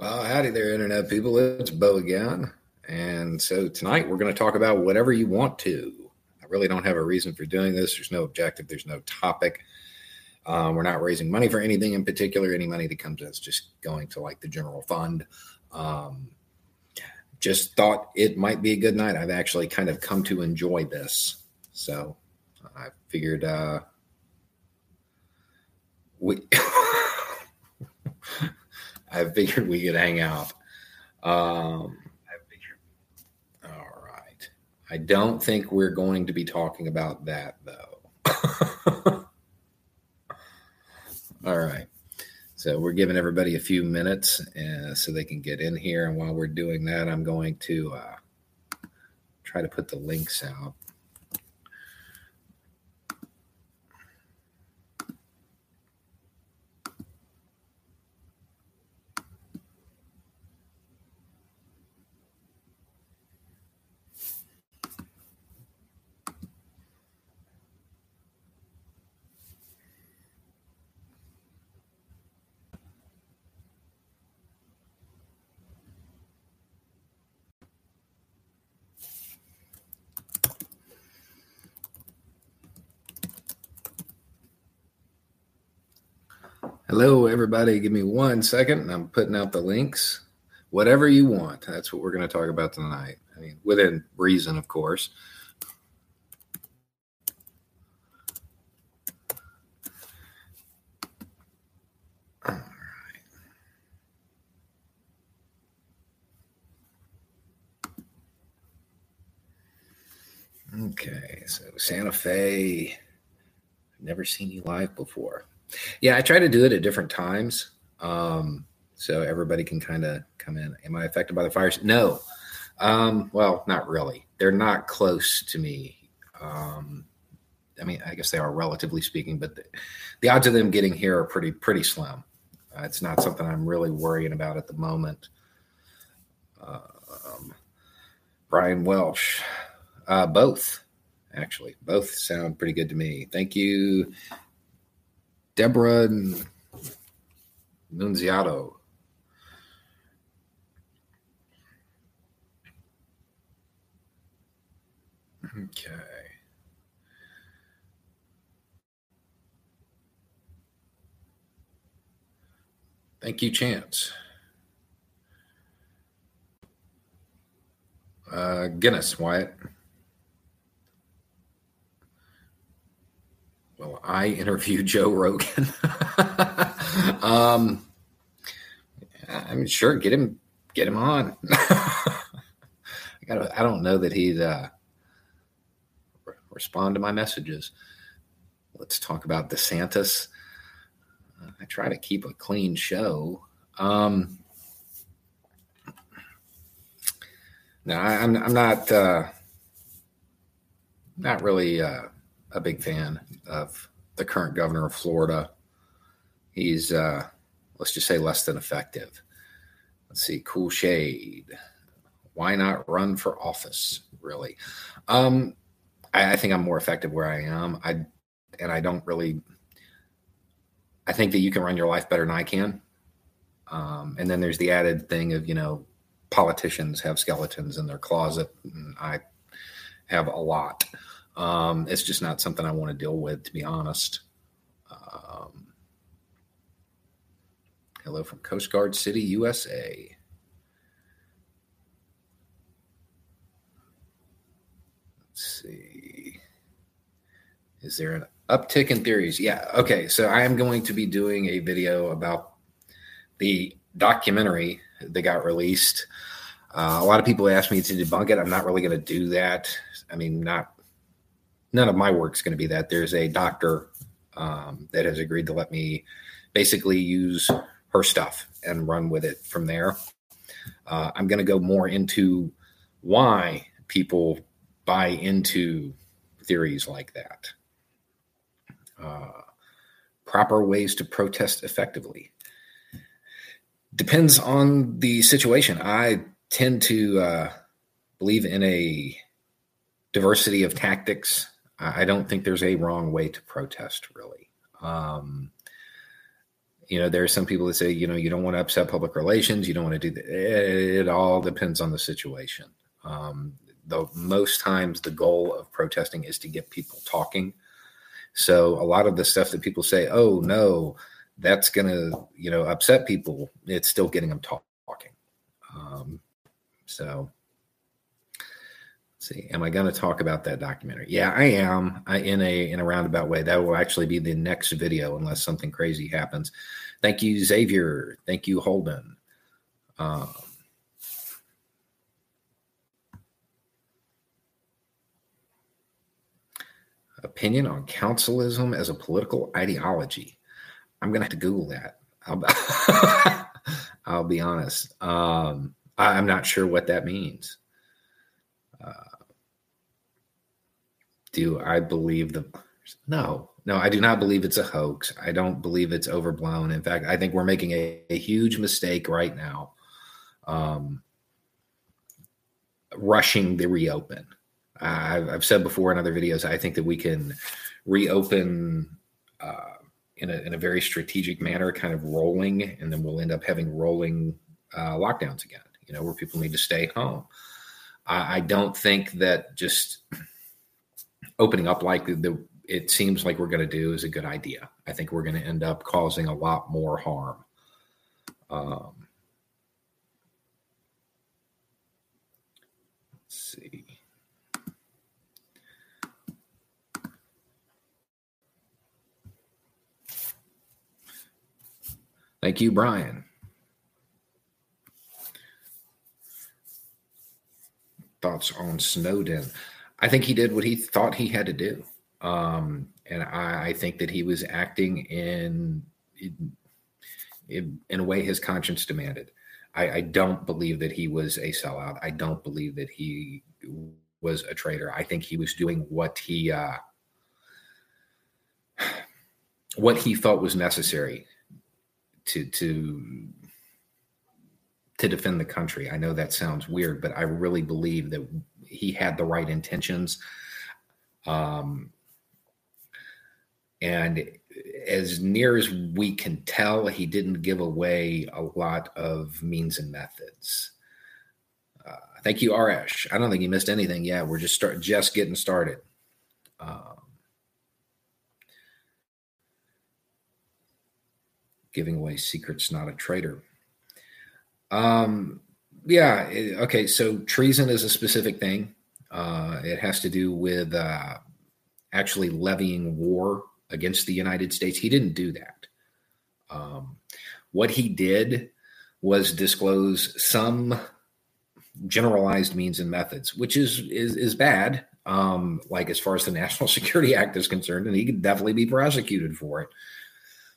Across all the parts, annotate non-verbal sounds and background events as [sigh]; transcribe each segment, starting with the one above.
Well, howdy there, Internet people. It's Beau again. And so tonight we're going to talk about whatever you want to. I really don't have a reason for doing this. There's no objective, there's no topic. Um, we're not raising money for anything in particular. Any money that comes in is just going to like the general fund. Um, just thought it might be a good night. I've actually kind of come to enjoy this. So I figured uh, we. [laughs] I figured we could hang out. Um, I figured. All right. I don't think we're going to be talking about that though. [laughs] all right. So we're giving everybody a few minutes uh, so they can get in here. And while we're doing that, I'm going to uh, try to put the links out. Hello, everybody. Give me one second. I'm putting out the links. Whatever you want. That's what we're going to talk about tonight. I mean, within reason, of course. All right. Okay, so Santa Fe. Never seen you live before. Yeah, I try to do it at different times. Um, so everybody can kind of come in. Am I affected by the fires? No. Um, well, not really. They're not close to me. Um, I mean, I guess they are relatively speaking, but the, the odds of them getting here are pretty pretty slim. Uh, it's not something I'm really worrying about at the moment. Um, Brian Welsh, uh, both actually, both sound pretty good to me. Thank you, Deborah Nunziato. Okay. Thank you, Chance. Uh, Guinness, Wyatt. Well, I interviewed Joe Rogan. [laughs] um, I'm sure, get him, get him on. [laughs] I got. I don't know that he'd uh, re- respond to my messages. Let's talk about DeSantis. I try to keep a clean show. Um, no, I, am I'm, I'm not. Uh, not really. Uh, a big fan of the current governor of Florida. He's, uh, let's just say, less than effective. Let's see, Cool Shade. Why not run for office? Really, um, I, I think I'm more effective where I am. I and I don't really. I think that you can run your life better than I can. Um, and then there's the added thing of you know, politicians have skeletons in their closet, and I have a lot. Um, it's just not something I want to deal with, to be honest. Um, hello from Coast Guard City, USA. Let's see. Is there an uptick in theories? Yeah. Okay. So I am going to be doing a video about the documentary that got released. Uh, a lot of people ask me to debunk it. I'm not really going to do that. I mean, not none of my work is going to be that. There's a doctor um, that has agreed to let me basically use her stuff and run with it from there. Uh, I'm going to go more into why people buy into theories like that. Uh, proper ways to protest effectively depends on the situation. I tend to uh, believe in a diversity of tactics. I don't think there's a wrong way to protest, really. Um, you know, there are some people that say, you know, you don't want to upset public relations, you don't want to do that. It all depends on the situation. Um, most times the goal of protesting is to get people talking. So a lot of the stuff that people say, oh no, that's to, you know, upset people. It's still getting them talk- talking. Um, so see, am I going to talk about that documentary? Yeah, I am. I, in a in a roundabout way. That will actually be the next video, unless something crazy happens. Thank you, Xavier. Thank you, Holden. Um, opinion on councilism as a political ideology. I'm gonna have to Google that. I'll, [laughs] I'll be honest. Um, I, am not sure what that means. Do I believe the? No, no, I do not believe it's a hoax. I don't believe it's overblown. In fact, I think we're making a, a huge mistake right now, um, rushing the reopen. I've, I've, said before in other videos, I think that we can reopen uh, in, a, in a very strategic manner, kind of rolling, and then we'll end up having rolling uh, lockdowns again, you know, where people need to stay home. I, I don't think that just opening up like the, it seems like we're going to do is a good idea. I think we're going to end up causing a lot more harm. Um, let's see. Thank you, Brian. Thoughts on Snowden? I think he did what he thought he had to do. Um, and I, I, think that he was acting in, in, in a way his conscience demanded. I, I, don't believe that he was a sellout. I don't believe that he was a traitor. I think he was doing what he uh, what he felt was necessary to to to defend the country. I know that sounds weird, but I really believe that he had the right intentions. Um, and as near as we can tell, he didn't give away a lot of means and methods. Uh, thank you, Arash. I don't think he missed anything. Yeah, we're just start just getting started. Um, giving away secrets, not a traitor. Um, yeah. Okay. So treason is a specific thing. Uh, it has to do with uh, actually levying war against the United States. He didn't do that. Um, what he did was disclose some generalized means and methods, which is is, is bad. Um, like as far as the [laughs] National Security Act is concerned, and he could definitely be prosecuted for it.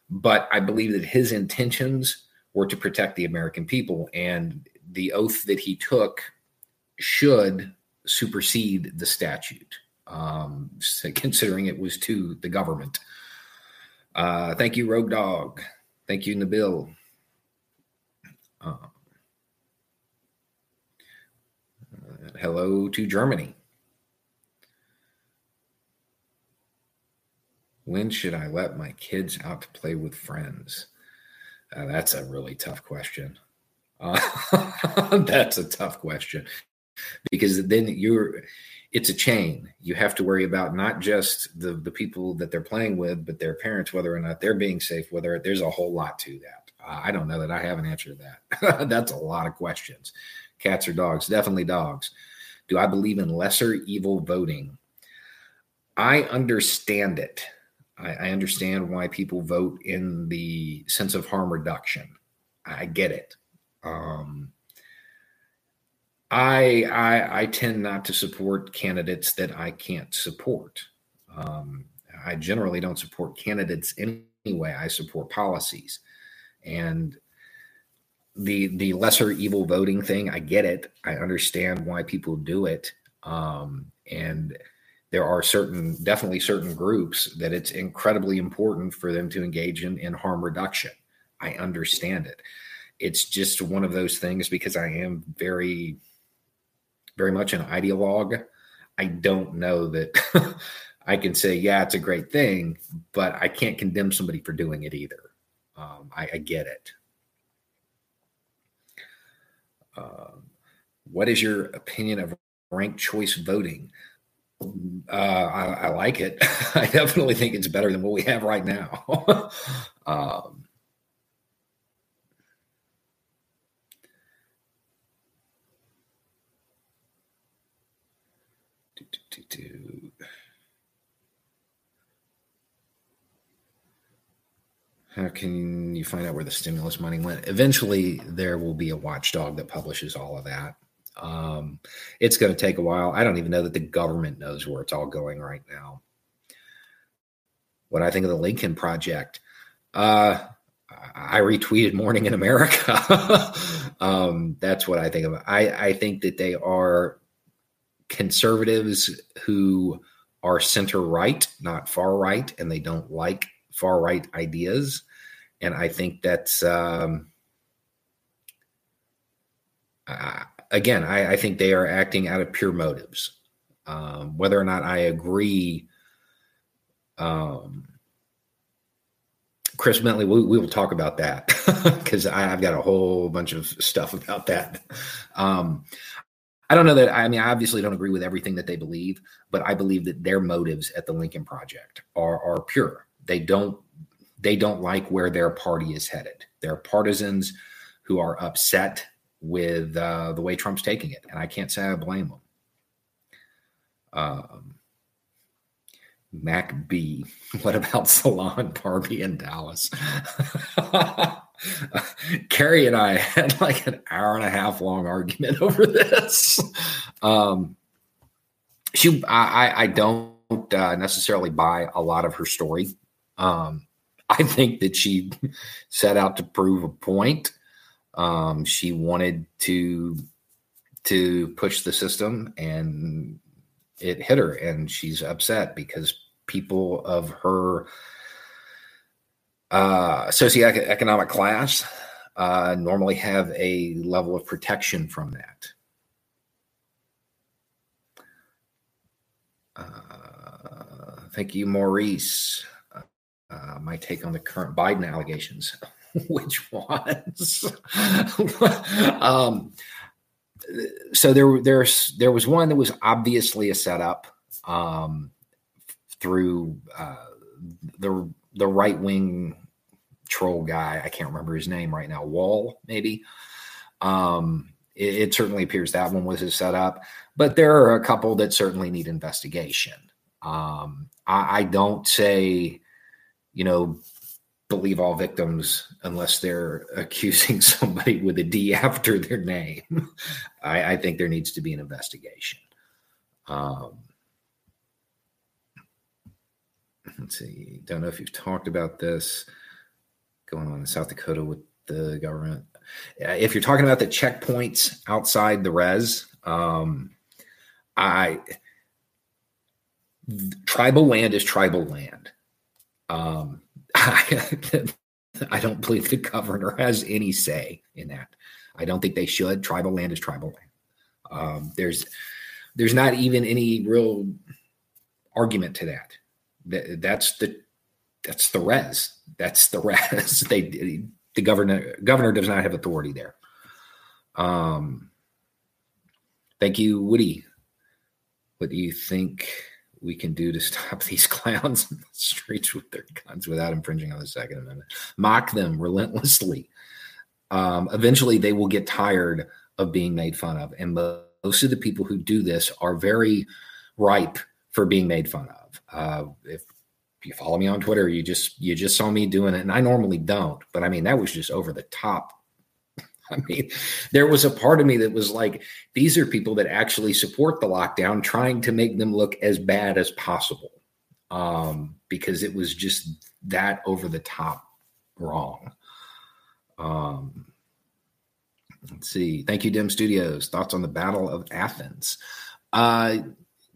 But I believe that his intentions were to protect the American people, and the oath that he took should supersede the statute, um, [laughs] considering it was to the government. Uh, thank you, Rogue Dog. Thank you, Nabil. Uh, hello to Germany. When should I let my kids out to play with friends? Uh, that's a really tough question. Uh, [laughs] that's a tough question because then you're it's a chain. You have to worry about not just the the people that they're playing with, but their parents, whether or not they're being safe. Whether there's a whole lot to that. Uh, I don't know that I have an answer to that. [laughs] That's a lot of questions. Cats or dogs? Definitely dogs. Do I believe in lesser evil voting? I understand it. I, I understand why people vote in the sense of harm reduction. I get it. Um, I, I I tend not to support candidates that I can't support. Um, I generally don't support candidates anyway. I support policies, and the the lesser evil voting thing. I get it. I understand why people do it, um, and there are certain, definitely certain groups that it's incredibly important for them to engage in in harm reduction. I understand it. It's just one of those things because I am very, very much an ideologue. I don't know that [laughs] I can say, yeah, it's a great thing, but I can't condemn somebody for doing it either. Um, I, I, get it. Uh, what is your opinion of ranked choice voting? Uh, I, I, like it. [laughs] I definitely think it's better than what we have right now. [laughs] um, do, How can you find out where the stimulus money went? Eventually, there will be a watchdog that publishes all of that. Um, it's going to take a while. I don't even know that the government knows where it's all going right now. What I think of the Lincoln Project, uh, I retweeted Morning in America. [laughs] um, that's what I think of. I, I think that they are conservatives who are center right, not far right, and they don't like far right ideas. And I think that's, um, uh, again, I, I, think they are acting out of pure motives. Um, whether or not I agree, um, Chris Bentley, we, we, will talk about that [laughs] because I've got a whole bunch of stuff about that. Um, I don't know that. I mean, I obviously don't agree with everything that they believe, but I believe that their motives at the Lincoln Project are are pure. They don't they don't like where their party is headed. They're partisans who are upset with uh, the way Trump's taking it, and I can't say I blame them. Um, Mac B. [laughs] What about Salon Barbie in Dallas? [laughs] [laughs] Carrie and I had like an hour and a half long argument [laughs] over this. Um, she, I, I don't uh, necessarily buy a lot of her story. Um, I think that she set out to prove a point. Um, she wanted to to push the system, and it hit her, and she's upset because people of her uh, socioeconomic class uh, normally have a level of protection from that. Uh, thank you, Maurice uh, my take on the current Biden allegations. [laughs] Which ones? [laughs] um, so there, there's there was one that was obviously a setup um, through uh, the the right wing troll guy. I can't remember his name right now. Wohl maybe. Um, it, it, certainly appears that one was his setup, but there are a couple that certainly need investigation. Um, I, I don't say you know, believe all victims unless they're [laughs] accusing somebody with a D after their name. [laughs] I, I think there needs to be an investigation. Um, let's see. Don't know if you've talked about this going on in South Dakota with the government. If you're talking about the checkpoints outside the res, um, I tribal land is tribal land. Um, [laughs] I, I don't believe the governor has any say in that. I don't think they should. Tribal land is tribal land. Um, there's there's not even any real argument to that. that that's the that's the res. That's the [laughs] res. they the governor governor does not have authority there. Um, thank you, Woody. What do you think? we can do to [laughs] stop these clowns in the streets with their guns without infringing on the Second Amendment. Mock them relentlessly. Um, eventually, they will get tired of being made fun of. And most of the people who do this are very ripe for being made fun of. Uh, if you follow me on Twitter, you just you just saw me doing it, and I normally don't, but I mean that was just over the top [laughs] I mean, there was a part of me that was like, these are people that actually support the lockdown, trying to make them look as bad as possible. um, because it was just that over the top wrong. Um, let's see. Thank you, Dim Studios. Thoughts on the Battle of Athens? Uh,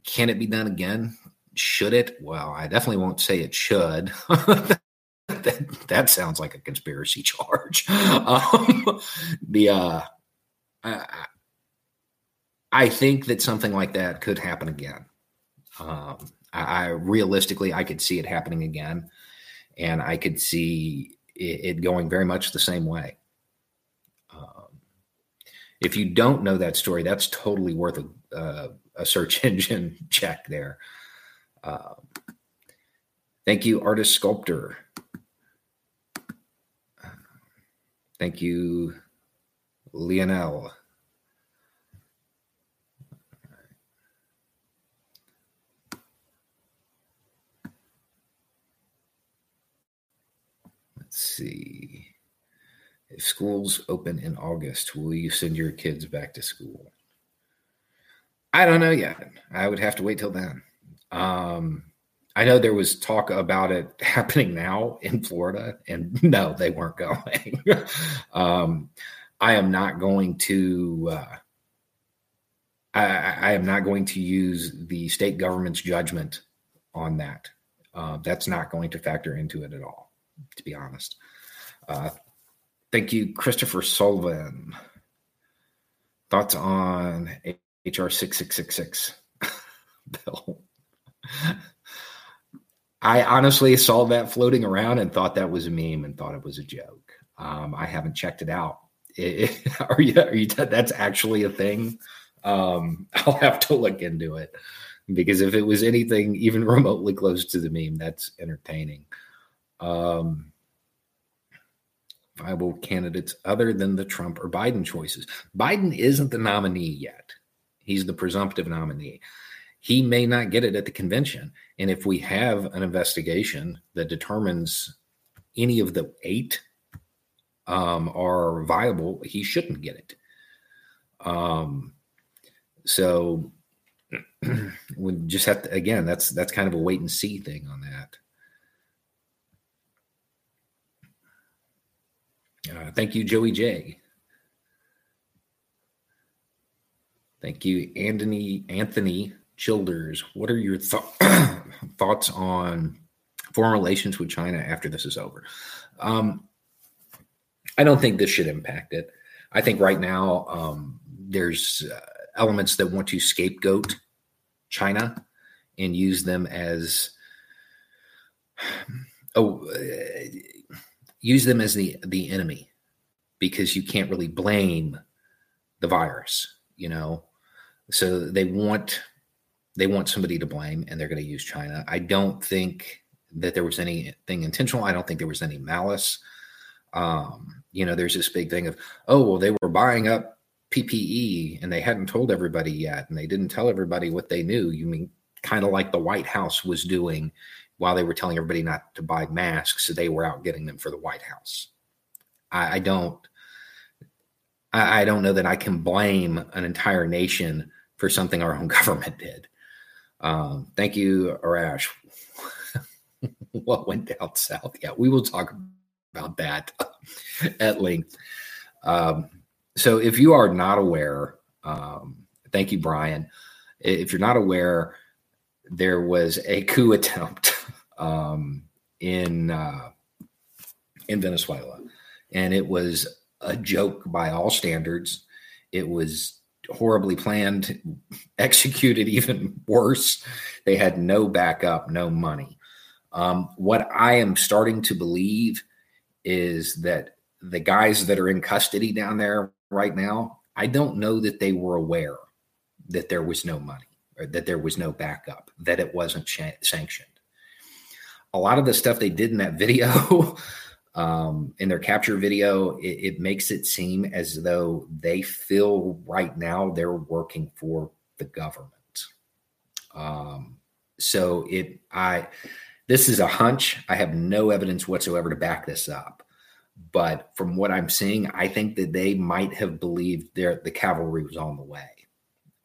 can it be done again? Should it? Well, I definitely won't say it should. [laughs] that, that sounds like a conspiracy charge. [laughs] Um, the uh, I, I think that something like that could happen again. Um, I, I, realistically, I could see it happening again, and I could see it, it going very much the same way. Um, if you don't know that story, that's totally worth a, uh, a search [laughs] engine check there. Uh, thank you, artist sculptor. Thank you, Lionel. Let's see. If schools open in August, will you send your kids back to school? I don't know yet. I would have to wait till then. Um, I know there was talk about it [laughs] happening now in Florida, and [laughs] no, they weren't going. [laughs] um, I am not going to. Uh, I, I, am not going to use the state government's judgment on that. Uh, that's not going to factor into it at all, to be honest. Uh, thank you, Christopher Sullivan. Thoughts on HR six six six six, Bill? [laughs] I honestly saw that floating around and thought that was a meme and thought it was a joke. Um, I haven't checked it out. It, [laughs] are you? Are you? That's actually a thing. Um, [laughs] I'll have to look into it because if it was anything even remotely close to the meme, that's entertaining. Um, viable candidates other than the Trump or Biden choices. Biden isn't the nominee yet. He's the presumptive nominee he may not get it at the convention. And if we have an investigation that determines any of the eight um, are viable, he shouldn't get it. Um, so [clears throat] we just have to again. That's that's kind of a wait and see thing on that. Uh, thank you, Joey J. Thank you, Anthony Anthony Childers, what are your th- [clears throat] thoughts on foreign relations with China after this is over? Um, I don't think this should impact it. I think right now um, there's uh, elements that want to scapegoat China and use them as [sighs] oh uh, use them as the the enemy because you can't really blame the virus, you know. So they want they want somebody to blame and they're going to use China. I don't think that there was anything intentional. I don't think there was any malice. Um, you know, there's this big thing of, oh, well, they were buying up PPE and they hadn't told everybody yet, and they didn't tell everybody what they knew. You mean kind of like the White House was doing while they were telling everybody not to buy masks, so they were out getting them for the White House. I, I don't. I, I don't know that I can blame an entire nation for something our own [laughs] government did. Um, thank you, Arash. [laughs] what went down south? Yeah, we will talk about that [laughs] at length. Um, so, if you are not aware, um, thank you, Brian. If you're not aware, there was a coup attempt [laughs] um, in uh, in Venezuela, and it was a joke by all standards. It was horribly planned, [laughs] executed even worse. They had no backup, no money. Um, what I am starting to believe is that the guys that are in custody down there right now, I don't know that they were aware that there was no money or that there was no backup, that it wasn't sh- sanctioned. A lot of the stuff they did in that [laughs] video um, in their capture video, it, it, makes it seem as though they feel right now they're working for the government. Um, so it, I, this is a hunch. I have no evidence whatsoever to back this up. But from what I'm seeing, I think that they might have believed their the cavalry was on the way,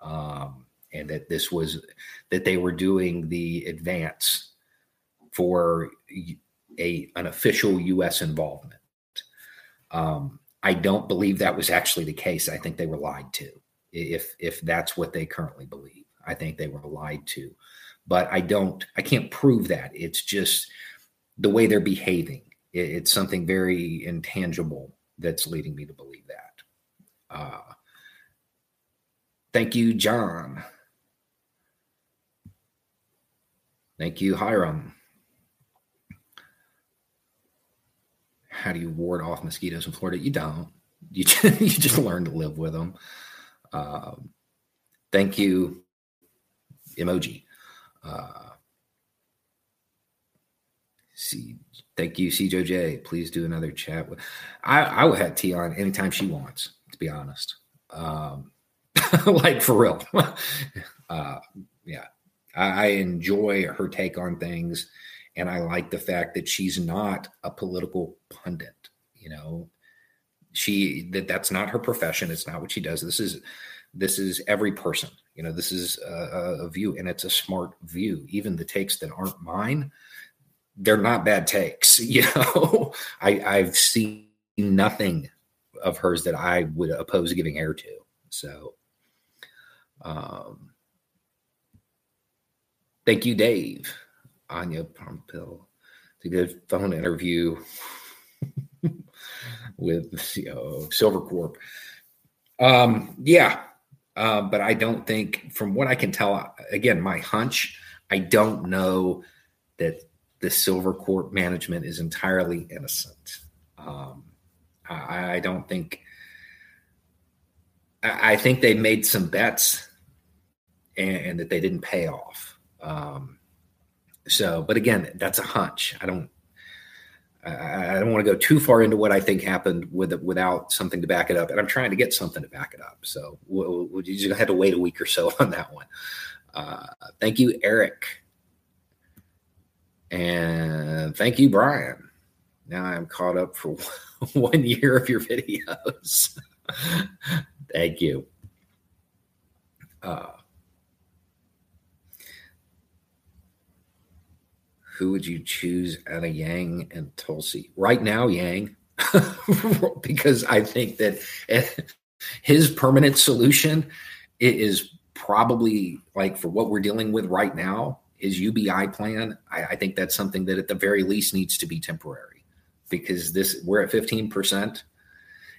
um, and that this was that they were doing the advance for a an official U.S. involvement. Um, I don't believe that was actually the case. I think they were lied to. If if that's what they currently believe, I think they were lied to. But I don't. I can't prove that. It's just the way they're behaving. It's something very intangible that's leading me to believe that. Uh, thank you, John. Thank you, Hiram. How do you ward off mosquitoes in Florida? You don't. [laughs] You just, you just learn to live with them. Um, thank you, emoji. Uh, see, thank you, CJJ. Please do another chat. With, I I will have T on anytime she wants. To be honest, um, [laughs] like for real. [laughs] uh, yeah, I, I enjoy her take on things, and I like the fact that she's not a political pundit. You know, she that that's not her profession. It's not what she does. This is this is every person. You know, this is a, a view, and it's a smart view. Even the takes that aren't mine, they're not bad takes. [laughs] You know, I I've seen nothing of hers that I would oppose giving air to. So, um, Thank you, Dave. Anya Parampil. It's a phone interview [laughs] with you know, Silvercorp. Um, yeah, uh, but I don't think, from what I can tell, again, my hunch, I don't know that the Silvercorp management is entirely innocent. Um, I, I, don't think. I, I think they made some bets and, and that they didn't pay off. Um, so, but again, that's a hunch. I don't. I, I don't want to go too far into what I think happened with it without something to back it up, and I'm trying to get something to back it up. So we'll, we'll just have to wait a week or so [laughs] on that one. Uh, thank you, Eric, and thank you, Brian. Now I'm caught up for [laughs] one year of your videos. [laughs] thank you. Uh, who would you choose out of Yang and Tulsi? Right now, Yang, [laughs] because I think that [laughs] his permanent solution is probably like for what we're dealing with right now, his UBI plan. I, I think that's something that at the very least needs to be temporary because this we're at 15%.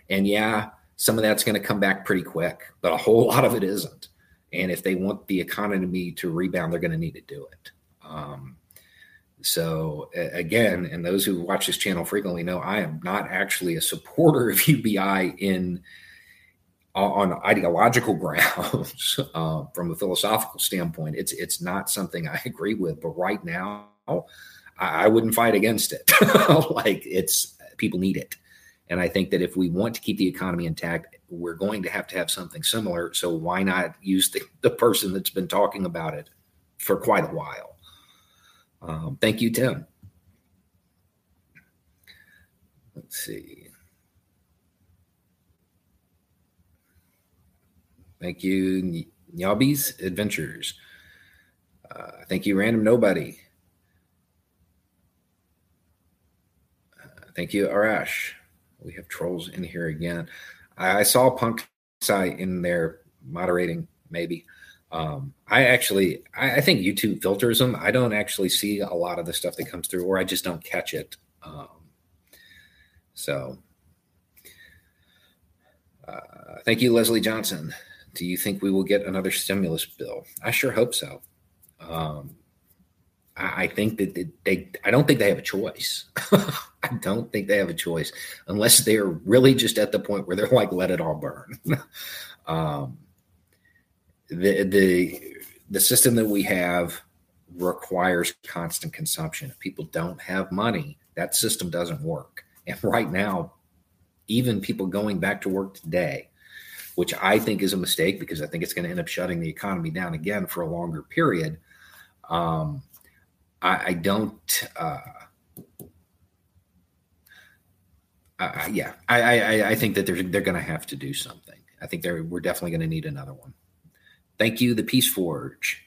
And yeah, some of that's going to come back pretty quick, but a whole [laughs] lot of it isn't. And if they want the economy to rebound, they're going to need to do it. Um, so again, and those who watch this channel frequently know I am not actually a supporter of [laughs] UBI in on ideological [laughs] grounds. uh, from a philosophical standpoint, it's it's not something I [laughs] agree with. But right now, I, I wouldn't fight against it. like it's people need it, and I think that if we want to keep the economy intact, we're going to have to have something similar. So why not use the, the person that's been talking about it for quite a while? Um, thank you, Tim. Let's see. Thank you, Nyabi's Adventures. Uh, thank you, Random Nobody. Uh, thank you, Arash. We have trolls in here again. I, I saw Punk site in there moderating, maybe. Um, I actually, I, I, think YouTube filters them. I don't actually see a lot of the stuff that comes through, or I just don't catch it. Um, so, uh, thank you, Leslie Johnson. Do you think we will get another stimulus bill? I sure hope so. Um, I, think that they, they, I don't think they have a choice. [laughs] I don't think they have a choice unless they're really just at the point where they're like, let it all burn. [laughs] um, the the the system that we have requires constant consumption. If people don't have money, that system doesn't work. And right now, even people going back to work today, which I think is a mistake because I think it's going to end up shutting the economy down again for a longer period. Um, I, I don't. Uh, yeah, I, I, I think that they're they're going to have to do something. I think they're we're definitely going to need another one. Thank you, the Peace Forge.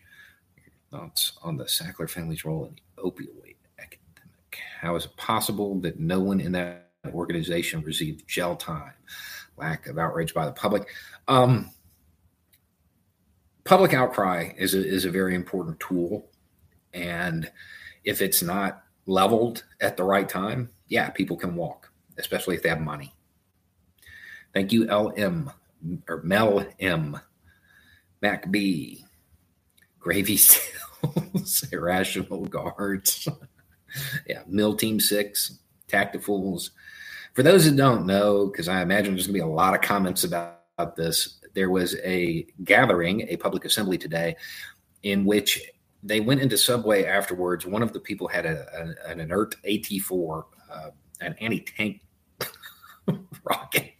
Thoughts on the Sackler family's role in the opioid epidemic? How is it possible that no one in that organization received jail time? Lack of outrage by the public. Um, public outcry is a, is a very important tool. And if it's not leveled at the right time, yeah, people can walk, especially if they have money. Thank you, LM or Mel M. Mac B. Gravy [laughs] Stills, Irrational Guards. [laughs] yeah, Meal Team Six, Tactifuls. For those that don't know, because I imagine there's going to be a lot of comments about, about this, there was a gathering, a public assembly today, in which they went into Subway afterwards. One of the people had a, a an inert AT4, uh, an anti tank [laughs] rocket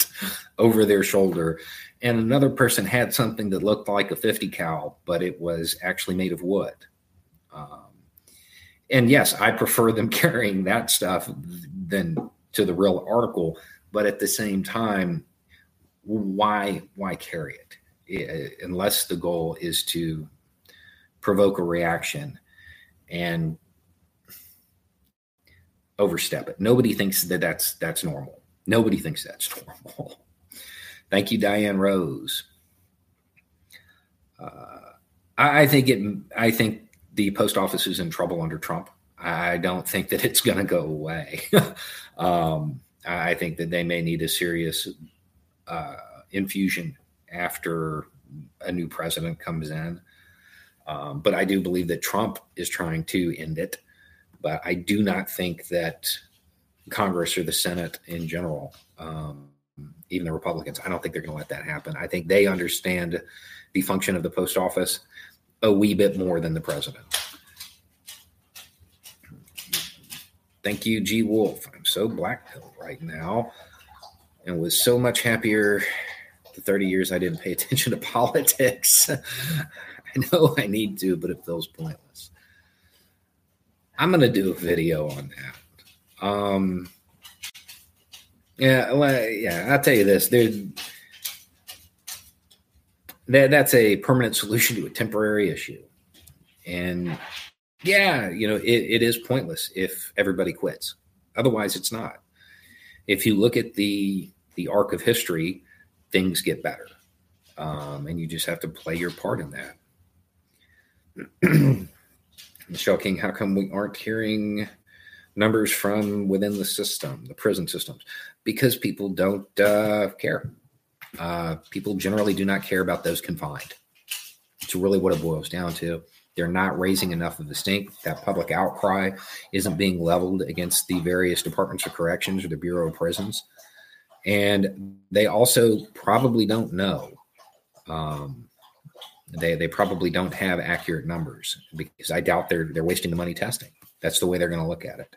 over their shoulder, and another person had something that looked like a 50 cal, but it was actually made of wood. Um, and yes, I prefer them [laughs] carrying that stuff than to the real article, but at the same time, why why carry it unless the goal is to provoke a reaction and overstep it. Nobody thinks that that's that's normal. Nobody thinks that's [laughs] normal. Thank you, Diane Rose. Uh, I, I, think it. I think the post office is in trouble under Trump. I don't think that it's going to go away. [laughs] um, I think that they may need a serious uh, infusion after a new president comes in. Um, but I do believe that Trump is trying to end it. But I do not think that Congress or the Senate in general um, even the Republicans. I don't think they're going to let that happen. I think they understand the function of the post office a wee bit more than the president. Thank you, G. Wolf. I'm so black right now and was so much happier the 30 years I didn't pay [laughs] attention to politics. [laughs] I know I need to, but it feels pointless. I'm going to do a video on that. Um, yeah, well, yeah. I'll tell you this: there, that that's a permanent solution to a temporary issue, and yeah, you know, it, it is pointless if everybody quits. Otherwise, it's not. If you look at the the arc of history, things get better, um, and you just have to play your part in that. [clears throat] Michelle King, how come we aren't hearing numbers from within the system, the prison systems, because people don't uh, care. Uh, people generally do not care about those confined. It's really what it boils down to. They're not raising enough of a stink. That public outcry isn't being leveled against the various departments of corrections or the Bureau of Prisons. And they also probably don't know. Um, they, they probably don't have accurate numbers because I doubt they're they're wasting the money testing. That's the way they're going to look at it.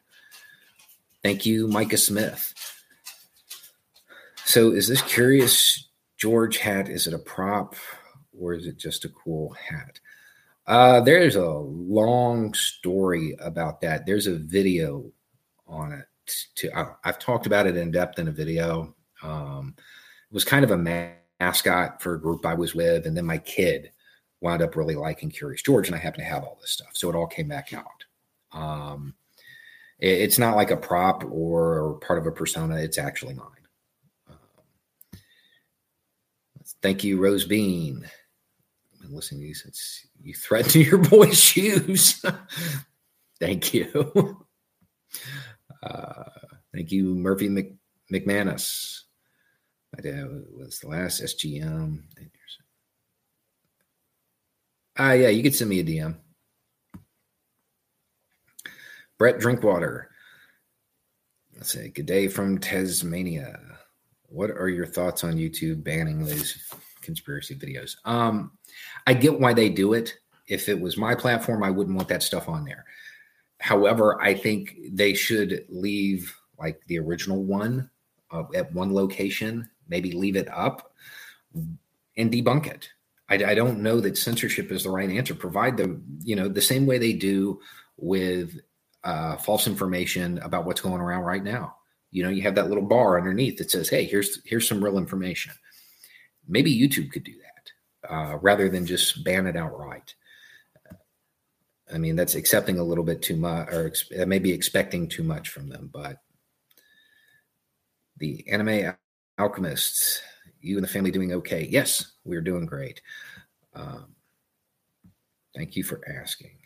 Thank you, Micah Smith. So, is this curious George hat? Is it a prop or is it just a cool hat? Uh, there's a long story about that. There's a video on it. To I, have talked about it in depth in a video. Um, it was kind of a mascot for a group I was with, and then my kid wound up really liking Curious George, and I happen to have all this stuff, so it all came back out. Um, it's not like a prop or part of a persona. It's actually mine. Um, thank you, Rose Bean. I've been listening to these. It's you threaten [laughs] your boy's shoes. [laughs] thank you. Uh, thank you, Murphy Mc, McManus. My dad was the last SGM. Ah, uh, yeah, you could send me a DM. Brett Drinkwater. Let's say, good day from Tasmania. What are your thoughts on YouTube banning these conspiracy videos? Um, I get why they do it. If it was my platform, I wouldn't want that stuff on there. However, I think they should leave like the original one uh, at one location, maybe leave it up and debunk it. I, I, don't know that censorship is the right answer. Provide the, you know, the same way they do with uh, false information about what's going around right now. You know, you have that little bar underneath that says, "Hey, here's here's some real information." Maybe YouTube could do that uh, rather than just ban it outright. I mean, that's accepting a little bit too much, or ex- maybe expecting too much from them. But the anime alchemists, you and the family doing okay? Yes, we're doing great. Um, thank you for asking.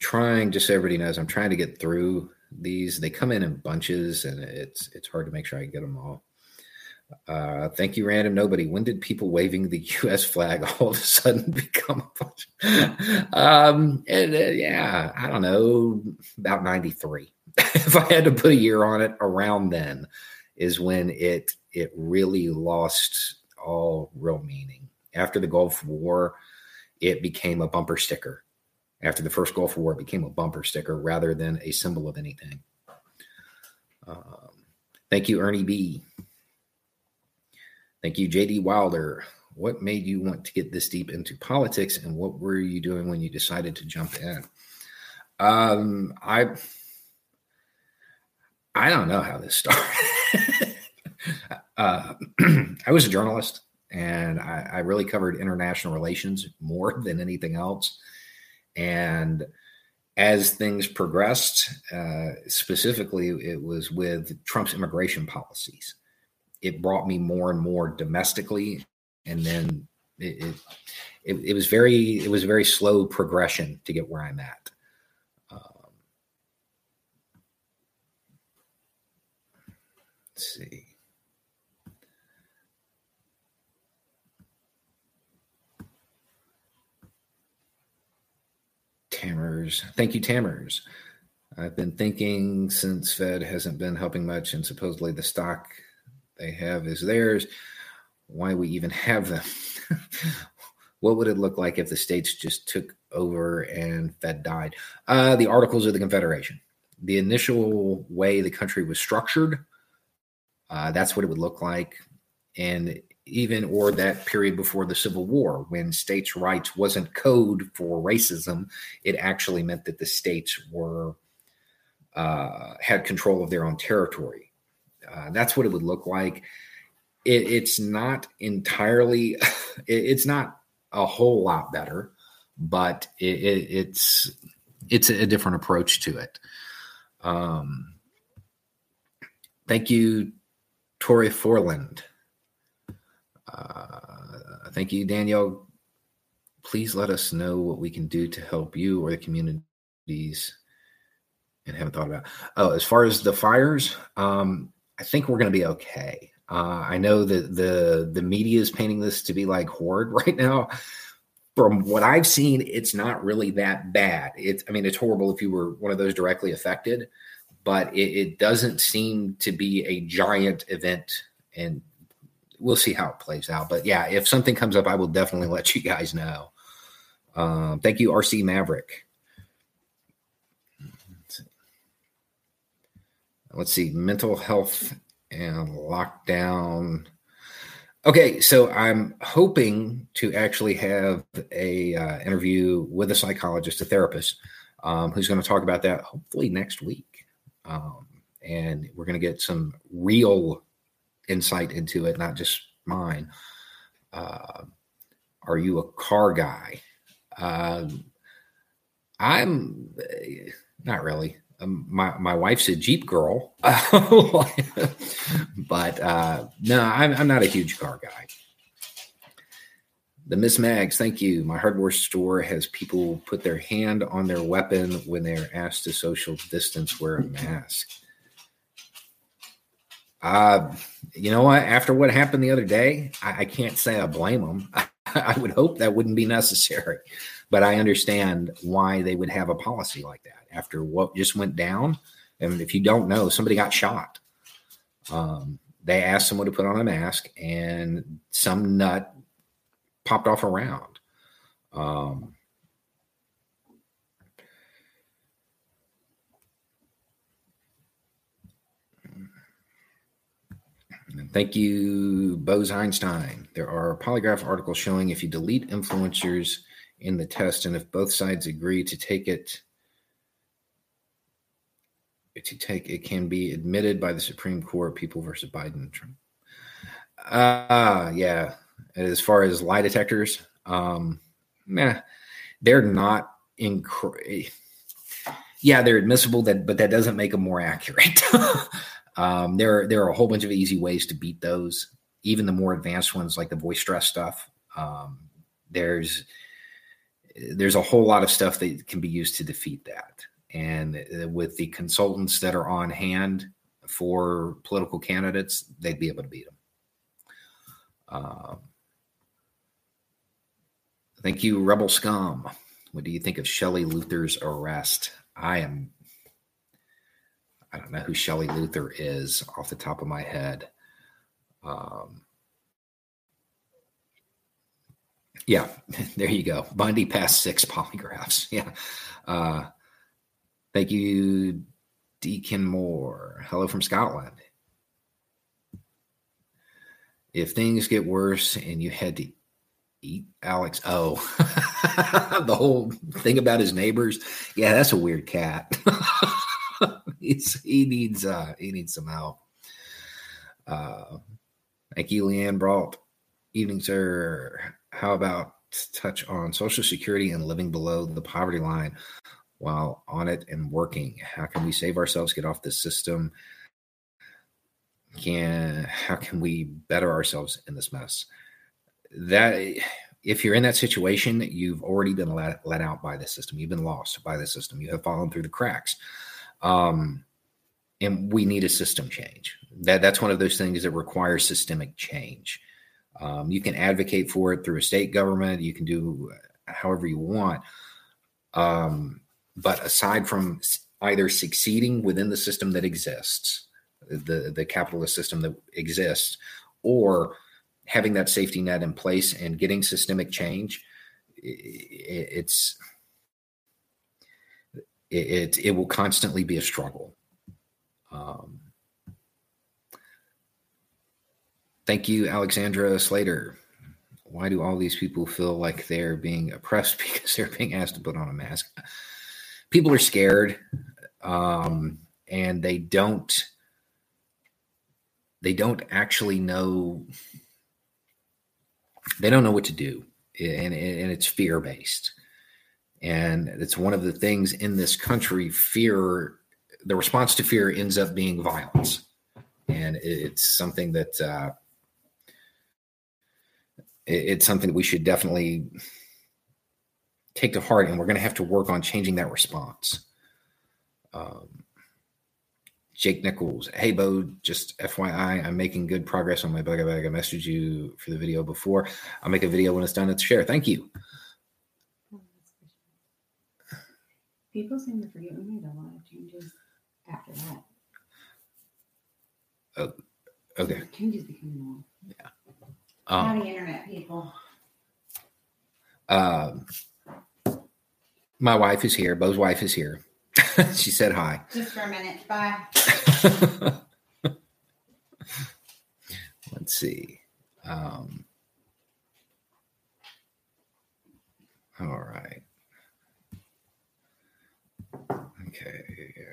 Trying, just so everybody knows, I'm trying to get through these. They come in in bunches, and it's it's hard to make sure I get them all. Uh, thank you, random nobody. When did people waving the [laughs] U.S. flag all of a sudden [laughs] become a bunch? [laughs] um, and, uh, yeah, I don't know, about '93. if I had to put a year on it, around then is when it it really lost all real meaning. After the Gulf War, it became a bumper sticker. After the first Gulf War, it became a bumper sticker rather than a symbol of anything. Um, thank you, Ernie B. Thank you, JD Wilder. What made you want to get this deep into politics, and what were you doing when you decided to jump in? Um, I I don't know how this [laughs] started. uh, [clears throat] I was a journalist, and I, I really covered international relations more than anything else. And as things progressed, uh, specifically, it was with Trump's immigration policies it brought me more and more domestically, and then it, it it, was very it was a very slow progression to get where I'm at. Um, let's see. Tammers. Thank you, Tammers. I've been thinking since Fed hasn't been helping much and supposedly the stock they have is theirs. Why we even [laughs] have them? [laughs] what would it look like if the states just took over and Fed died? Uh, the Articles of the Confederation. The initial way the country was structured, uh, that's what it would look like. And even or that period before the Civil War, when states' rights wasn't code for racism, it actually meant that the states were uh, had control of their own territory. Uh, that's what it would look like. It, it's not entirely, [laughs] it, it's not a whole lot better, but it, it's it's a different approach to it. Um, thank you, Tori Forland. Uh, thank you, Danielle. Please let us know what we can do to help you or the communities and haven't thought about. Oh, as far as the fires, um, I think we're going to be okay. Uh, I know that the the media is painting this to be like horde [laughs] right now. From what I've seen, it's not really that bad. It's I mean, it's horrible if you were one of those directly affected, but it, it doesn't seem to be a giant event, and we'll see how it plays out. But yeah, if something comes up, I will definitely [laughs] let you guys know. Um, thank you, RC Maverick. let's see, mental health and lockdown. Okay, so I'm hoping to actually have a uh, interview with a psychologist, a therapist, um, who's going to talk about that hopefully next week, um, and we're going to get some real insight into it, not just mine. Uh, are you a car guy? Uh, I'm eh, not really. Um, my my wife's a Jeep girl, [laughs] but uh, no, I'm, I'm not a huge car guy. The Miss Mags, thank you. My hardware store has people put their hand on their weapon when they're asked to social distance wear a mask. Uh, you know what? After what happened the other day, I, I can't say I blame them. I, [laughs] I would hope that wouldn't be [laughs] necessary, but I understand why they would have a policy like that after what just went down. And if you don't know, somebody got shot. Um, they asked someone to put on a mask, and some nut popped off around. Um, Thank you, Bose Einstein. There are polygraph articles showing if you delete influencers in the test and if both sides agree to take it to take it can be admitted by the Supreme Court, people versus Biden and Trump. Uh yeah. As far as lie detectors, um, they're not inc- yeah, they're admissible that, but that doesn't make them more accurate. [laughs] um, there, there are a whole bunch of easy ways to beat those. Even the more advanced ones, like the voice stress stuff. Um, there's, there's a whole lot of stuff that can be used to defeat that. And uh, with the consultants that are on hand for political candidates, they'd be able to beat them. Uh, thank you, Rebel Scum. What do you think of Shelley Luther's arrest? I am, I don't know who Shelley Luther is off the top of my head. Um, yeah, [laughs] there you go. Bundy passed six polygraphs. [laughs] Yeah. Uh, thank you, Deacon Moore. Hello from Scotland. If things get worse and you had to eat Alex. Oh, [laughs] the whole thing about his neighbors. Yeah, that's a weird cat. [laughs] He's, he needs uh he needs some help. Uh thank you, Leanne Brault. Evening, sir. How about touch on Social Security and living below the poverty line while on it and working? How can we save ourselves, get off this system? Can how can we better ourselves in this mess? that if you're in that situation, you've already been let, let out by the system. You've been lost by the system. You have fallen through the cracks. Um, and we need a system change. That that's one of those things that requires systemic change. Um, you can advocate for it through a state government. You can do however you want. Um, but aside from either succeeding within the system that exists, the the capitalist system that exists, or having that safety net in place and getting systemic change, it's it, it, will constantly be a struggle. Um, thank you, Alexandra Slater. Why do all these people feel like they're being oppressed [laughs] because they're being asked to put on a mask? People are scared, um, and they don't. They don't actually know they don't know what to do and, and it's fear based and it's one of the things in this country fear the response to fear ends up being violence and it's something that uh, it's something we should definitely take to heart and we're going to have to work on changing that response um, Jake Nichols. Hey, Beau, just FYI, I'm making good progress on my bug bag. I messaged you for the video before. I'll make a video when it's done to share. Thank you. People seem to forget we made a lot of changes after that. Oh, okay. Changes became normal. Yeah. Um, Howdy, internet people. Um, my wife is here. Beau's wife is here. [laughs] she said hi. Just for a minute. Bye. [laughs] Let's see. Um, all right. Okay.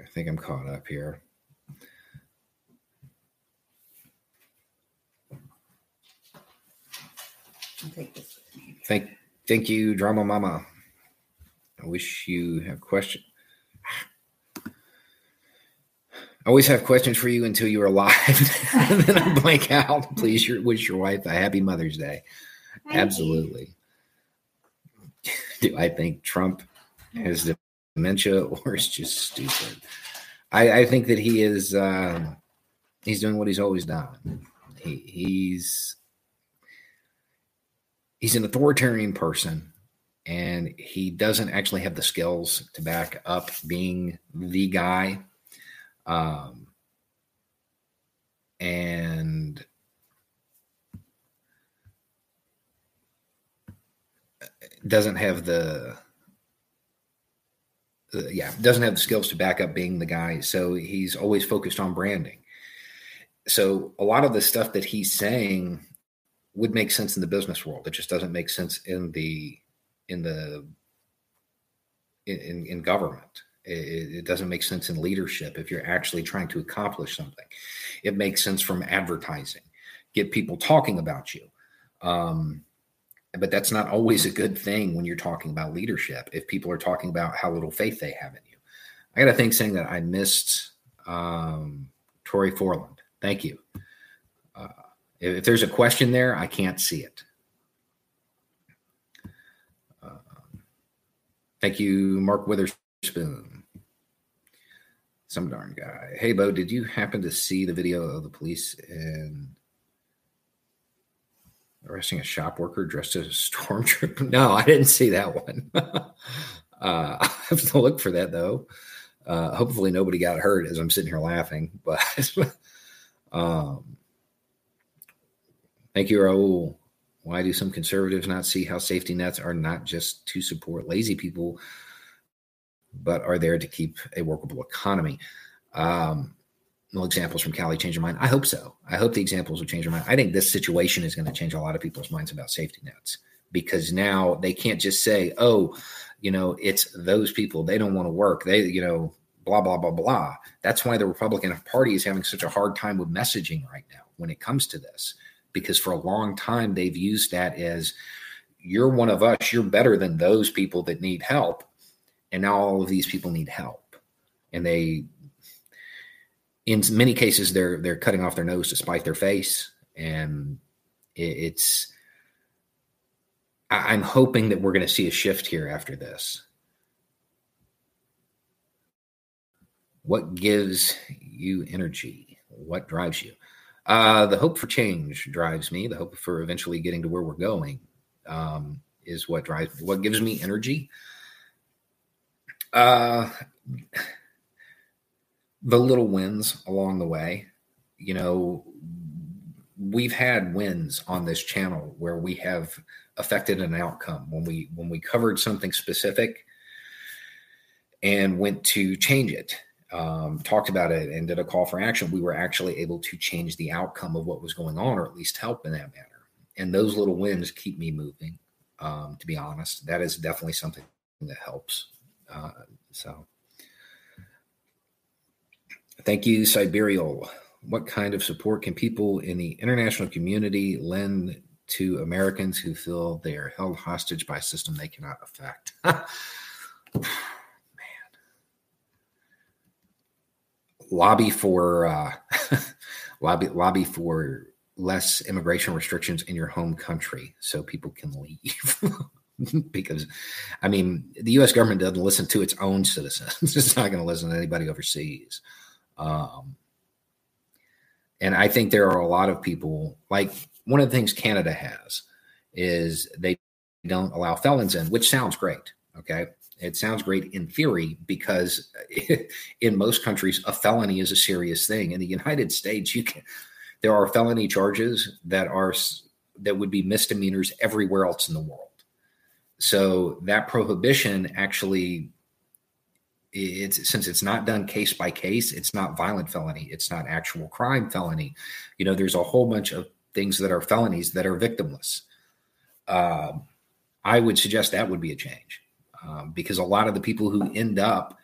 I think I'm caught up here. I'll take this. Thank, thank you, Drama Mama. I wish you have questions. I always have questions for you until you're alive. [laughs] and then I blank out. Please your, wish your wife a happy Mother's Day. Thank Absolutely. You. Do I think Trump has dementia [laughs] or is just stupid? I, I think that he is uh, he's doing what he's always done. He, he's he's an authoritarian person and he doesn't actually have the skills to back up being the guy um, and doesn't have the uh, yeah doesn't have the skills to back up being the guy. So he's always focused on branding. So a lot of the stuff that he's saying would make sense in the business world. It just doesn't make sense in the in the in, in government. It, it, doesn't make sense in leadership if you're actually trying to accomplish something. It makes sense from advertising, get people talking about you. Um, but that's not always a good thing when you're talking about leadership. If people are talking about how little faith they have in you, I got a thing saying that I missed um, Tori Forland. Thank you. Uh, if, there's a question there, I can't see it. Uh, thank you, Mark Witherspoon. Some darn guy. Hey, Beau, did you happen to see the video of the police in arresting a shop worker dressed as a stormtrooper? [laughs] No, I didn't see that one. [laughs] uh, [laughs] I have to look for that though. Uh, hopefully, nobody got hurt as I'm sitting here laughing. But um, thank you, Raul. Why do some conservatives not see how safety nets are not just to support lazy people, but are there to keep a workable economy? Um, well, examples from Cali change your mind? I hope so. I hope the examples will change your mind. I think this situation is going to change a lot of people's minds about safety nets because now they can't just say, oh, you know, it's those people. They don't want to work. They, you know, blah, blah, blah, blah. That's why the Republican Party is having such a hard time with messaging right now when it comes to this, because for a long time they've used that as you're one of us, you're better than those people that need help. And now all of these people need help. And they, in many cases, they're they're cutting off their nose to spite their face. And it's I'm hoping that we're going to see a shift here after this. What gives you energy? What drives you? Uh, the hope for change drives me. The hope for eventually getting to where we're going um, is what drives. What gives me energy? Uh, the little wins along the way. You know, we've had wins on this channel where we have affected an outcome. When we when we covered something specific and went to change it um, talked about it and did a call for action we were actually able to change the outcome of what was going on or at least help in that manner and those little wins keep me moving um, to be honest. That is definitely something that helps uh, so thank you siberial what kind of support can people in the international community lend to Americans who feel they are held hostage by a system they cannot affect. [laughs] Man. Lobby for uh, [laughs] lobby lobby for less immigration restrictions in your home country so people can leave. [laughs] because I mean the US government doesn't listen to its own citizens. it's not going to listen to anybody overseas. Um, and I think there are a lot of people like one of the things Canada has is they don't allow felons in, which sounds great. Okay. It sounds great in theory because [laughs] in most countries, a felony is a serious thing. In the United States, you can, there are felony charges that are, that would be misdemeanors everywhere else in the world. So that prohibition actually it's since it's not done case by case it's not violent felony it's not actual crime felony you know there's a whole bunch of things that are felonies that are victimless. Uh, I would suggest that would be a change um, because a lot of the people who end up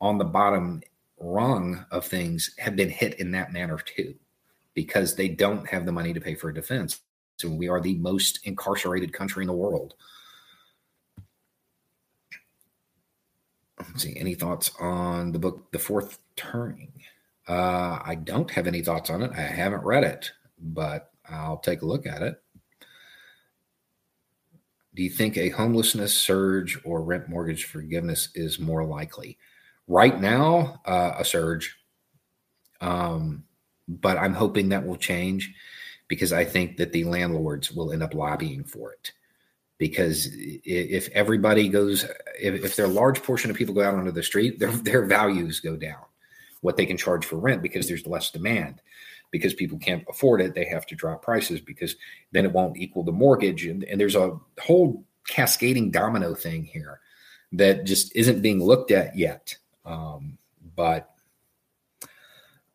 on the bottom rung of things have been hit in that manner too, because they don't have the money to pay for a defense. So we are the most incarcerated country in the world. See. Any thoughts on the book, The Fourth Turning? Uh, I don't have any thoughts on it. I haven't read it, but I'll take a look at it. Do you think a homelessness surge or rent mortgage forgiveness is more likely? Right now, uh, a surge. Um, but I'm hoping that will change because I think that the landlords will end up lobbying for it. Because if everybody goes, if, if a large portion of people go out onto the street, their, [laughs] their values go down, what they can charge for rent because there's less demand because people can't afford it, they have to drop prices because then it won't equal the mortgage. And, and there's a whole cascading domino thing here that just isn't being looked at yet. Um, but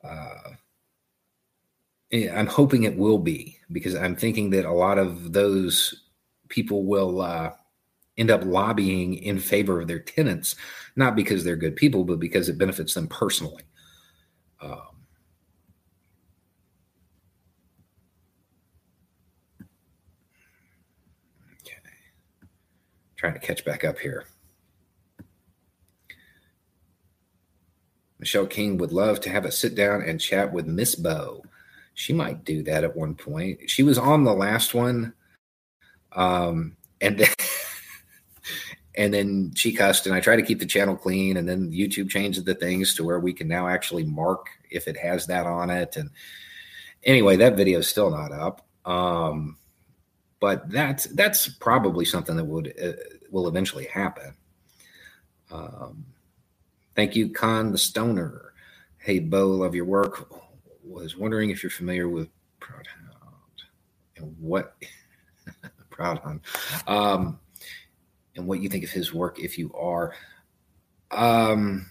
uh, I'm hoping it will be because I'm thinking that a lot of those people will uh, end up lobbying in favor of their tenants, not because they're good people, but because it benefits them personally. Um, Trying to catch back up here. Michelle King would love to have a sit down and chat with Miss Beau. She might do that at one point. She was on the last one. Um, and then, [laughs] and then she cussed and I try to keep the channel clean and then YouTube changed the things to where we can now actually mark if it has that on it. And anyway, that video is still not up. Um, but that's that's probably something that would uh, will eventually happen. Um, thank you, Con the Stoner. Hey, Beau, love your work. Was wondering if you're familiar with Proudhon and what Proudhon, um, and what you think of his work if you are. Um,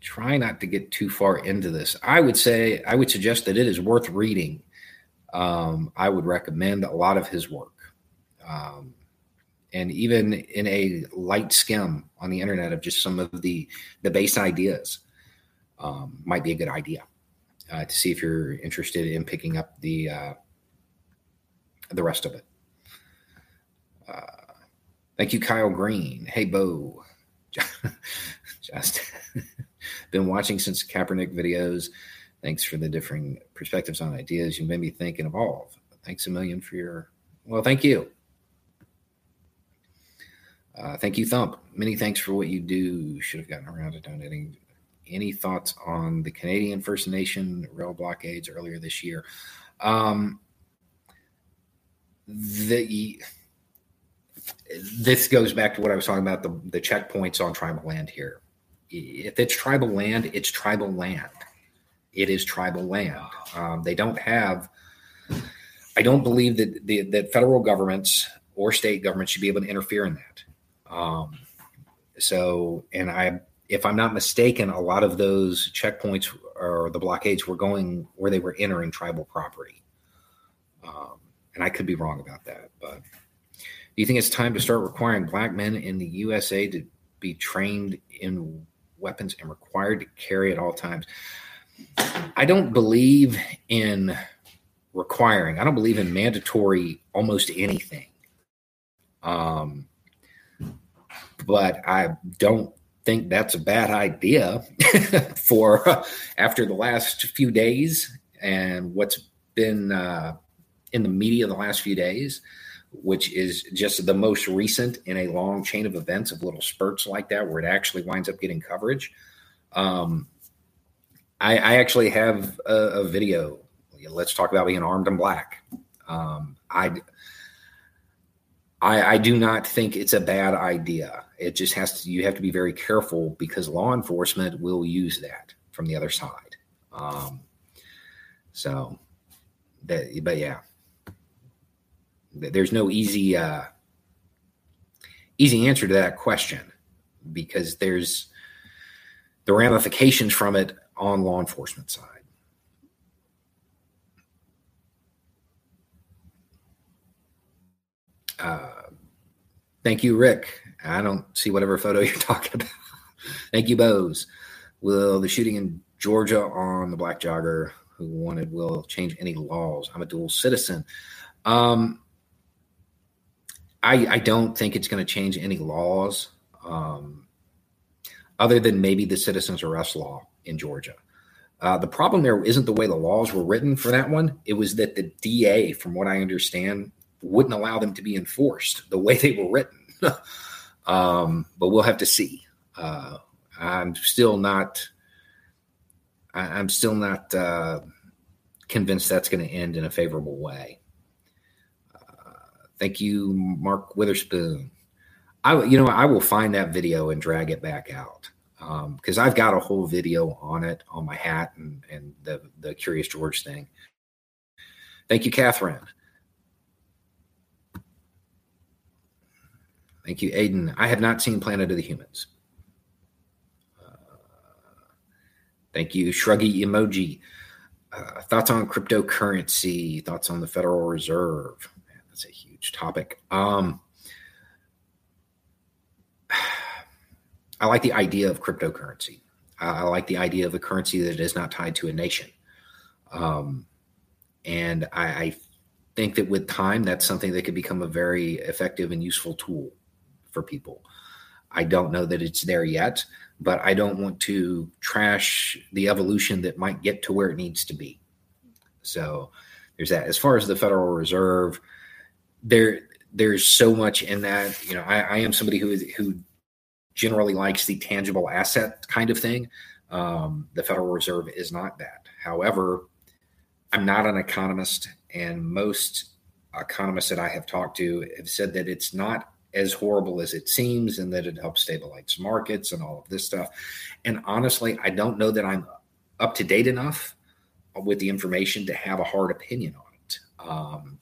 try not to get too far into this. I would say I would suggest that it is worth reading um, I would recommend a lot of his work. Um, and even in a light skim on the internet of just some of the the base ideas um, might be a good idea uh, to see if you're interested in picking up the uh, the rest of it. Uh, thank you, Kyle Green. Hey, Beau. [laughs] Just [laughs] been watching since Kaepernick videos. Thanks for the differing perspectives on ideas. You made me think and evolve. Thanks a million for your, well, thank you. Uh, thank you, Thump. Many thanks for what you do. Should have gotten around to donating. Any thoughts on the Canadian First Nation rail blockades earlier this year? Um, the this goes back to what I was talking about the, the checkpoints on tribal land here. If it's tribal land, it's tribal land it is tribal land. Um, they don't have. I don't believe that the, that federal governments or state governments should be able to interfere in that. Um, so, and I, if I'm not mistaken, a lot of those checkpoints or the blockades were going where they were entering tribal property. Um, and I could be wrong about that, but do you think it's time to start requiring black men in the USA to be trained in weapons and required to carry at all times? I don't believe in requiring. I don't believe in mandatory almost anything. Um, but I don't think that's a bad idea [laughs] for uh, after the last few days and what's been uh, in the media the last few days, which is just the most recent in a long chain of events of little spurts like that where it actually winds up getting coverage. Um, I, I actually have a, a, video. Let's talk about being armed and black. Um, I, I, I do not think it's a bad idea. It just has to. You have to be very careful because law enforcement will use that from the other side. Um, so, that, but yeah, there's no easy uh, easy answer to that question because there's the ramifications from it on law enforcement side. Uh, thank you, Rick. I don't see whatever photo [laughs] you're talking about. thank you, Bose. Will the shooting in Georgia on the black jogger who wanted will change any laws? I'm a dual citizen. Um, I, I don't think it's going to change any laws, um, other than maybe the citizens arrest law in Georgia. Uh, the problem there isn't the way the laws were written for that one. It was that the DA, from what I understand, wouldn't allow them to be enforced the way they were written. [laughs] um, but we'll have to see. Uh, I'm still not. I, am still not uh, convinced that's going to end in a favorable way. Thank you, Mark Witherspoon. I, you know, I will find that video and drag it back out because um, I've got a whole video on it on my hat and, and the, the Curious George thing. Thank you, Catherine. Thank you, Aiden. I have not seen Planet of the Humans. Uh, thank you, Shruggy Emoji. Uh, thoughts on cryptocurrency? Thoughts on the Federal Reserve? Man, that's a huge topic. Um, I like the idea of cryptocurrency. I like the idea of a currency that is not tied to a nation. Um, and I, I think that with time, that's something that could become a very effective and useful tool for people. I don't know that it's there yet, but I don't want to trash the evolution that might get to where it needs to be. So there's that. As far as the Federal Reserve, there there's so much in that. You know, I, I am somebody who is who generally likes the tangible asset kind of thing. Um, the Federal Reserve is not that. However, I'm not an economist, and most economists that I have talked to have said that it's not as horrible as it seems and that it helps stabilize markets and all of this stuff. And honestly, I don't know that I'm up to date enough with the information to have a hard opinion on it. Um,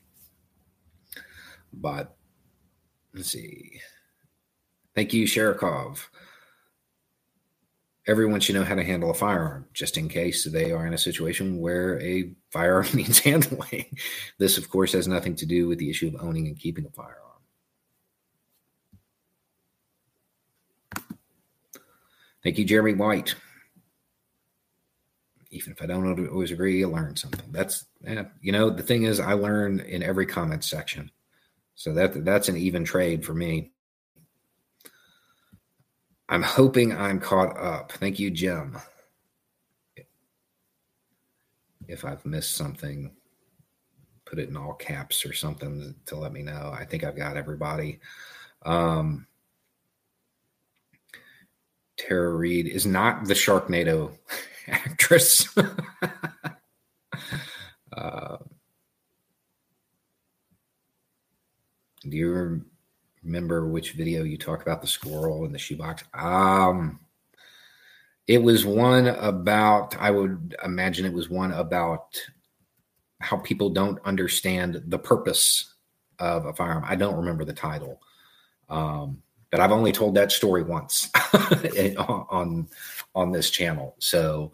but let's see. Thank you, Sherikov. Everyone should know how to handle a firearm, just in case they are in a situation where a firearm [laughs] needs handling. This, of course, has nothing to do with the issue of owning and keeping a firearm. Thank you, Jeremy White. Even if I don't always agree, I learn something. That's you know the thing is I learn in every comment section, so that that's an even trade for me. I'm hoping I'm caught up. Thank you, Jim. If I've missed something, put it in all caps or something to let me know. I think I've got everybody. Um, Tara Reid is not the Sharknado [laughs] actress. [laughs] uh, do you remember which video you talk about the squirrel in the shoebox? Um, it was one about, I would imagine it was one about how people don't understand the purpose of a firearm. I don't remember the title. Um, but I've only told that story once [laughs] on on this channel. So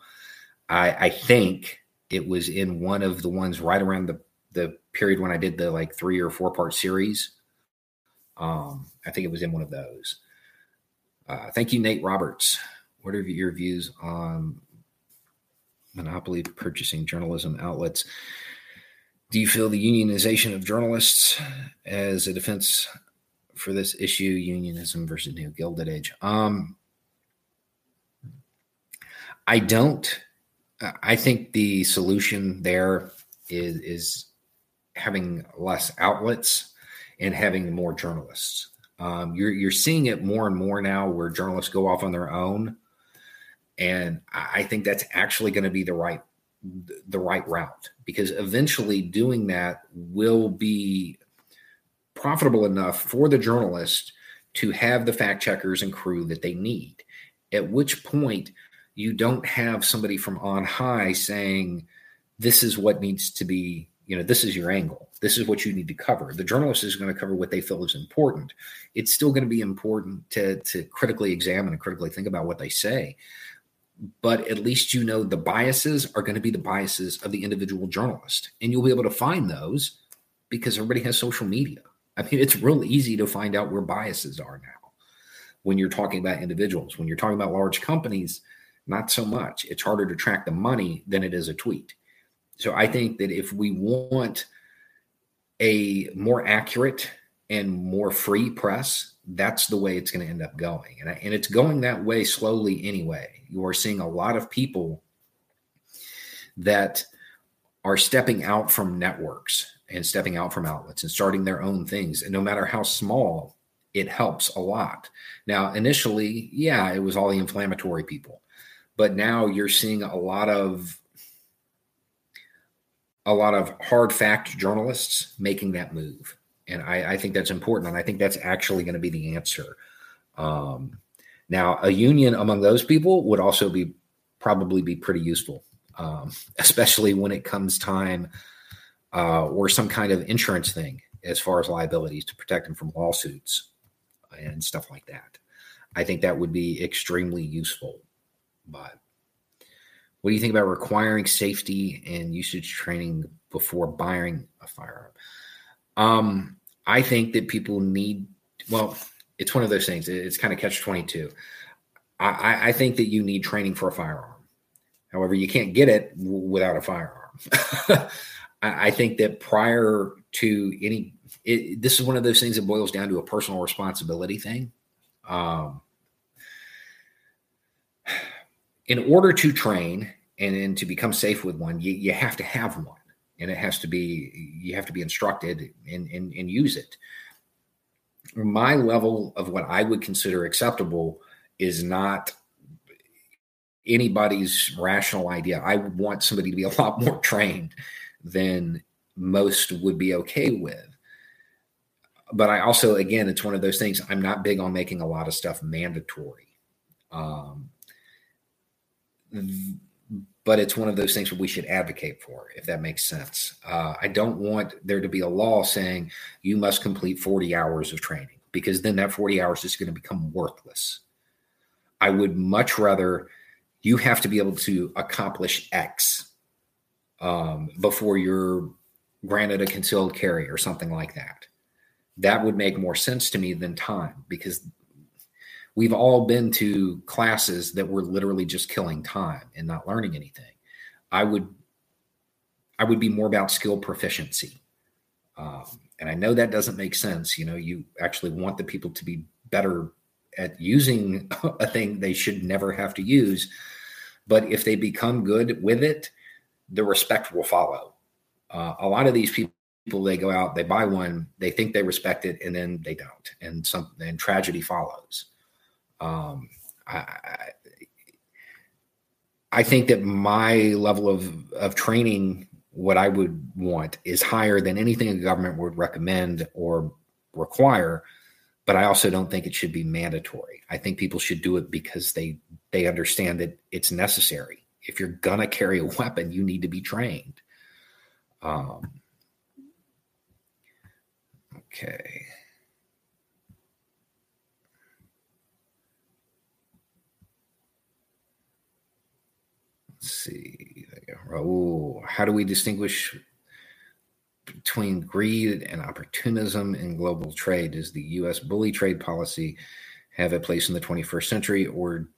I, I think it was in one of the ones right around the the period when I did the like three or four part series. Um, I think it was in one of those. Uh, thank you, Nate Roberts. What are your views on monopoly purchasing journalism outlets? Do you feel the unionization of journalists as a defense for this issue unionism versus new gilded age um i don't i think the solution there is is having less outlets and having more journalists um, you're you're seeing it more and more now where journalists go off on their own and i think that's actually going to be the right the right route because eventually doing that will be profitable enough for the journalist to have the fact checkers and crew that they need. At which point, you don't have somebody from on high saying, This is what needs to be, you know, this is your angle. This is what you need to cover. The journalist is going to cover what they feel is important. It's still going to be important to, to critically examine and critically think about what they say. But at least you know the biases are going to be the biases of the individual journalist. And you'll be able to find those because everybody has social media I mean, it's real easy to find out where biases are now when you're talking about individuals. When you're talking about large companies, not so much. It's harder to track the money than it is a tweet. So I think that if we want a more accurate and more free press, that's the way it's going to end up going. And, and it's going that way slowly anyway. You are seeing a lot of people that are stepping out from networks and stepping out from outlets and starting their own things. And no matter how small, it helps a lot. Now, initially, yeah, it was all the inflammatory people, but now you're seeing a lot of a lot of hard fact journalists making that move. And I, I think that's important. And I think that's actually going to be the answer. Um, now, a union among those people would also be probably be pretty useful, um, [laughs] especially when it comes time uh, or some kind of insurance thing as far as liabilities to protect them from lawsuits and stuff like that. I think that would be extremely useful. But what do you think about requiring safety and usage training before buying a firearm? Um, I think that people need, well, it's one of those things. It's kind of catch 22. I, I think that you need training for a firearm. However, you can't get it w- without a firearm. [laughs] I, I think that prior to any, it, this is one of those things that boils down to a personal responsibility thing. Um, in order to train and, then to become safe with one, you, you have to have one, and it has to be you have to be instructed and, and, and use it. My level of what I would consider acceptable is not anybody's rational idea. I want somebody to be a [laughs] lot more trained than most would be okay with. But I also, again, it's one of those things. I'm not big on making a lot of stuff mandatory. Um, but it's one of those things that we should advocate for, if that makes sense. Uh, I don't want there to be a law saying you must complete 40 hours of training because then that 40 hours is going to become worthless. I would much rather you have to be able to accomplish X um, before you're granted a concealed carry or something like that. That would make more sense to me than time because we've all been to classes that were literally just killing time and not learning anything. I would I would be more about skill proficiency. Um, and I know that doesn't make sense. You know, you actually want the people to be better at using [laughs] a thing they should never have to use. But if they become good with it, the respect will follow. Uh, a lot of these people, they go out, they buy one, they think they respect it, and then they don't, and some and tragedy follows. Um, I, I think that my level of of training, what I would want, is higher than anything the government would recommend or require. But I also don't think it should be mandatory. I think people should do it because they they understand that it's necessary. If you're gonna carry a weapon, you need to be trained. Um, okay. Let's see. Oh, how do we distinguish between greed and opportunism in global trade? Does the U.S. bully trade policy have a place in the 21st century, or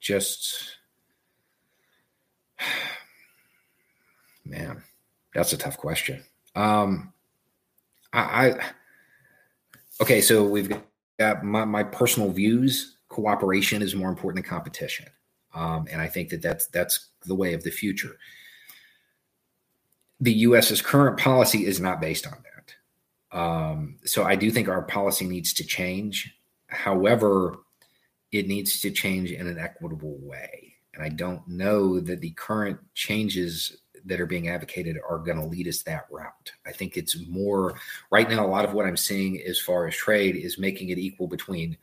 just [sighs] man, that's a tough question. Um, I, I okay, so we've got my, my personal views. Cooperation is more important than competition. Um, and I think that that's that's the way of the future. The U.S.'s current policy is not based on that. Um, so I do think our policy needs to change. However, it needs to change in an equitable way. And I don't know that the current changes that are being advocated are going to lead us that route. I think it's more right now. A lot of what I'm seeing as far as trade is making it equal between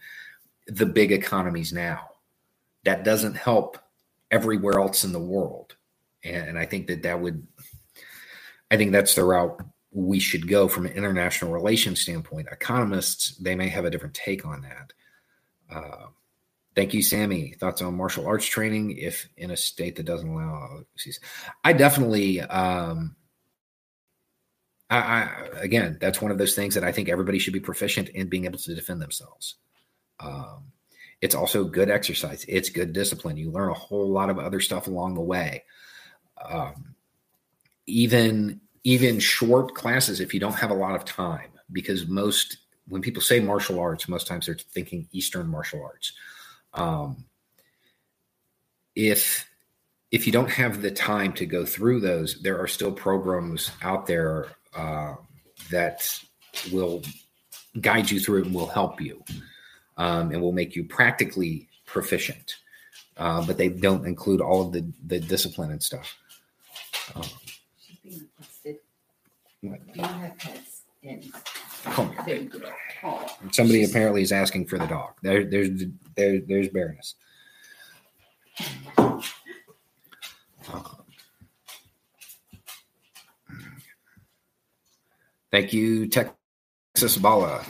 the big economies now that doesn't help everywhere else in the world. And, I think that that would, I think that's the route we should go from an international relations standpoint. Economists, they may have a different take on that. Uh, thank you, Sammy. Thoughts on martial arts training if in a state that doesn't allow? I definitely, um, I, I, again, that's one of those things that I think everybody should be proficient in being able to defend themselves. Um, it's also good exercise. It's good discipline. You learn a whole lot of other stuff along the way. Um, even even short classes if you don't have a lot of time, because most when people say martial arts, most times they're thinking Eastern martial arts. Um, if if you don't have the time to go through those, there are still programs out there uh, that will guide you through it and will help you um, and will make you practically proficient. Uh, but they don't include all of the, the discipline and stuff. Um, She's being requested. Do you have pets? And Come here. there you go. Oh, somebody apparently is asking for the dog. There, there's there, there's Baroness. Thank you, Texas Bala.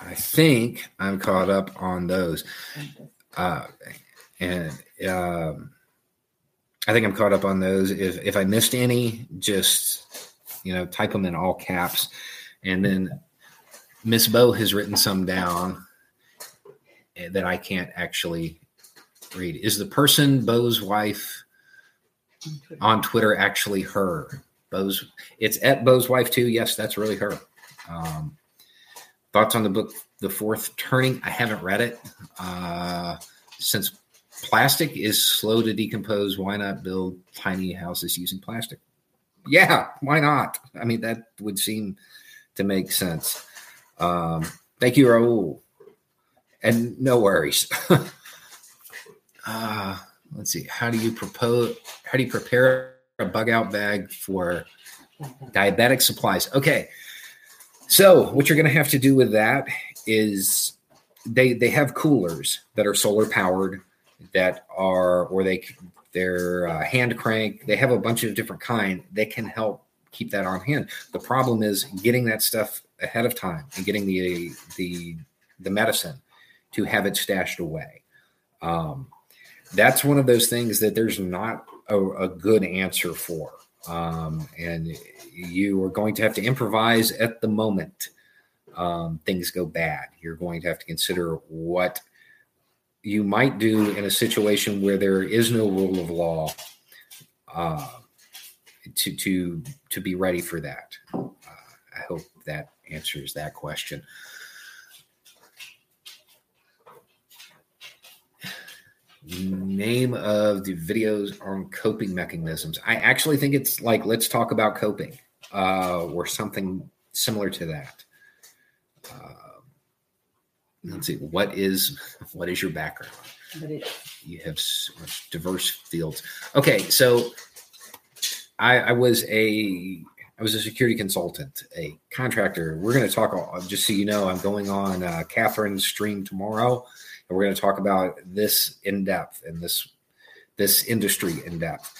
I think I'm caught up on those. Uh, and um, I think I'm caught up on those. If if I missed any, just you know, type them in all caps. And then Miss Beau has written some down that I can't actually read. Is the person Beau's wife on Twitter. on Twitter actually her? Beau's. It's at Beau's wife too. Yes, that's really her. Um, thoughts on the book, The Fourth Turning? I haven't read it. Uh, since plastic is slow to decompose, why not build tiny houses using plastic? Yeah, why not? I mean, that would seem to make sense. Um, thank you, Raul. And no worries. [laughs] uh, let's see. How do you propose? How do you prepare a bug out bag for diabetic supplies? Okay. So what you're going to have to do with that is they they have coolers that are solar powered that are or they they're uh, hand crank. They have a bunch of different kind that can help keep that on hand. The problem is getting that stuff ahead of time and getting the the the medicine to have it stashed away. Um, that's one of those things that there's not a, a good answer for. Um, and you are going to have to improvise at the moment um, things go bad. You're going to have to consider what you might do in a situation where there is no rule of law uh, to to to be ready for that. Uh, I hope that answers that question. Name of the videos on coping mechanisms. I actually think it's like let's talk about coping uh, or something similar to that. Uh, let's see what is what is your background But it, you have diverse fields okay so i i was a i was a security consultant a contractor we're going to talk uh, just so you know i'm going on uh, catherine's stream tomorrow and we're going to talk about this in depth and this this industry in depth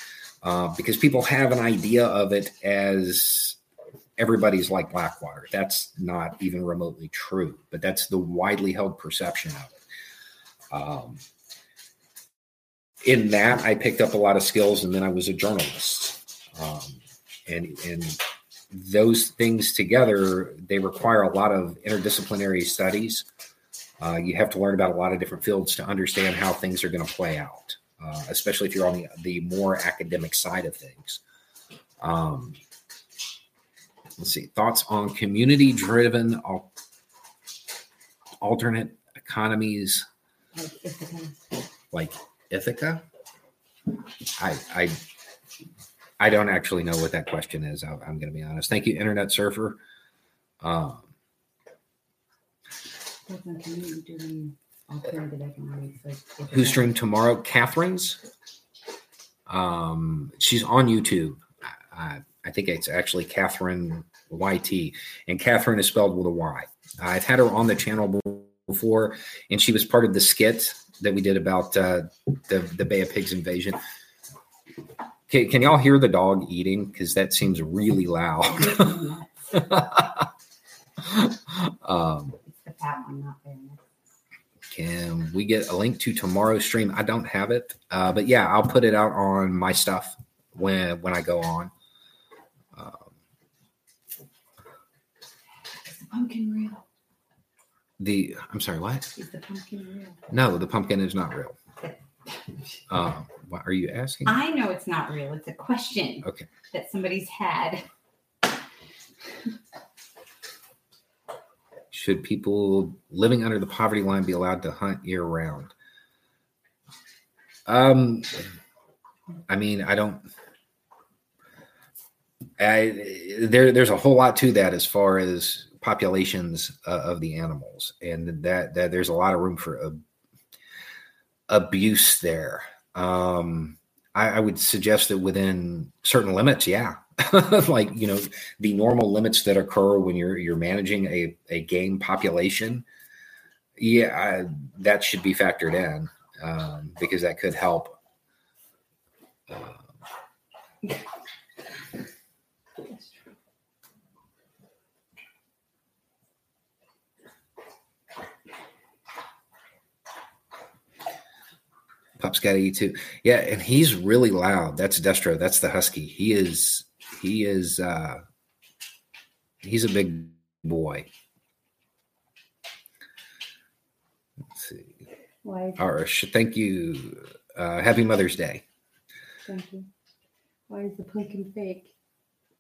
uh, because people have an idea of it as everybody's like Blackwater. That's not even remotely true, but that's the widely held perception of it. Um, in that, I picked up a lot of skills, and then I was a journalist. Um, and and those things together, they require a lot of interdisciplinary studies. Uh, you have to learn about a lot of different fields to understand how things are going to play out, uh, especially if you're on the, the more academic side of things. Um, let's see thoughts on community driven al- alternate economies? Like, if it has, like ithaca? I i i don't actually know what that question is I, i'm going to be honest. Thank you internet surfer. Um, there's no community doing alternative economics. Like, who streamed tomorrow? Catherine's? Um she's on youtube. I, I think it's actually catherine yt and catherine is spelled with a y. I've had her on the channel before and she was part of the skit that we did about uh the the bay of pigs invasion. Can, can y'all hear the dog eating? Because that seems really loud. [laughs] [laughs] Um Fat one, not very nice. Can we get a link to tomorrow's stream? I don't have it, uh, but yeah, I'll put it out on my stuff when when I go on. Um, the pumpkin real? the I'm sorry, what? Is the pumpkin real? No, the pumpkin is not real. Uh, what are you asking? I know it's not real. It's a question Okay. that somebody's had. [laughs] Should people living under the poverty line be allowed to hunt year round? Um, I mean, I don't. I, there, there's a whole lot to that as far as populations uh, of the animals, and that that there's a lot of room for ab- abuse there. Um, I, I would suggest that within certain limits, yeah, [laughs] like you know the normal limits that occur when you're you're managing a a game population. Yeah, I, that should be factored in um, because that could help. Uh, Pup's got eat too. Yeah, and he's really loud. That's Destro. That's the husky. He is. He is. uh He's a big boy. Let's see. Why? Is, All right. sh- Thank you. Uh, happy Mother's Day. Thank you. Why is the pumpkin fake?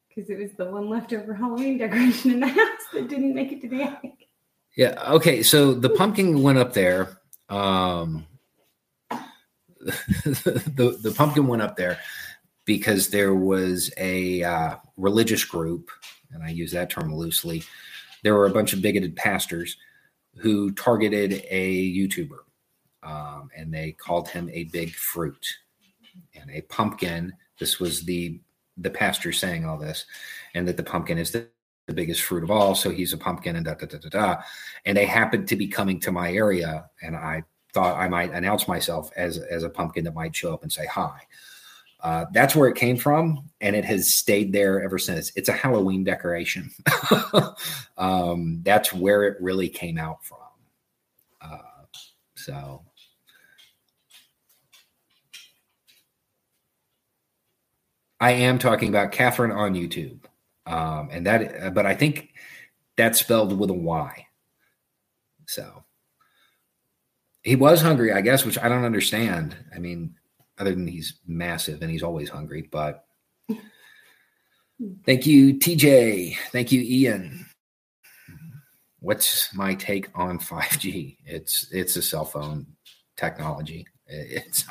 Because it was the one leftover Halloween decoration in the house that didn't make it to the attic. Yeah. Okay. So the pumpkin went up there. Um, [laughs] the the pumpkin went up there because there was a uh, religious group, and I use that term loosely. There were a bunch of bigoted pastors who targeted a YouTuber, um, and they called him a big fruit and a pumpkin. This was the the pastor saying all this, and that the pumpkin is the, the biggest fruit of all. So he's a pumpkin, and da da da da da. And they happened to be coming to my area, and I thought I might announce myself as as a pumpkin that might show up and say hi. Uh, that's where it came from, and it has stayed there ever since. It's a Halloween decoration. [laughs] um, that's where it really came out from. Uh, so, I am talking about Catherine on YouTube, um, and that, but I think that's spelled with a Y. So he was hungry, I guess, which I don't understand. I mean, other than he's massive and he's always hungry. But [laughs] thank you, TJ. Thank you, Ian. What's my take on 5G? It's it's a cell phone technology. It's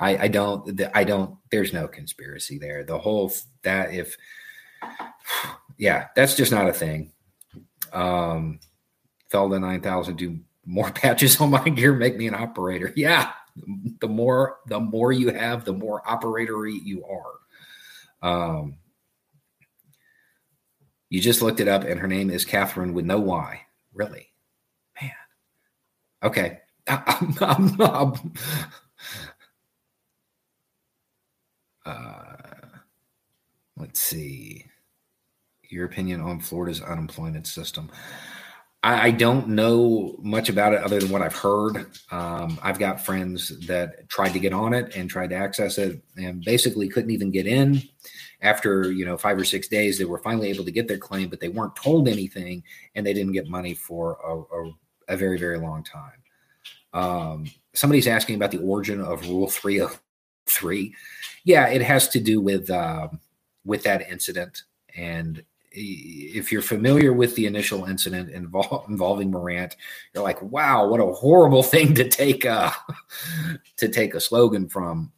I, I don't I don't there's no conspiracy there. The whole that if yeah, that's just not a thing. Um Felda 9000 do more [laughs] patches on my gear make me an operator. Yeah, the more the more you have, the more operatory you are. Um, you just looked it up, and her name is Catherine with no Y. Really, man. Okay, [laughs] I'm, I'm, I'm, uh, let's see. Your opinion on Florida's unemployment system. I, I don't know much about it other than what I've heard. Um, I've got friends that tried to get on it and tried to access it and basically couldn't even get in. After you know five or six days, they were finally able to get their claim, but they weren't told anything, and they didn't get money for a, a, a very very long time. Um, somebody's asking about the origin of Rule Three of Three. Yeah, it has to do with uh, with that incident and if you're familiar with the initial incident involve, involving Morant, you're like, wow, what a horrible thing to take a to take a slogan from.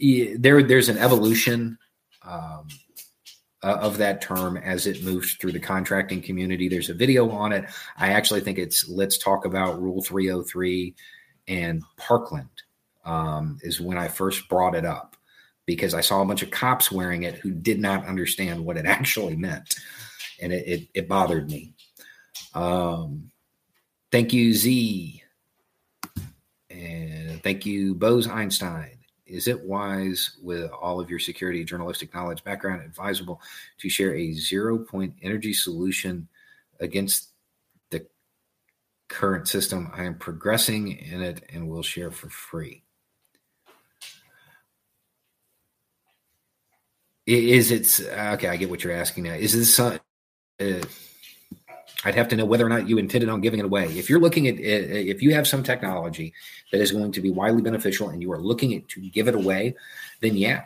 There, there's an evolution um, of that term as it moves through the contracting community. There's a video on it. I actually think it's let's talk about Rule 303 and Parkland um, is when I first brought it up because I saw a bunch of cops wearing it who did not understand what it [laughs] actually meant. And it, it, it bothered me. Um, thank you, Z. And thank you, Bose Einstein. Is it wise with all of your security journalistic knowledge background advisable to share a zero point energy solution against the current system? I am progressing in it and will share for free. Is it okay? I get what you're asking now. Is this uh, I'd have to know whether or not you intended on giving it away. If you're looking at if you have some technology that is going to be widely beneficial and you are looking at to give it away, then yeah,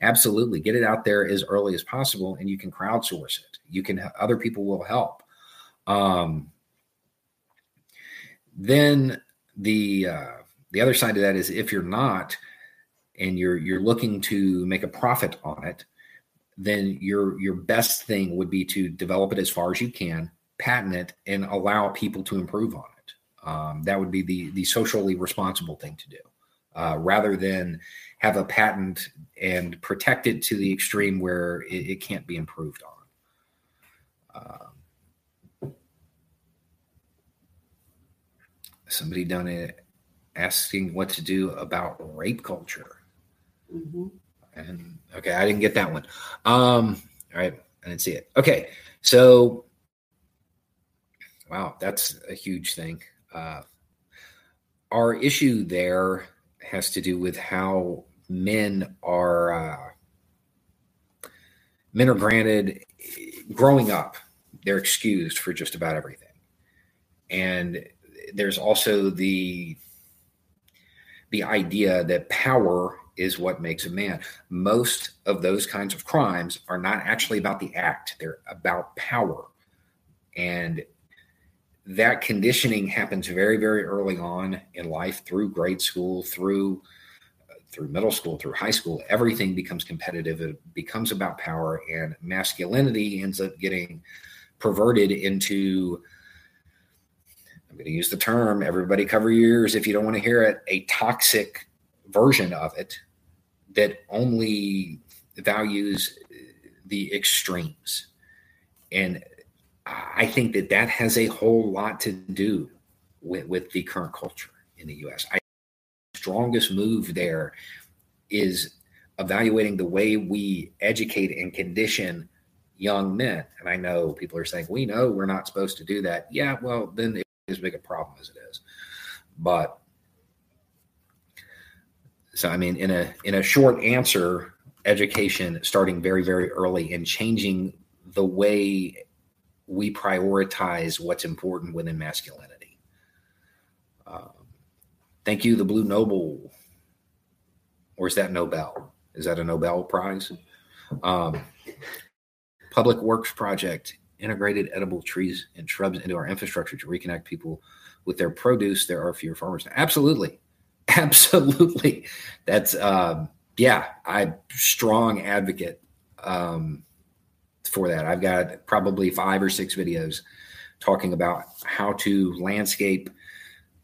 absolutely get it out there as early as possible and you can crowdsource it. You can other people will help. Um, then the uh, the other side of that is if you're not and you're you're looking to make a profit on it, then your your best thing would be to develop it as far as you can, patent it, and allow people to improve on it. Um, that would be the the socially responsible thing to do, uh, rather than have a patent and protect it to the extreme where it, it can't be improved on. Um, somebody done it asking what to do about rape culture. Mm-hmm. And okay, I didn't get that one. Um, all right, I didn't see it. Okay, so wow, that's a huge thing. Uh, our issue there has to do with how men are uh, men are granted growing up they're excused for just about everything and there's also the the idea that power is what makes a man. Most of those kinds of crimes are not actually about the act, they're about power. And that conditioning happens very, very early on in life through grade school, through through middle school, through high school, everything becomes competitive. It becomes about power, and masculinity ends up getting perverted into I'm going to use the term, everybody cover your ears if you don't want to hear it, a toxic version of it that only values the extremes. And I think that that has a whole lot to do with, with the current culture in the US. I strongest move there is evaluating the way we educate and condition young men. And I know people are saying, we know we're not supposed to do that. Yeah, well, then it's as big a problem as it is. But so I mean, in a in a short answer, education starting very, very early and changing the way we prioritize what's important within masculinity. Um, thank you, the Blue Noble. Or is that Nobel? Is that a Nobel Prize? Um, Public Works Project integrated edible trees and shrubs into our infrastructure to reconnect people with their produce. There are fewer farmers. Absolutely. [laughs] Absolutely. That's, um, yeah, I'm strong advocate um, for that. I've got probably five or six videos talking about how to landscape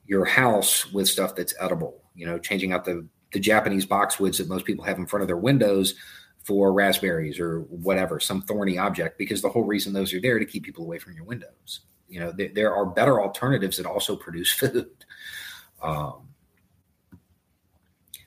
your house with stuff that's edible. You know, changing out the the Japanese boxwoods that most people have in front of their windows for raspberries or whatever, some thorny object, because the whole reason those are there to keep people away from your windows. You know, there, there are better alternatives that also produce [laughs] food. Um,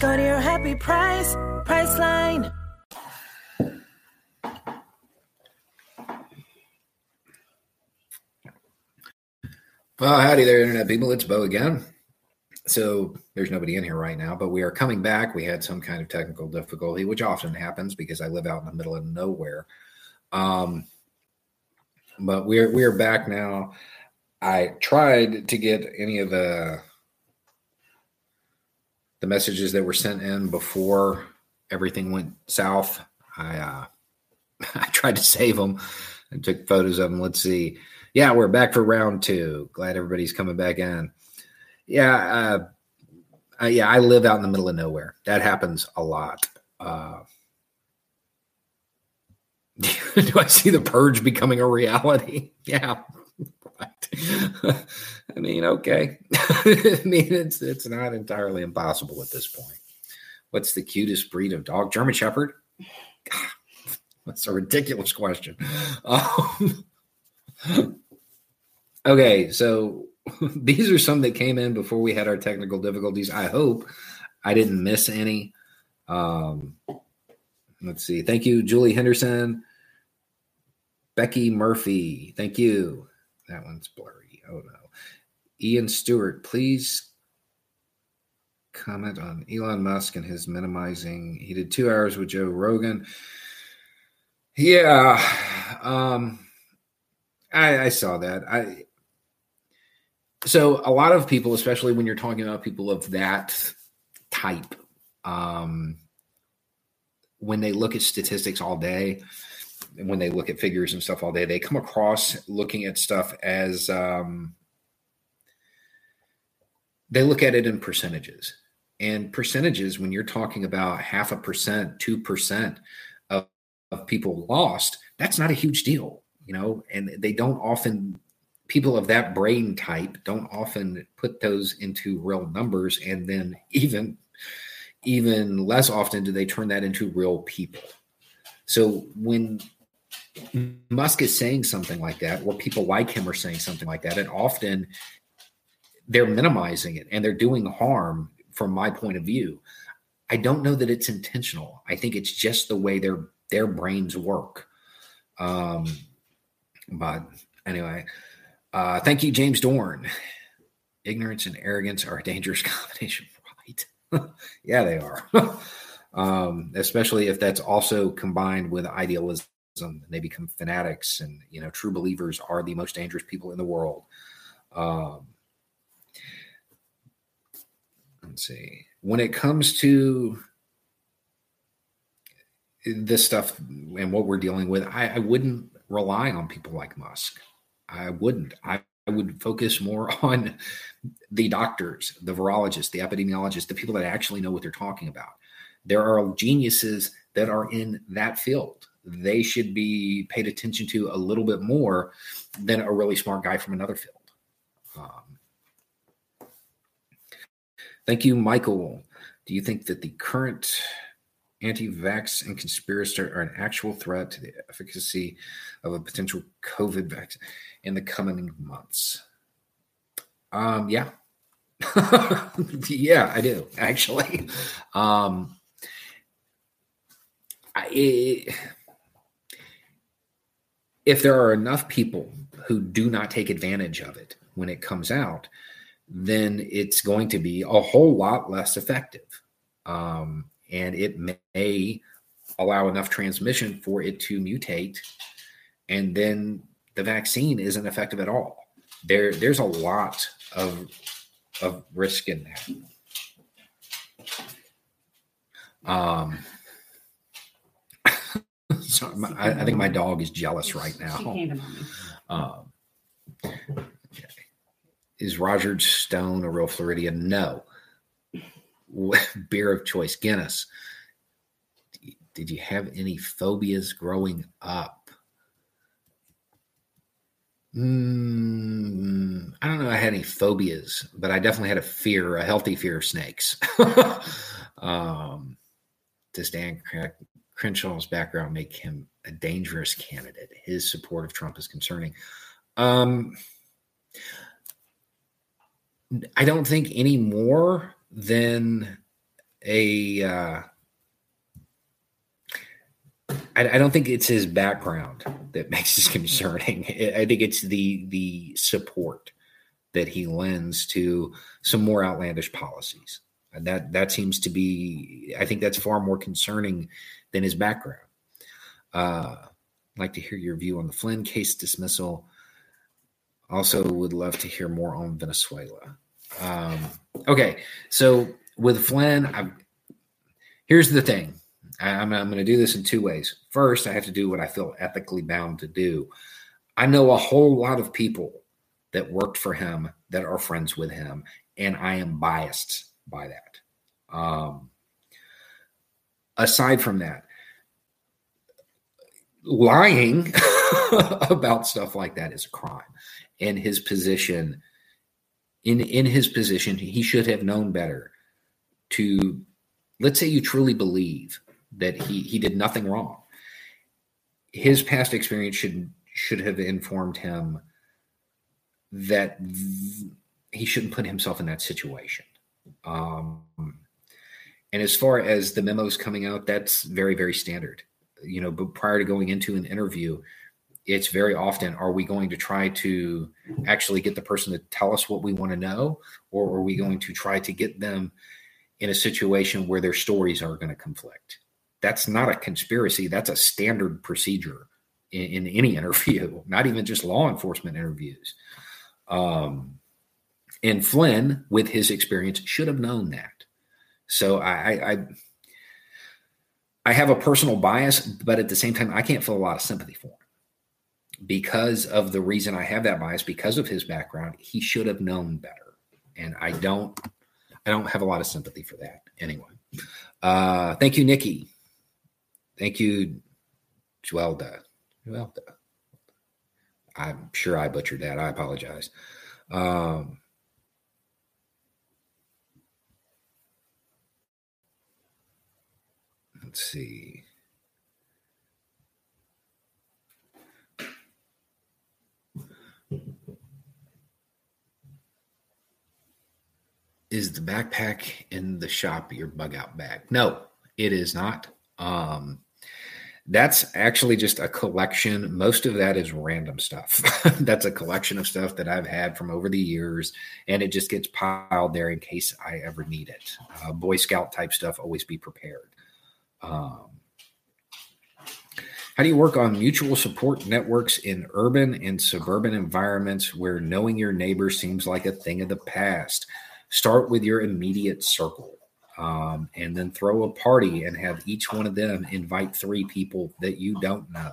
Go to your happy price, Priceline. Well, howdy there, Internet people. It's Beau again. So there's nobody in here right now, but we are coming back. We had some kind of technical difficulty, which often happens because I live out in the middle of nowhere. Um, but we're we're back now. I tried to get any of the the messages that were sent in before everything went south. I uh, [laughs] I tried to save them and took photos of them. Let's see yeah, we're back for round two. Glad everybody's coming back in. Yeah, uh, yeah, I live out in the middle of nowhere. That happens a lot. Uh, [laughs] do I see the purge becoming a reality? [laughs] Yeah. [laughs] I mean, okay. [laughs] I mean, it's it's not entirely impossible at this point. What's the cutest breed of dog? German Shepherd. God, that's a ridiculous question. Um, [laughs] Okay, so these are some that came in before we had our technical difficulties. I hope I didn't miss any. Um, let's see. Thank you, Julie Henderson. Becky Murphy. Thank you. That one's blurry. Oh no. Ian Stewart, please comment on Elon Musk and his minimizing. He did two hours with Joe Rogan. Yeah. Um I, I saw that. I so a lot of people, especially when you're talking about people of that type, um, when they look at statistics all day, when they look at figures and stuff all day, they come across looking at stuff as um, they look at it in percentages. And percentages, when you're talking about half a percent, two percent of, of people lost, that's not a huge deal, you know. And they don't often people of that brain type don't often put those into real numbers and then even even less often do they turn that into real people so when musk is saying something like that or people like him are saying something like that and often they're minimizing it and they're doing harm from my point of view. I don't know that it's intentional. I think it's just the way their their brains work. Um, but anyway, uh, thank you, James Dorn. Ignorance and arrogance are a dangerous [laughs] combination, right? [laughs] yeah, they are. [laughs] um, especially if that's also combined with idealism. And they become fanatics, and you know, true believers are the most dangerous people in the world. Um, let's see. When it comes to this stuff and what we're dealing with, I, I wouldn't rely on people like Musk. I wouldn't. I, I would focus more [laughs] on the doctors, the virologists, the epidemiologists, the people that actually know what they're talking about. There are geniuses that are in that field. They should be paid attention to a little bit more than a really smart guy from another field. Um, thank you, Michael. Do you think that the current anti-vax and conspiracy are an actual threat to the efficacy of a potential COVID vaccine in the coming months? Um, yeah, [laughs] yeah, I do actually. Um, I, if there are enough people who do not take advantage of it when it comes out, then it's going to be a whole lot less effective. Um, and it may allow enough transmission for it to mutate and then the vaccine isn't effective at all there there's a lot of of risk in that um so I, I, think my dog is jealous right now um, is roger stone a real floridian no [laughs] beer of choice, Guinness. Did you have any phobias growing up? Mm, I don't know. I had any phobias, but I definitely had a fear, a healthy fear of snakes. [laughs] um, stand Dan Crenshaw's background make him a dangerous candidate? His support of Trump is concerning. Um, I don't think any more than a. Uh, I, don't think it's his background that [laughs] makes this concerning. I think it's the the support that he lends to some more outlandish policies. And that that seems to be, I think that's far more concerning than his background. Uh, I'd like to hear your view on the Flynn case dismissal. Also, would love to hear more on Venezuela. Um, okay, so with Flynn, I'm, here's the thing. I, I'm, I'm going to do this in two ways. First, I have to do what I feel ethically bound to do. I know a whole lot of people that worked for him that are friends with him, and I am biased by that. Um, aside from that, lying [laughs] about stuff like that is a crime, and his position in in his position, he should have known better. To let's say you truly believe that he he did nothing wrong. His past experience should should have informed him that th- he shouldn't put himself in that situation. Um, and as far as the memos coming out, that's very very standard. You know, but prior to going into an interview, it's very often are we going to try to actually get the person to tell us what we want to know? Or are we going to try to get them in a situation where their stories are going to conflict? That's not a conspiracy. That's a standard procedure in, in any [laughs] interview not even just law enforcement interviews. Um, and flynn with his experience should have known that so I, I i have a personal bias but at the same time i can't feel a lot of sympathy for him because of the reason I have that bias, because of his background, he should have known better. And I don't, I don't have a lot of sympathy for that. Anyway, uh, thank you, Nikki. Thank you, Juelda. Juelda. I'm sure I butchered that. I apologize. Um, let's see. is the backpack in the shop your bug out bag? No, it is not. Um, that's actually just a collection. Most of that is random stuff. [laughs] that's a collection of stuff that I've had from over the years, and it just gets piled there in case I ever need it. Uh, Boy Scout type stuff, always be prepared. Um, how do you work on mutual support networks in urban and suburban environments where knowing your neighbor seems like a thing of the past? Start with your immediate circle um, and then throw a party and have each one of them invite three people that you don't know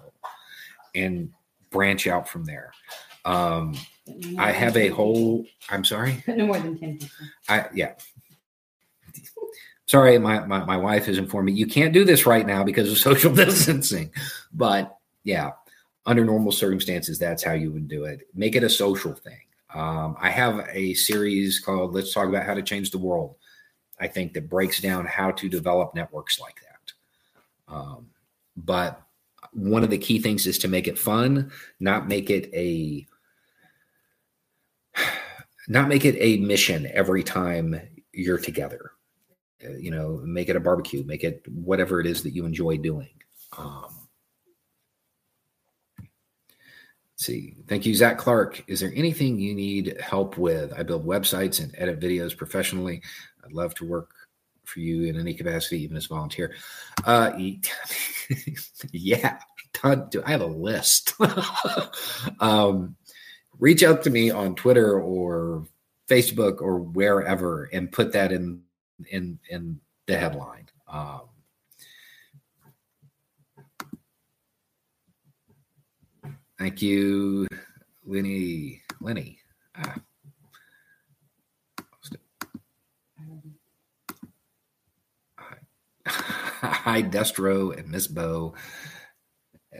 and branch out from there. Um, I have a whole, I'm sorry? No [laughs] more than 10 people. I, yeah, sorry, my, my, my wife has informed me you can't do this right now because of [laughs] social distancing. But yeah, under normal circumstances, that's how you would do it. Make it a social thing. Um, I have a series called Let's Talk About How to Change the World, I think, that breaks down how to develop networks like that. Um, but one of the key things is to make it fun, not make it a [sighs] not make it a mission every time you're together. Uh, you know, make it a barbecue, make it whatever it is that you enjoy doing. Um, see. Thank you, Zach Clark. Is there anything you need help with? I build websites and edit videos professionally. I'd love to work for you in any capacity, even as a volunteer. Uh, [laughs] yeah, I have a list. [laughs] um, reach out to me on Twitter or Facebook or wherever and put that in in in the headline. Um, thank you, Lenny. Lenny. Ah. Hi, [laughs] Destro and Miss Beau. [laughs]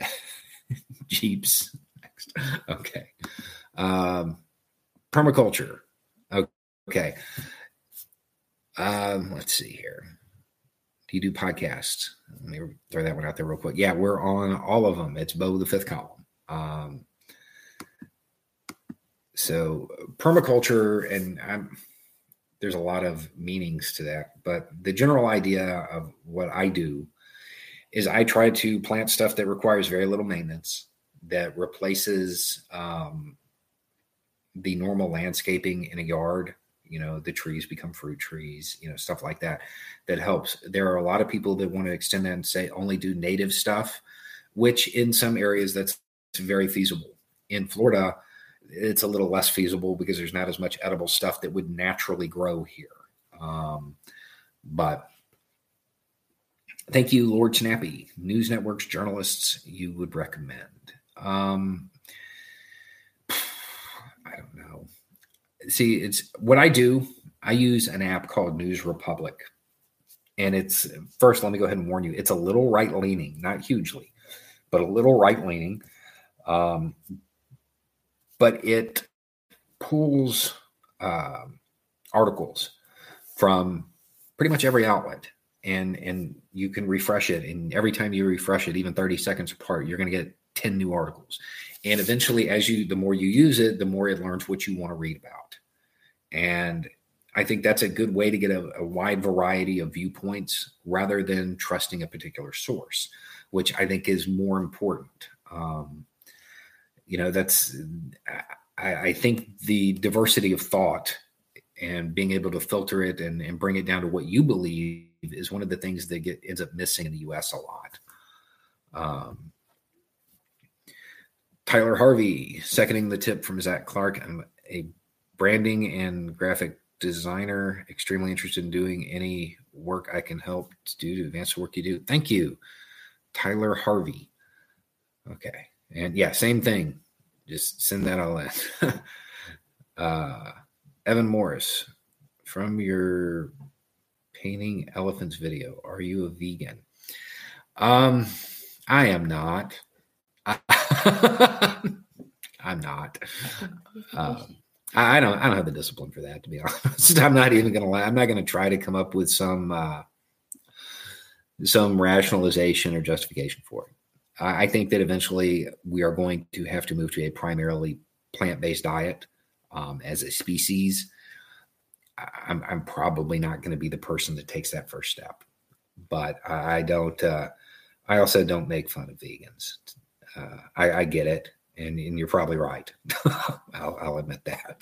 Jeeps. Next. Okay. Um, permaculture. Okay. Um, let's see here. Do you do podcasts? Let me throw that one out there real quick. Yeah, we're on all of them. It's Beau the fifth column. Um, so permaculture, and I'm, there's a lot of meanings to that, but the general idea of what I do is I try to plant stuff that requires very little maintenance, that replaces um, the normal landscaping in a yard you know the trees become fruit trees you know stuff like that that helps. There are a lot of people that want to extend that and say only do native stuff which in some areas that's very feasible. In florida it's a little less feasible because there's not as much edible stuff that would naturally grow here. Um, but thank you lord snappy. News networks journalists you would recommend. Um, [sighs] i don't know see, it's what I do. I use an app called News Republic. And it's first, let me go ahead and warn you, it's a little right leaning, not hugely, but a little right leaning. Um, but it pulls uh, articles from pretty much every outlet and and you can refresh it and every time you refresh it even 30 seconds apart you're going to get 10 new articles and eventually as you the more you use it the more it learns what you want to read about. And i think that's a good way to get a, a wide variety of viewpoints rather than trusting a particular source which i think is more important. Um, you know that's I, I, think the diversity of thought and being able to filter it and, and bring it down to what you believe is one of the things that get ends up missing in the us a lot. Um, Tyler Harvey, seconding the tip from Zach Clark. I'm a branding and graphic designer, extremely interested in doing any work I can help to do to advance the work you do. Thank you, Tyler Harvey. Okay. And yeah, same thing. Just send that all in. [laughs] uh, Evan Morris, from your painting elephants video, are you a vegan? Um, I am not. [laughs] I'm not. Um, I don't. I don't have the discipline for that, to be [laughs] honest. I'm not even gonna. I'm not gonna try to come up with some uh, some rationalization or justification for it. I, I think that eventually we are going to have to move to a primarily plant-based diet um, as a species. I'm, I'm probably not going to be the person that takes that first step. But I, I don't. Uh, I also don't make fun of vegans. Uh, I, I, get it, and, and, you're probably right. [laughs] I'll, I'll, admit that.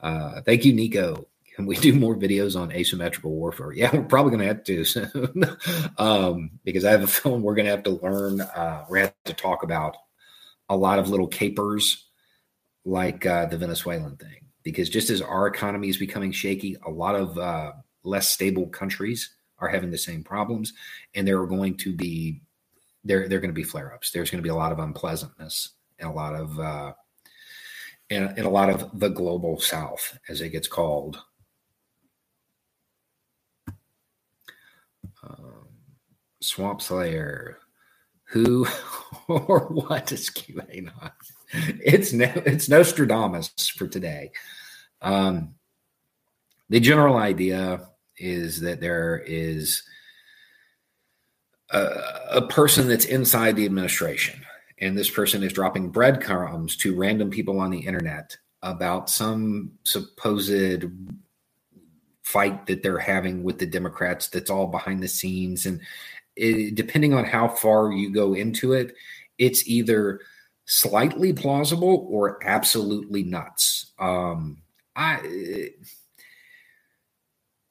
Uh, thank you, Nico. Can we do more videos on asymmetrical warfare? Yeah, we're probably going to have to soon [laughs] um, because I have a film we're going to have to learn. Uh, we're going to have to talk about a lot of little capers like uh, the Venezuelan thing because just as our economy is becoming shaky, a lot of uh, less stable countries are having the same problems, and there are going to be there are going to be flare ups. There's going to be a lot of unpleasantness and a lot of uh, in, in a lot of the global South, as it gets called. Um, Swamp Slayer, who [laughs] or what is QAnon? It's no, it's Nostradamus for today. Um, the general idea is that there is a, person that's inside the administration, and this person is dropping breadcrumbs to random people on the internet about some supposed fight that they're having with the Democrats that's all behind the scenes. And it, depending on how far you go into it, it's either slightly plausible or absolutely nuts. Um, I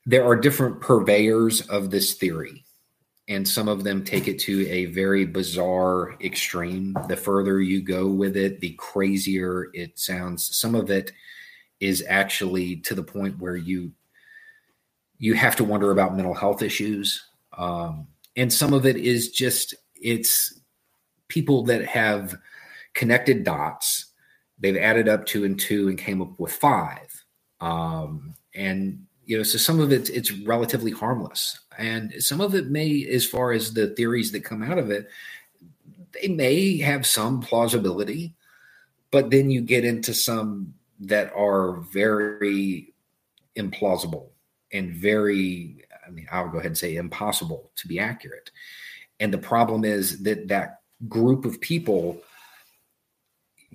there are different purveyors of this theory and some of them take it to a very bizarre extreme. The further you go with it the crazier it sounds. Some of it is actually to the point where you you have to wonder about mental health issues. Um, and some of it is just it's people that have connected dots. They've added up two and two and came up with five. Um, and you know, so some of it it's relatively harmless, and some of it may, as far as the theories that come out of it, they may have some plausibility, but then you get into some that are very implausible and very i mean i'll go ahead and say impossible to be accurate and the problem is that that group of people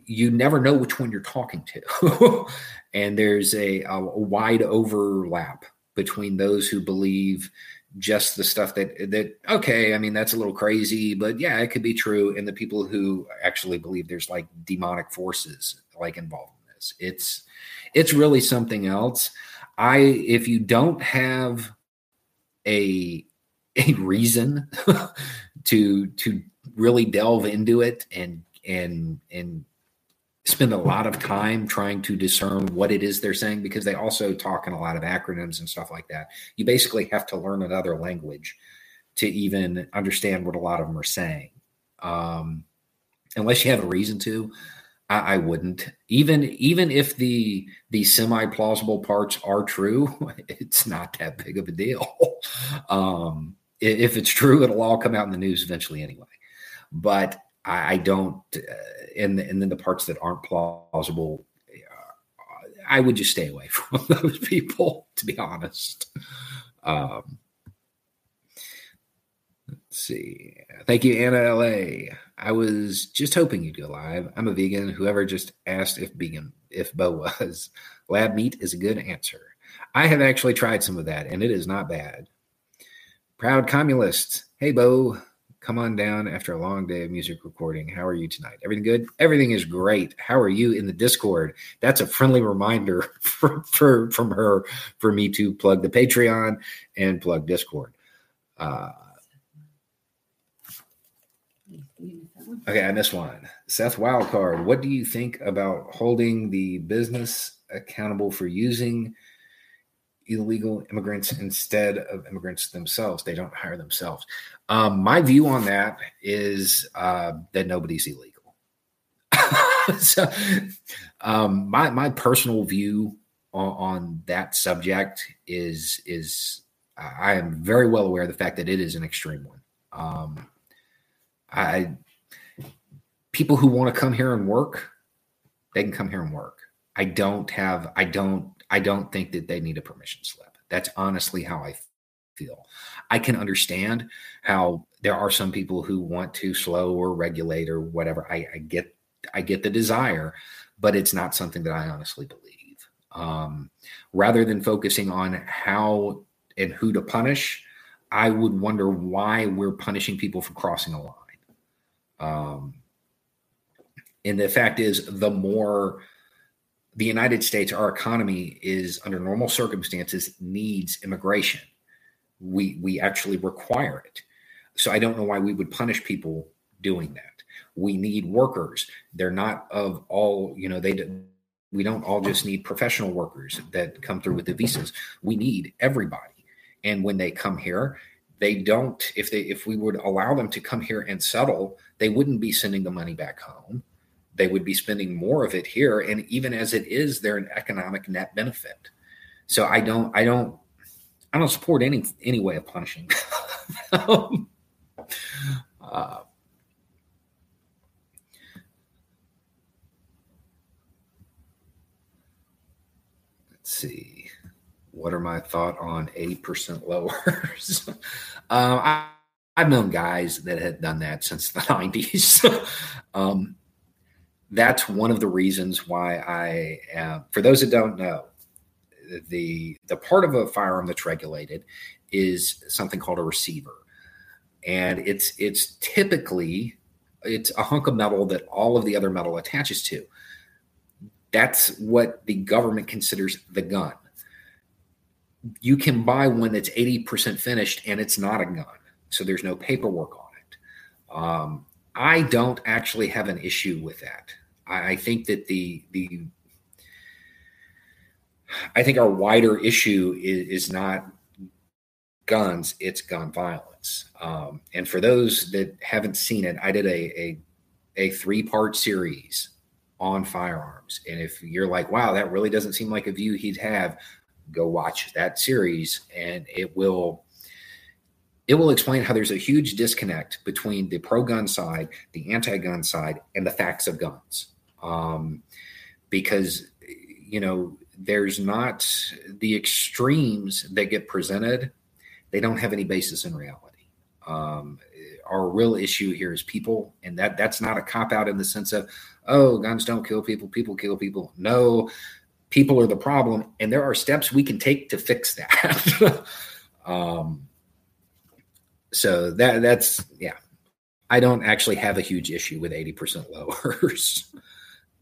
you never know which one you're talking to. [laughs] and there's a, a, wide overlap between those who believe just the stuff that that okay i mean that's a little crazy but yeah it could be true and the people who actually believe there's like demonic forces like involved in this. It's it's really something else. I if you don't have a a reason [laughs] to to really delve into it and and and spend a lot of time trying to discern what it is they're saying because they also talk in a lot of acronyms and stuff like that. You basically have to learn another language to even understand what a lot of them are saying. Um, unless you have a reason to, I, I wouldn't. Even even if the the semi plausible parts are true, [laughs] it's not that big of a deal. [laughs] um, if it's true, it'll all come out in the news eventually anyway. But I, I don't, uh, and and then the parts that aren't plausible, uh, I would just stay away [laughs] from those people. To be honest. Um, let's see. Thank you, Anna LA. I was just hoping you'd go live. I'm a vegan. Whoever just asked if vegan if Beau was [laughs] lab meat is a good answer. I have actually tried some of that, and it is not bad. Proud communist. Hey, Beau come on down after a long day of music recording. How are you tonight? Everything good? Everything is great. How are you in the Discord? That's a friendly reminder [laughs] for, for from her for me to plug the Patreon and plug Discord. Uh, okay, I missed one. Seth Wildcard, what do you think about holding the business accountable for using illegal immigrants instead of immigrants themselves? They don't hire themselves. Um, my view on that is uh, that nobody's illegal. [laughs] so, um, my my personal view on, on, that subject is is I am very well aware of the fact that it is an extreme one. Um, I people who want to come here and work, they can come here and work. I don't have I don't I don't think that they need a permission slip. That's honestly how I feel. I can understand how there are some people who want to slow or regulate or whatever. I, I get I get the desire, but it's not something that I honestly believe. Um, rather than focusing on how and who to punish, I would wonder why we're punishing people for crossing a line. Um, and the fact is, the more the United States, our economy is under normal circumstances needs immigration. We we actually require it. So I don't know why we would punish people doing that. We need workers. They're not of all, you know, they we don't all just need professional workers that come through with the visas. We need everybody. And when they come here, they don't if they if we would allow them to come here and settle, they wouldn't be sending the money back home. They would be spending more of it here and even as it is they're an economic net benefit. So I don't I don't I don't support any any way of punishing. um, [laughs] uh, let's see. What are my thought on 80% lowers? [laughs] um, I, have known guys that had done that since the [laughs] 90s. um, that's one of the reasons why I am, for those that don't know, the the part of a firearm that's regulated is something called a receiver. And it's it's typically it's a hunk of metal that all of the other metal attaches to. That's what the government considers the gun. You can buy one that's 80% finished and it's not a gun so there's no paperwork on it. Um, i don't actually have an issue with that I, I think that the the i think our wider issue is, is not guns it's gun violence um, and for those that haven't seen it, I did a a, a three part series on firearms. And if you're like, wow, that really doesn't seem like a view he'd have, go watch that series, and it will it will explain how there's a huge disconnect between the pro gun side, the anti gun side, and the facts of guns. Um, because you know there's not the extremes that get presented; they don't have any basis in reality. Um, our real issue here is people, and that that's not a cop out in the sense of, oh, guns don't kill people, people kill people. No, people are the problem, and there are steps we can take to fix that. [laughs] um, so that that's yeah. I don't actually have a huge issue with 80% lowers.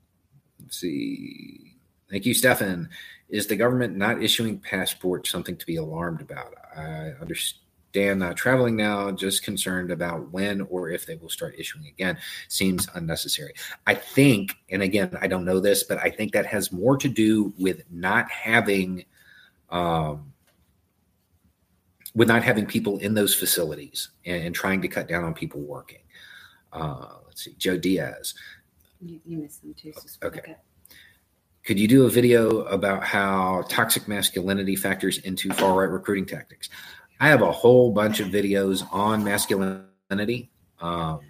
[laughs] See. Thank you, Stefan. Is the government not issuing passports something to be alarmed about? I understand uh, traveling now, just concerned about when or if they will start issuing again. Seems unnecessary. I think, and again, I don't know this, but I think that has more to do with not having, um, with not having people in those facilities and, and trying to cut down on people working. Uh, let's see, Joe Diaz. You, you missed them too. So okay. Could you do a video about how toxic masculinity factors into far right recruiting tactics? I have a whole bunch of videos on masculinity. Um,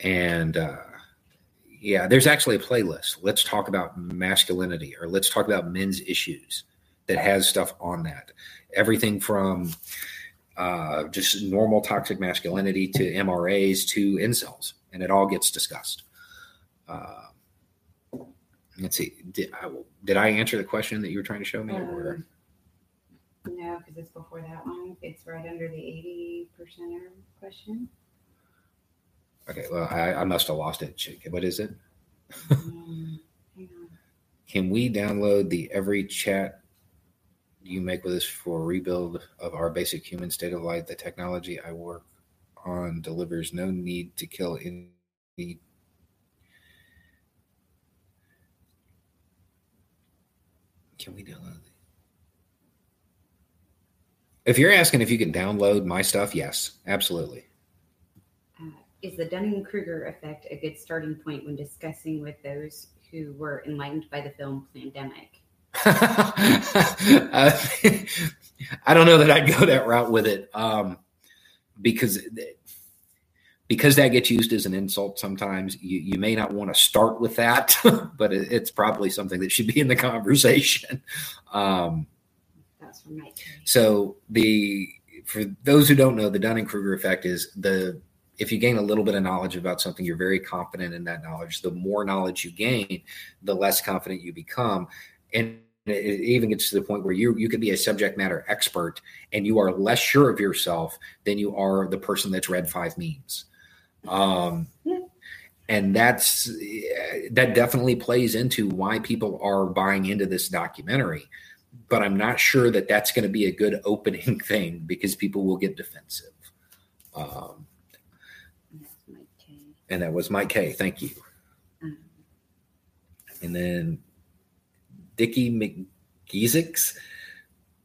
and uh, yeah, there's actually a playlist. Let's talk about masculinity or let's talk about men's issues that has stuff on that. Everything from uh, just normal toxic masculinity to MRAs to incels, and it all gets discussed. Uh, let's see. Did I, did I answer the question that you were trying to show me? Um, no, because it's before that one. It's right under the eighty percenter question. Okay, well, I, I must have lost it. What is it? Um, hang on. Can we download the every chat you make with us for a rebuild of our basic human state of life? The technology I work on delivers no need to kill any. Can we download? If you're asking if you can download my stuff, yes, absolutely. Uh, is the Dunning Kruger effect a good starting point when discussing with those who were enlightened by the film Plandemic? [laughs] I don't know that I'd go that route with it um, because because that gets used as an insult sometimes. You, you may not want to start with that, [laughs] but it, it's probably something that should be in the conversation. Um, So the for those who don't know, the Dunning Kruger effect is the if you gain a little bit of knowledge about something, you're very confident in that knowledge. The more knowledge you gain, the less confident you become. And it even gets to the point where you you could be a subject matter expert and you are less sure of yourself than you are the person that's read five memes. Um and that's that definitely plays into why people are buying into this documentary but i'm not sure that that's going to be a good [laughs] opening thing because people will get defensive. Um and that was mike k. Thank you. And then Dickie McGeezix.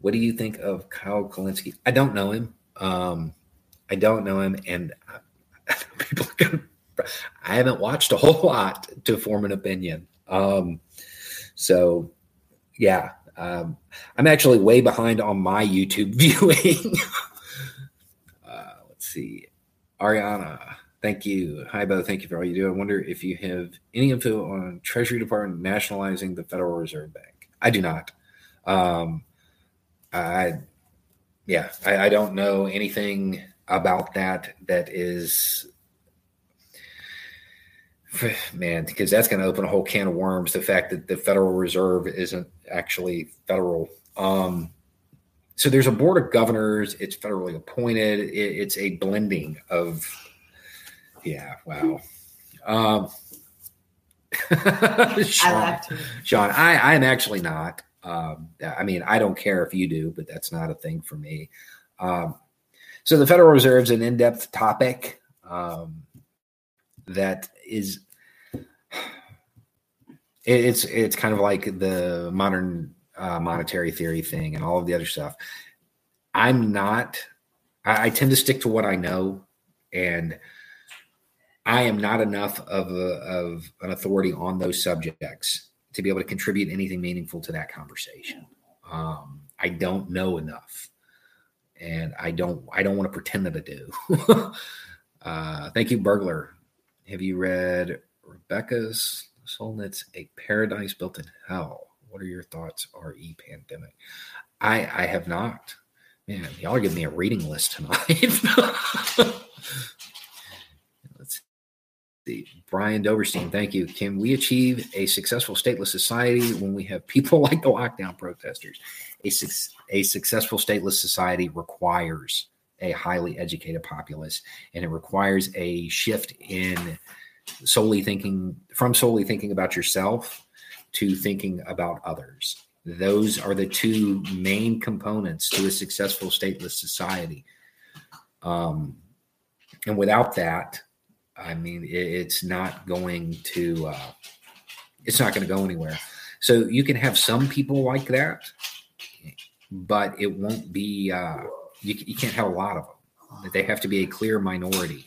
What do you think of Kyle Kulinski? I don't know him. Um, I don't know him, and I, [laughs] people I haven't watched a whole lot to form an opinion. Um, so, yeah, um, I'm actually way behind on my YouTube [laughs] viewing. uh, let's see, Ariana. Thank you. Hi, Beau. Thank you for all you do. I wonder if you have any info on Treasury Department nationalizing the Federal Reserve Bank. I do not. Um, I, yeah, I, I don't know anything about that. That is, [sighs] man, because that's going to open a whole can of worms. The fact that the Federal Reserve isn't actually federal. Um, so there's a board of governors. It's federally appointed. It, it's a blending of yeah, wow. Um, [laughs] Sean, I Sean, I, I'm actually not. Um, I mean, I don't care if you do, but that's not a thing for me. Um, so the Federal Reserve is an in-depth topic um, that is [sighs] it's it's kind of like the modern uh, monetary theory thing and all of the other stuff. I'm not. I, I tend to stick to what I know, and I am not enough of, a, of an authority on those subjects to be able to contribute anything meaningful to that conversation. Um, I don't know enough, and I don't I don't want to pretend that I do. [laughs] uh, thank you, burglar. Have you read Rebecca's Solnit's A Paradise Built in Hell? What are your thoughts? Re pandemic. I I have not. Man, y'all are giving me a reading list tonight. [laughs] Brian Doverstein, thank you. Can we achieve a successful stateless society when we have people [laughs] like the lockdown protesters? A, su- a successful stateless society requires a highly educated populace, and it requires a shift in solely thinking from solely thinking about yourself to thinking about others. Those are the two main components to a successful stateless society. Um, and without that, I mean, it, it's not going to uh, it's not going to go anywhere. So you can have some people like that, but it won't be. Uh, you, you can't have a lot of them. They have to be a clear minority.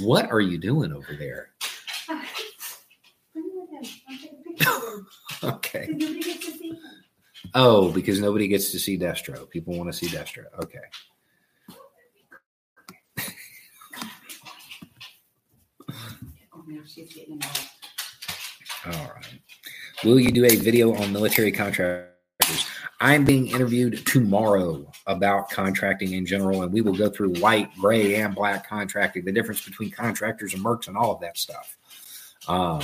What are you doing over there? [laughs] okay. Oh, because nobody gets to see Destro. People want to see Destro. Okay. Now she's getting involved. All right. Will you do a video on military contractors? I'm being interviewed tomorrow about contracting in general, and we will go through white, gray, and black contracting, the difference between contractors and mercs, and all of that stuff. Um,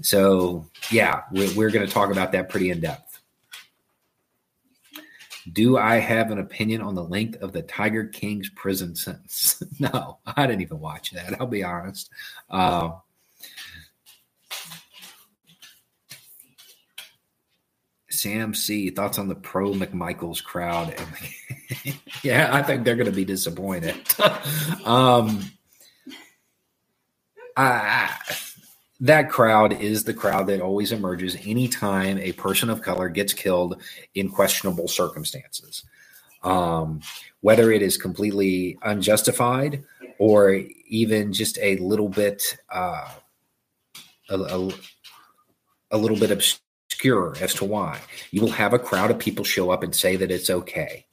so, yeah, we're, we're going to talk about that pretty in depth. Do I have an opinion on the length of the Tiger King's prison sentence? [laughs] no, I didn't even watch that. I'll be honest. Uh, Sam C. Thoughts on the pro McMichaels crowd? [laughs] yeah, I think they're going to be disappointed. [laughs] um, I, that crowd is the crowd that always emerges anytime a person of color gets killed in questionable circumstances. Um, whether it is completely unjustified or even just a little bit uh, a, a, a little bit obscure as to why you will have a crowd of people show up and say that it's okay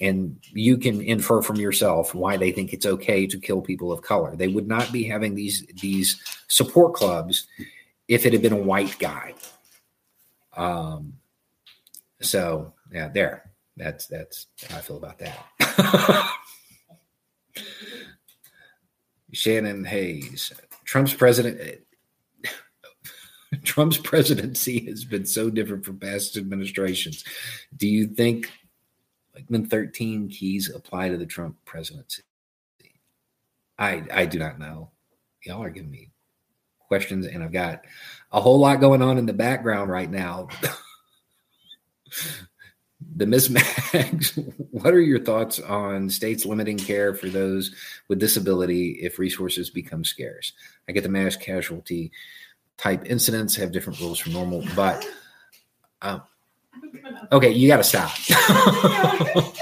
and you can infer from yourself why they think it's okay to kill people of color. They would not be having these these support clubs if it had been a white guy. Um, so yeah, there. That's that's how I feel about that. [laughs] Shannon Hayes, Trump's president. [laughs] Trump's presidency has been so different from past administrations. Do you think like the 13 keys apply to the Trump presidency? I I do not know. Y'all are giving me questions, and I've got a whole lot going on in the background right now. [laughs] the mismatch. [laughs] what are your thoughts on states limiting care for those with disability if resources become scarce? I get the mass casualty type incidents have different rules from normal, but um, okay, you got to stop. [laughs]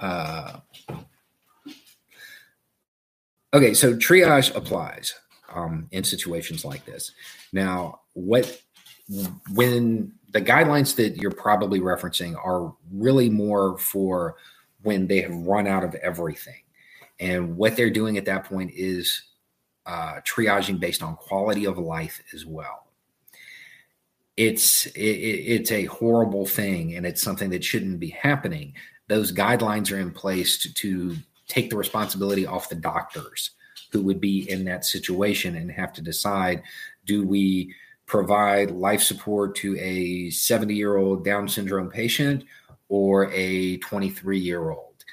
uh, okay, so triage applies um, in situations like this. Now, what when the guidelines that you're probably referencing are really more for when they have run out of everything. And what they're doing at that point is uh, triaging based on quality of life as well. It's it, it's a horrible thing, and it's something that shouldn't be happening. Those guidelines are in place to, to take the responsibility off the doctors who would be in that situation and have to decide: Do we provide life support to a 70 year old Down syndrome patient or a 23 year old?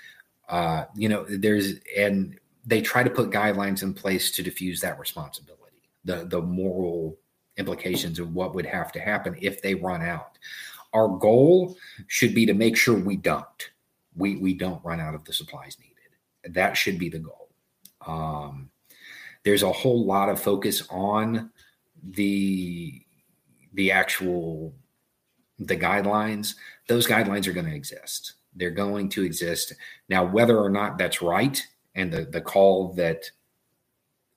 Uh, you know, there's and they try to put guidelines in place to diffuse that responsibility, the the moral implications of what would have to happen if they run out. Our goal should be to make sure we don't. We we don't run out of the supplies needed. That should be the goal. Um, there's a whole lot of focus on the the actual the guidelines. Those guidelines are going to exist. They're going to exist. Now, whether or not that's right and the, the call that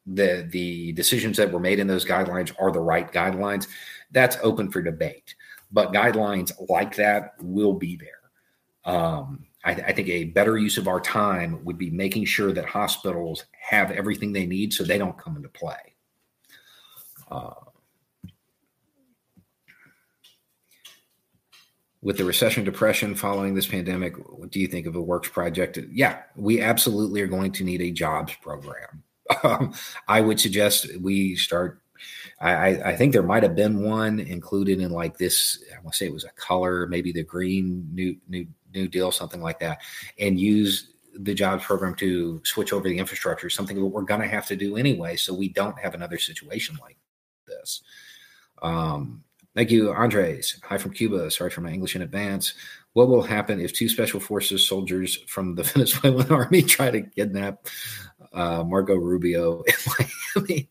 the the decisions that were made in those guidelines are the right guidelines, that's open for debate. But guidelines like that will be there. Um, I, I, think a better use of our time would be making sure that hospitals have everything they need so they don't come into play. Uh, with the recession depression following this pandemic, what do you think of a works project? Yeah, we absolutely are going to need a jobs program. [laughs] Um, I would suggest we start. I, I think there might have been one included in like this. I want to say it was a color, maybe the green new new new deal, something like that, and use the jobs program to switch over the infrastructure. Something that we're going to have to do anyway, so we don't have another situation like this. Um, Thank you, Andres. Hi from Cuba. Sorry for my English in advance. What will happen if two special forces soldiers from the [laughs] Venezuelan army try to kidnap uh, Marco Rubio in [laughs] Miami?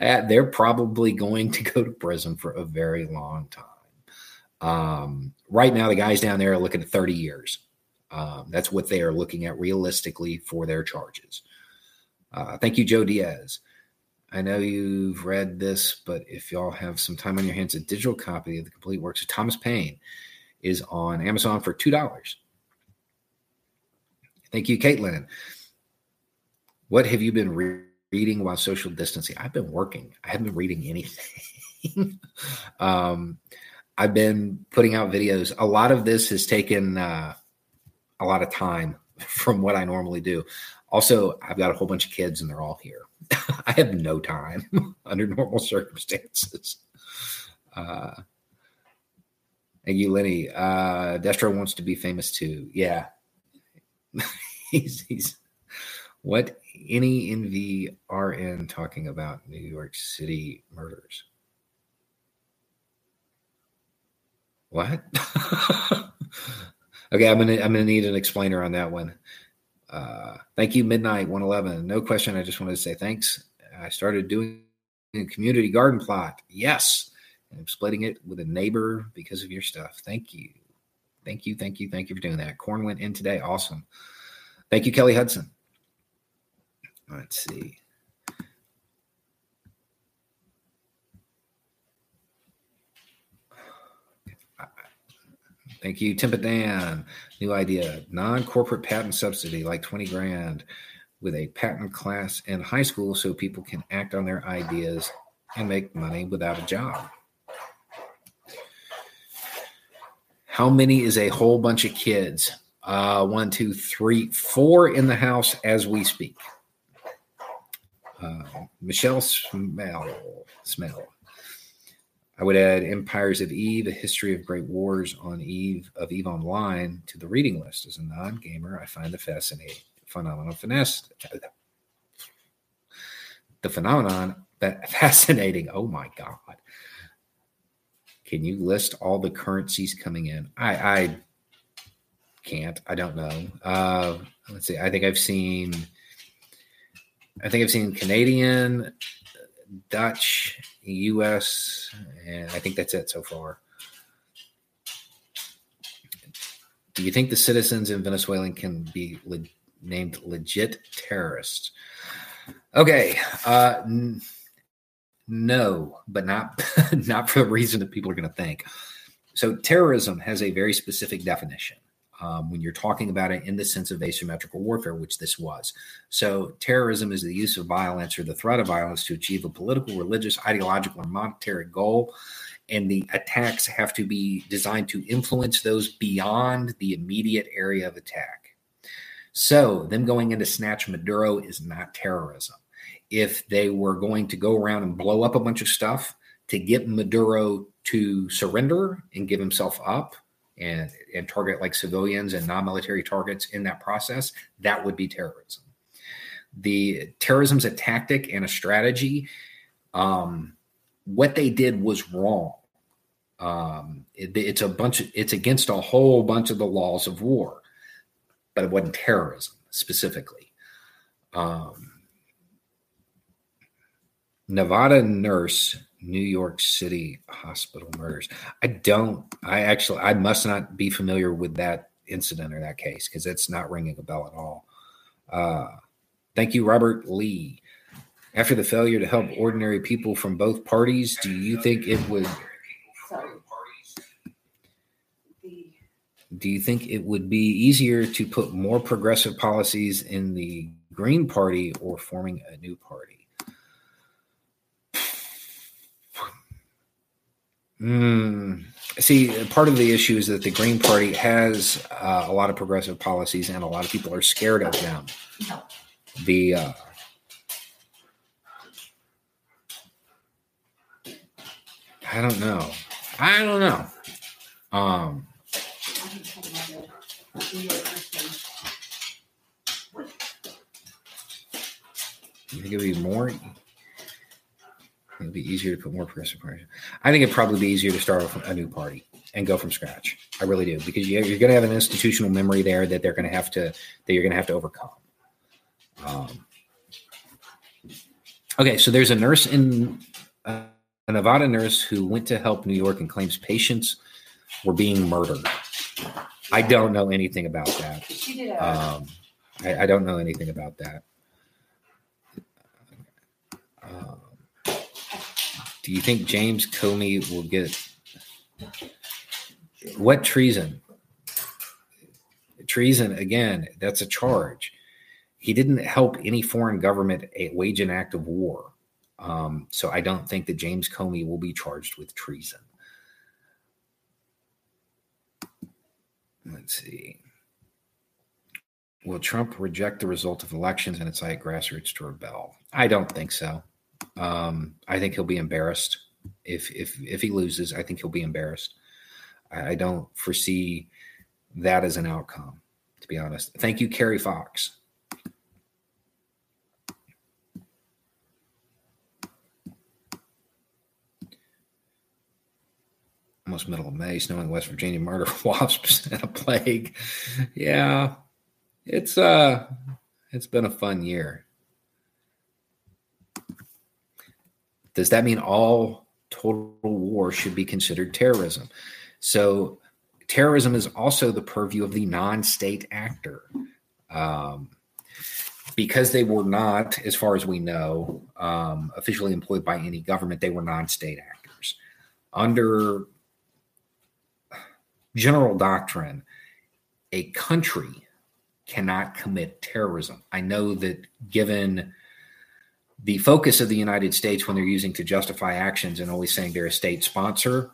Uh, they're probably going to go to prison for a very long time. Um, right now, the guys down there are looking at 30 years. Um, that's what they are looking at realistically for their charges. Uh, thank you, Joe Diaz. I know you've read this, but if y'all have some time on your hands, a digital copy of the complete works of Thomas Paine is on Amazon for two dollars. Thank you, Caitlin. What have you been re- reading while social distancing? I've been working. I haven't been reading anything. [laughs] um, I've been putting out videos. A lot of this has taken uh, a lot of time [laughs] from what I normally do. Also, I've got a whole bunch of kids and they're all here. [laughs] I have no time [laughs] under normal circumstances. Uh, and you, Lenny, uh, Destro wants to be famous too. Yeah. [laughs] he's, he's, what any NVRN talking about New York City murders? What? okay, I'm gonna I'm gonna need an explainer on that one. Uh, thank you, Midnight 111. No question. I just wanted to say thanks. I started doing a community garden plot. Yes. And I'm splitting it with a neighbor because of your stuff. Thank you. Thank you. Thank you. Thank you for doing that. Corn went in today. Awesome. Thank you, Kelly Hudson. Let's see. [sighs] Thank you, Dan. New idea non corporate patent subsidy, like 20 grand with a patent class in high school so people can act on their ideas and make money without a job. How many is a whole bunch of kids? Uh, one, two, three, four in the house as we speak. Uh, Michelle Smell. Smell. I would add Empires of Eve, a history of great wars on Eve of Eve Online to the reading list. As a non-gamer, I find the fascinating phenomenon finesse the phenomenon that [laughs] fascinating. Oh my God. Can you list all the currencies coming in? I, I can't. I don't know. Uh, let's see. I think I've seen. I think I've seen Canadian, Dutch, U.S., and I think that's it so far. Do you think the citizens in Venezuela can be le- named legit terrorists? Okay. Uh, n- no, but not [laughs] not for the reason that people are going to think. So terrorism has a very specific definition um, when you're talking about it in the sense of asymmetrical warfare, which this was. So terrorism is the use of violence or the threat of violence to achieve a political, religious, ideological, or monetary goal. And the attacks have to be designed to influence those beyond the immediate area of attack. So, them going into snatch Maduro is not terrorism if they were going to go around and blow up a bunch of stuff to get Maduro to surrender and give himself up and, and target like civilians and non military targets in that process, that would be terrorism. The terrorism's a tactic and a strategy. Um, what they did was wrong. Um, it, it's a bunch of, it's against a whole bunch of the laws of war, but it wasn't terrorism specifically. Um, Nevada nurse, New York City hospital murders. I don't, I actually, I must not be familiar with that incident or that case because it's not ringing a bell at all. Uh, thank you, Robert Lee. After the failure to help ordinary people from both parties, do you think it would? Do you think it would be easier to put more progressive policies in the Green Party or forming a new party? Mm, see, part of the issue is that the Green Party has uh, a lot of progressive policies, and a lot of people are scared of them. The uh, I don't know. I don't know. Um, you think it'd be more? It'd be easier to put more progressive parties. I think it'd probably be easier to start a new party and go from scratch. I really do because you, are going to have an institutional memory there that they're going to have to that you're going to have to overcome. Um, okay, so there's a nurse in uh, a Nevada nurse who went to help New York and claims patients were being murdered. I don't know anything about that. Um, I, I, don't know anything about that. Um, do you think James Comey will get what treason? Treason again, that's a charge. He didn't help any foreign government wage an act of war. Um, so I don't think that James Comey will be charged with treason. Let's see. Will Trump reject the result of elections and incite grassroots to rebel? I don't think so. Um, I think he'll be embarrassed if if if he loses. I think he'll be embarrassed. I, I don't foresee that as an outcome, to be honest. Thank you, Carrie Fox. almost middle of May, snowing West Virginia, murder, [laughs] wasps, and a plague. Yeah, it's uh, it's been a fun year. Does that mean all total war should be considered terrorism? So, terrorism is also the purview of the non state actor. Um, because they were not, as far as we know, um, officially employed by any government, they were non state actors. Under general doctrine, a country cannot commit terrorism. I know that given the focus of the United States when they're using to justify actions and always saying they're a state sponsor,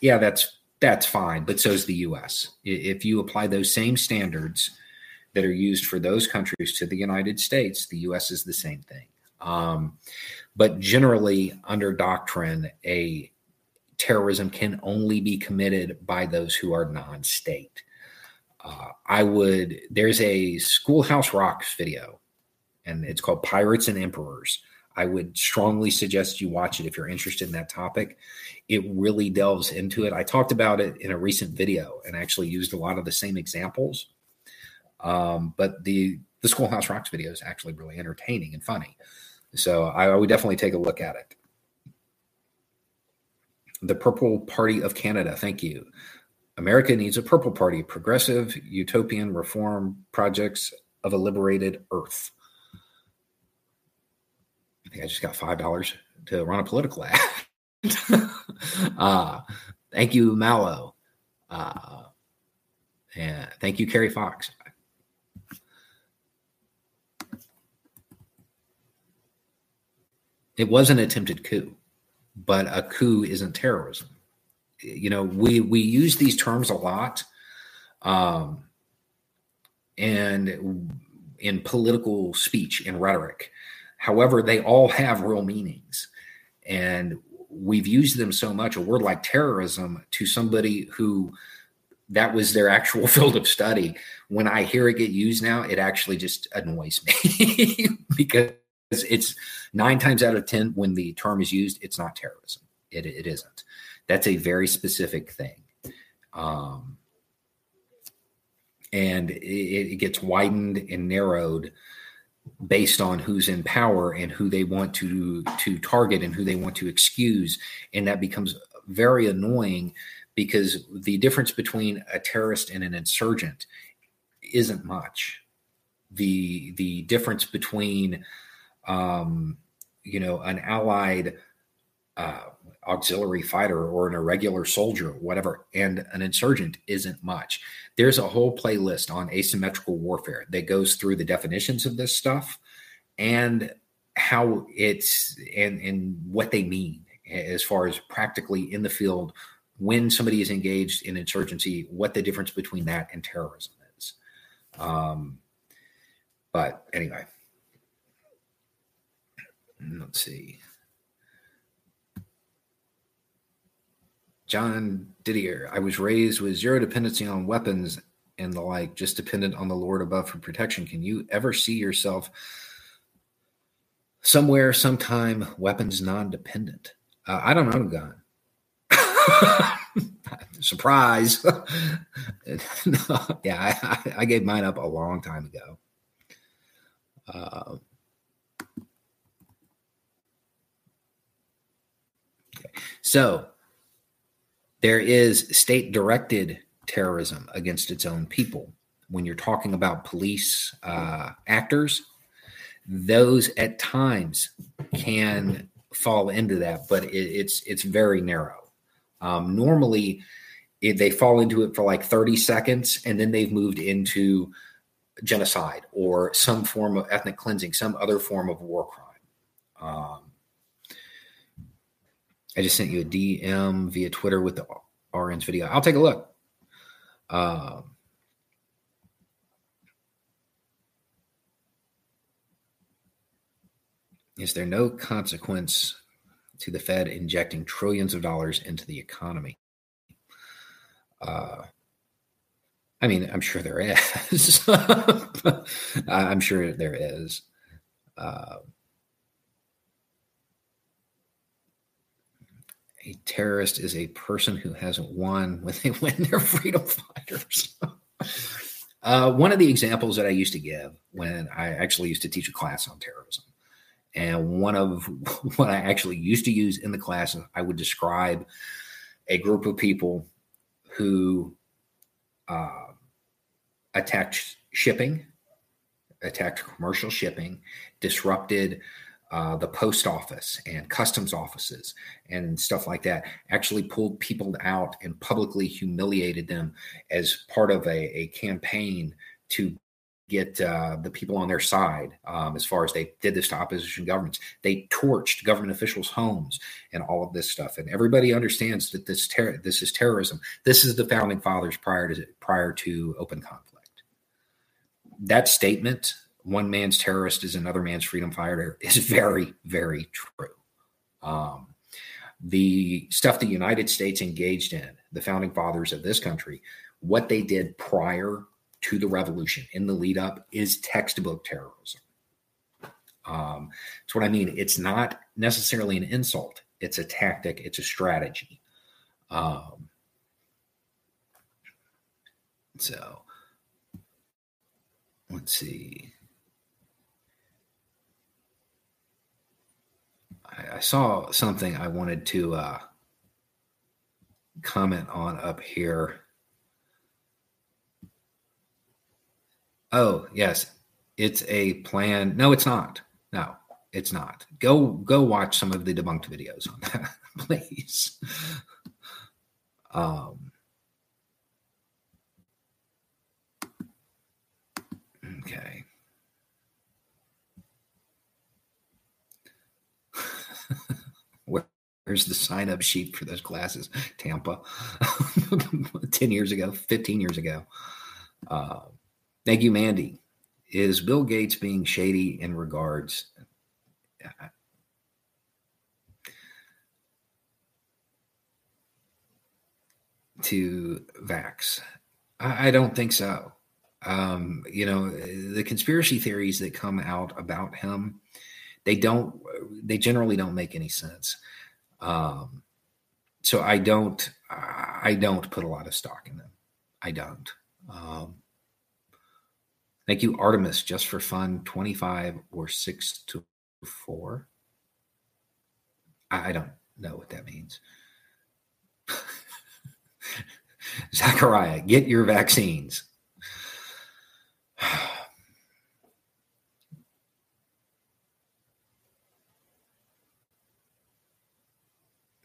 yeah, that's that's fine. But so is the U.S. If you apply those same standards that are used for those countries to the United States, the U.S. is the same thing. Um, but generally, under doctrine, a terrorism can only be committed by those who are non-state. Uh, I would. There's a Schoolhouse Rocks video, and it's called "Pirates and Emperors." I would strongly suggest you watch it if you're interested in that topic. It really delves into it. I talked about it in a recent video and actually used a lot of the same examples. Um, but the the Schoolhouse Rocks video is actually really entertaining and funny. So I, I would definitely take a look at it. The Purple Party of Canada, thank you. America needs a purple party, progressive, utopian reform projects of a liberated earth. I think I just got five dollars to run a political ad. [laughs] uh, thank you, Mallow. Uh, and thank you, Carrie Fox. It was an attempted coup, but a coup isn't terrorism. You know, we we use these terms a lot, um, and in political speech and rhetoric. However, they all have real meanings, and we've used them so much. A word like terrorism to somebody who that was their actual [laughs] field of study. When I hear it get used now, it actually just annoys me [laughs] because it's nine times out of 10 when the term is used, it's not terrorism. It, it isn't. That's a very specific thing. Um, and it, it gets widened and narrowed based on who's in power and who they want to to target and who they want to excuse. And that becomes very annoying because the difference between a terrorist and an insurgent isn't much. The the difference between um, you know, an allied uh, auxiliary fighter or an irregular soldier, whatever, and an insurgent isn't much. There's a whole playlist on asymmetrical warfare that goes through the definitions of this stuff and how it's and and what they mean as far as practically in the field when somebody is engaged in insurgency, what the difference between that and terrorism is. Um, but anyway. Let's see. John Didier, I was raised with zero dependency on weapons and the like, just dependent on the Lord above for protection. Can you ever see yourself somewhere, sometime, weapons non dependent? Uh, I don't a gun. [laughs] Surprise. [laughs] yeah, I, I, gave mine up a long time ago. Uh, So there is state directed terrorism against its own people. When you're talking about police uh, actors, those at times can fall into that, but it, it's it's very narrow. Um, normally, it, they fall into it for like 30 seconds, and then they've moved into genocide or some form of ethnic cleansing, some other form of war crime. Um, I just sent you a DM via Twitter with the RN's video. I'll take a look. Um, is there no consequence to the Fed injecting trillions of dollars into the economy? Uh, I mean, I'm sure there is. [laughs] I'm sure there is. Uh, a terrorist is a person who hasn't won when they [laughs] win their freedom fighters. [laughs] uh, one of the examples that I used to give when I actually used to teach a class on terrorism, and one of [laughs] what I actually used to use in the class, I would describe a group of people who uh, attacked shipping, attacked commercial shipping, disrupted uh, the post office and customs offices and stuff like that actually pulled people out and publicly humiliated them as part of a, a campaign to get uh, the people on their side um, as far as they did this to opposition governments. They torched government officials homes and all of this stuff. And everybody understands that this ter- this is terrorism. This is the founding fathers prior to prior to open conflict. That statement one man's terrorist is another man's freedom fighter is [laughs] very, very true. Um, the stuff the United States engaged in, the founding fathers of this country, what they did prior to the revolution in the lead up is textbook terrorism. Um, that's what I mean. It's not necessarily an insult, it's a tactic, it's a strategy. Um, so let's see. I, I saw something I wanted to uh, comment on up here. Oh, yes. It's a plan. No, it's not. No, it's not. Go go watch some of the debunked videos on that, [laughs] please. Um Okay. Where's the sign up sheet for those classes? Tampa, [laughs] 10 years ago, 15 years ago. Uh, thank you, Mandy. Is Bill Gates being shady in regards? To vax, I, I don't think so. Um, you know, the conspiracy theories that come out about him, they don't, they generally don't make any sense. Um, so I don't, I don't put a lot of stock in them. I don't. Um, thank you, Artemis, just for fun. Twenty-five or six to four. I, I don't know what that means. [laughs] Zachariah, get your vaccines. [sighs] [sighs]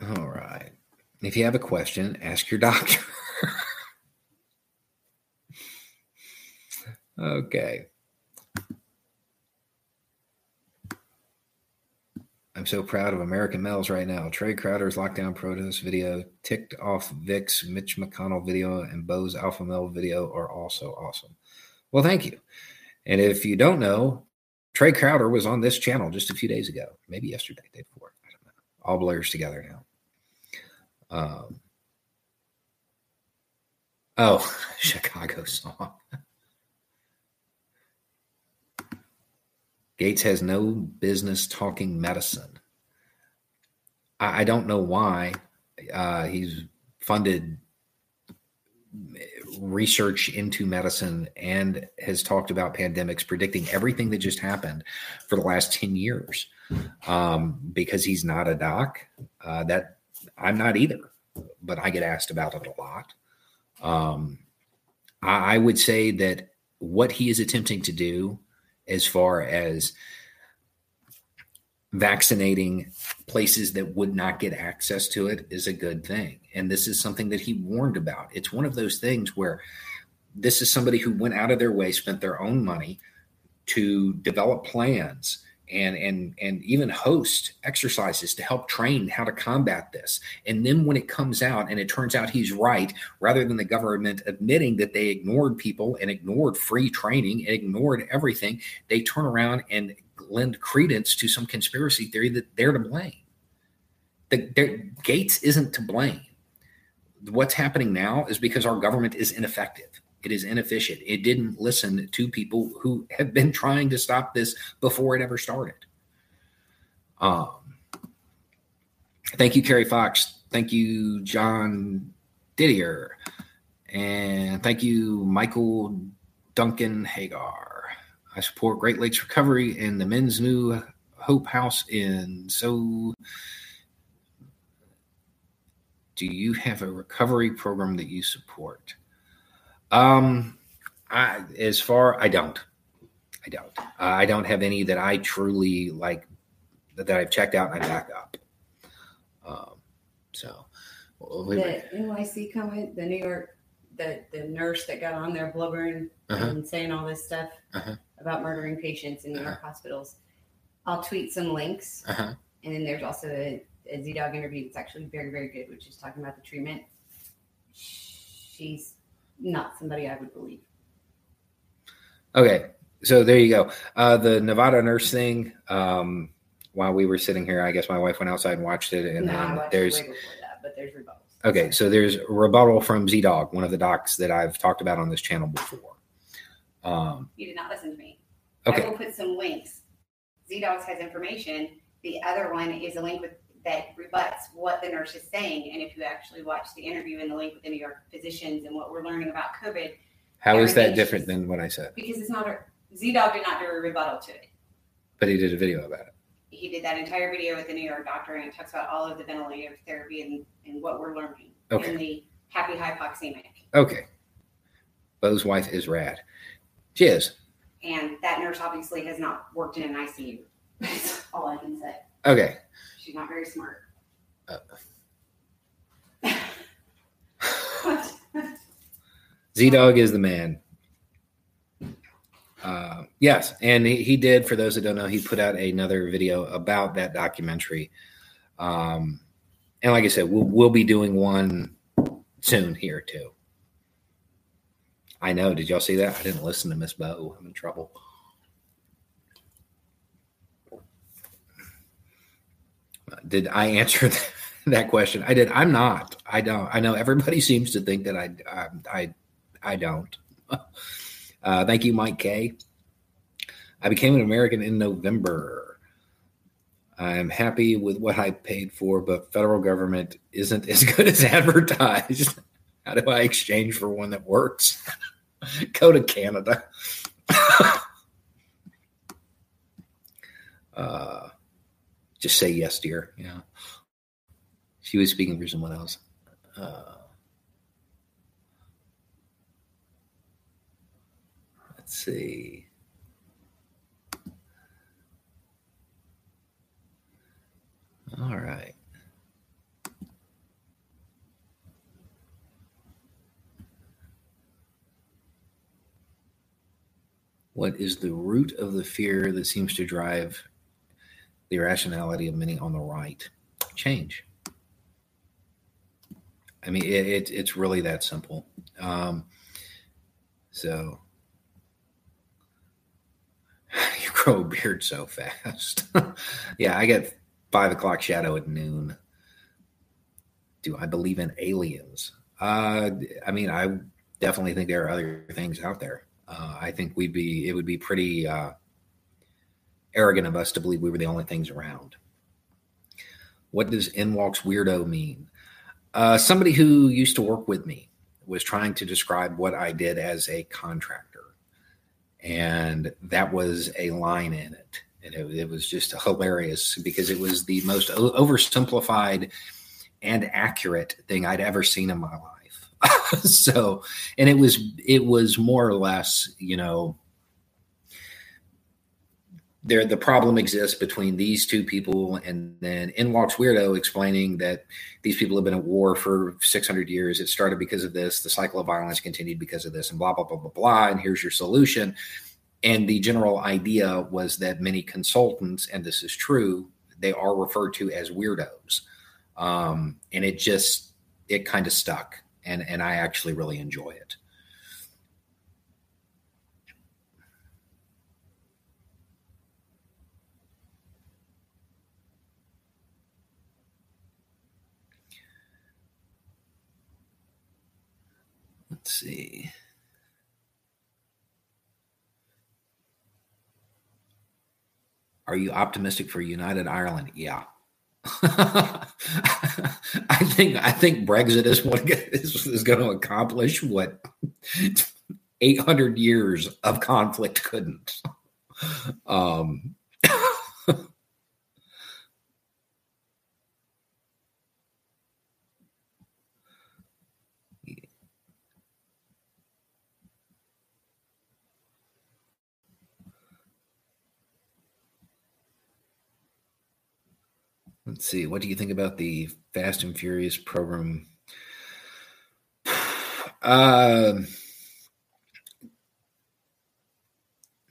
All right. If you have a question, ask your doctor. okay. I'm so proud of American males right now. Trae Crowder's lockdown protest video, ticked off Vic's Mitch McConnell video, and Beau's alpha male video are also awesome. Well, thank you. And if you don't know, Trey Crowder was on this channel just a few days ago, maybe yesterday, day before. I don't know. All blurs together now. Um, oh, [laughs] Chicago song. Gates has no business talking medicine. I, I don't know why uh, he's funded research into medicine and has talked about pandemics, predicting everything that just happened for the last 10 years um, because he's not a doc. Uh, that I'm not either, but I get asked about it a lot. Um, I, I would say that what he is attempting to do as far as vaccinating places that would not get access to it is a good thing. And this is something that he warned about. It's one of those things where this is somebody who went out of their way, spent their own money to develop plans and and and even host exercises to help train how to combat this. And then when it comes out and it turns out he's right rather than the government admitting that they ignored people and ignored free training and ignored everything they turn around and lend credence to some conspiracy theory that they're to blame. The, gates isn't to blame. What's happening now is because our government is ineffective it is inefficient. It didn't listen to people who have been trying to stop this before it ever started. Um, thank you, Kerry Fox. Thank you, John Didier. And thank you, Michael Duncan Hagar. I support Great Lakes Recovery and the Men's New Hope House in so do you have a recovery program that you support? Um, I, as far I don't, I don't. Uh, I don't have any that I truly like that, that I've checked out and I back up. Um, so well, the NYC comment, the New York, the the nurse that got on there blubbering uh-huh. and saying all this stuff uh-huh. about murdering patients in New York uh-huh. hospitals. I'll tweet some links, uh-huh. and then there's also a, a ZDogg interview that's actually very very good, which is talking about the treatment. She's not somebody I would believe. Okay. so there you go. Uh, the Nevada nurse thing. Um, while we were sitting here, I guess my wife went outside and watched it, and no, then there's it way before that, but there's rebuttals. okay. So there's a rebuttal from ZDogg, one of the docs that I've talked about on this channel before. Um, You did not listen to me. Okay. I will put some links. ZDogs has information. The other one is a link with that rebuts what the nurse is saying. And if you actually watch the interview and the link with the New York physicians and what we're learning about COVID, how is that different than what I said? because it's not a ZDogg did not do a rebuttal to it. But he did a video about it. He did that entire video with the New York doctor and it talks about all of the ventilator therapy and, and what we're learning Okay. in the happy hypoxemic. Okay. Beau's wife is rad. She is. And that nurse obviously has not worked in an ICU. [laughs] That's all I can say. Okay. She's not very smart. Uh. [laughs] ZDogg is the man. Uh, yes, and he, he did. For those that don't know, he put out another video about that documentary. Um, and like I said, we'll, we'll be doing one soon here too. I know. Did y'all see that? I didn't listen to Miss Beau. I'm in trouble. Did I answer [laughs] that, that question? I did. I'm not. I don't. I know everybody [laughs] seems to think that I. I. I, I don't. [laughs] Uh, thank you, Mike K. I became an American in November. I'm happy with what I paid for, but federal government isn't as good as advertised. How do I exchange for one that works? Go to Canada. uh, just say yes, dear. Yeah. She was speaking for someone else. Uh, let's see. All right. What is the root of the fear that seems to drive the irrationality of many on the right? Change. I mean, it, it, it's really that simple. Um, so [laughs] you grow a beard so fast. [laughs] yeah, I get five o'clock shadow at noon. Do I believe in aliens? Uh, I mean, I definitely think there are other things out there. Uh, I think we'd be, it would be pretty uh, arrogant of us to believe we were the only things around. What does NWalks weirdo mean? Uh, somebody who used to work with me was trying to describe what I did as a contractor. And that was a line in it. And it, it was just hilarious because it was the most o- oversimplified and accurate thing I'd ever seen in my life. [laughs] so, and it was, it was more or less, you know, there the problem exists between these two people and then in walks weirdo explaining that these people have been at war for 600 years. It started because of this. The cycle of violence continued because of this and blah blah blah blah blah. And here's your solution. And the general idea was that many consultants and this is true they are referred to as weirdos. Um, and it just it kind of stuck. And and i actually really enjoy it Let's see. Are you optimistic for United Ireland? Yeah. [laughs] I think I think Brexit is what [laughs] is, is going to accomplish what 800 years of conflict couldn't. [laughs] Um, Let's see. What do you think about the Fast and Furious program? [sighs] Uh,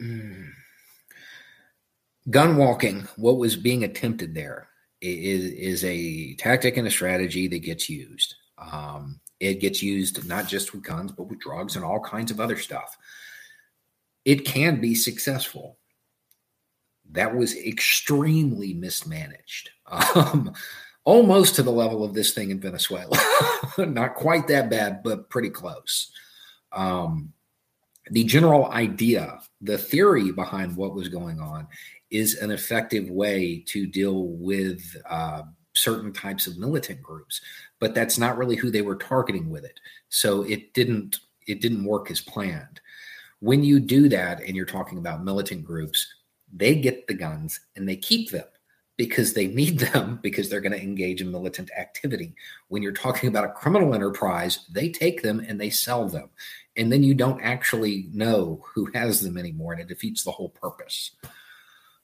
mm, gun walking, what was being attempted there is, is a tactic and a strategy that gets used. Um, it gets used not just with guns, but with drugs and all kinds of other stuff. it can be successful. That was extremely mismanaged, um, [laughs] almost to the level of this thing in Venezuela. [laughs] Not quite that bad, but pretty close. Um, the general idea, the theory behind what was going on, is an effective way to deal with uh, certain types of militant groups, but that's not really who they were targeting with it. So it didn't it didn't work as planned. When you do that and you're talking about militant groups, they get the guns and they keep them because they need them because they're going to engage in militant activity. When you're talking about a criminal enterprise, they take them and they sell them. And then you don't actually know who has them anymore and it defeats the whole purpose.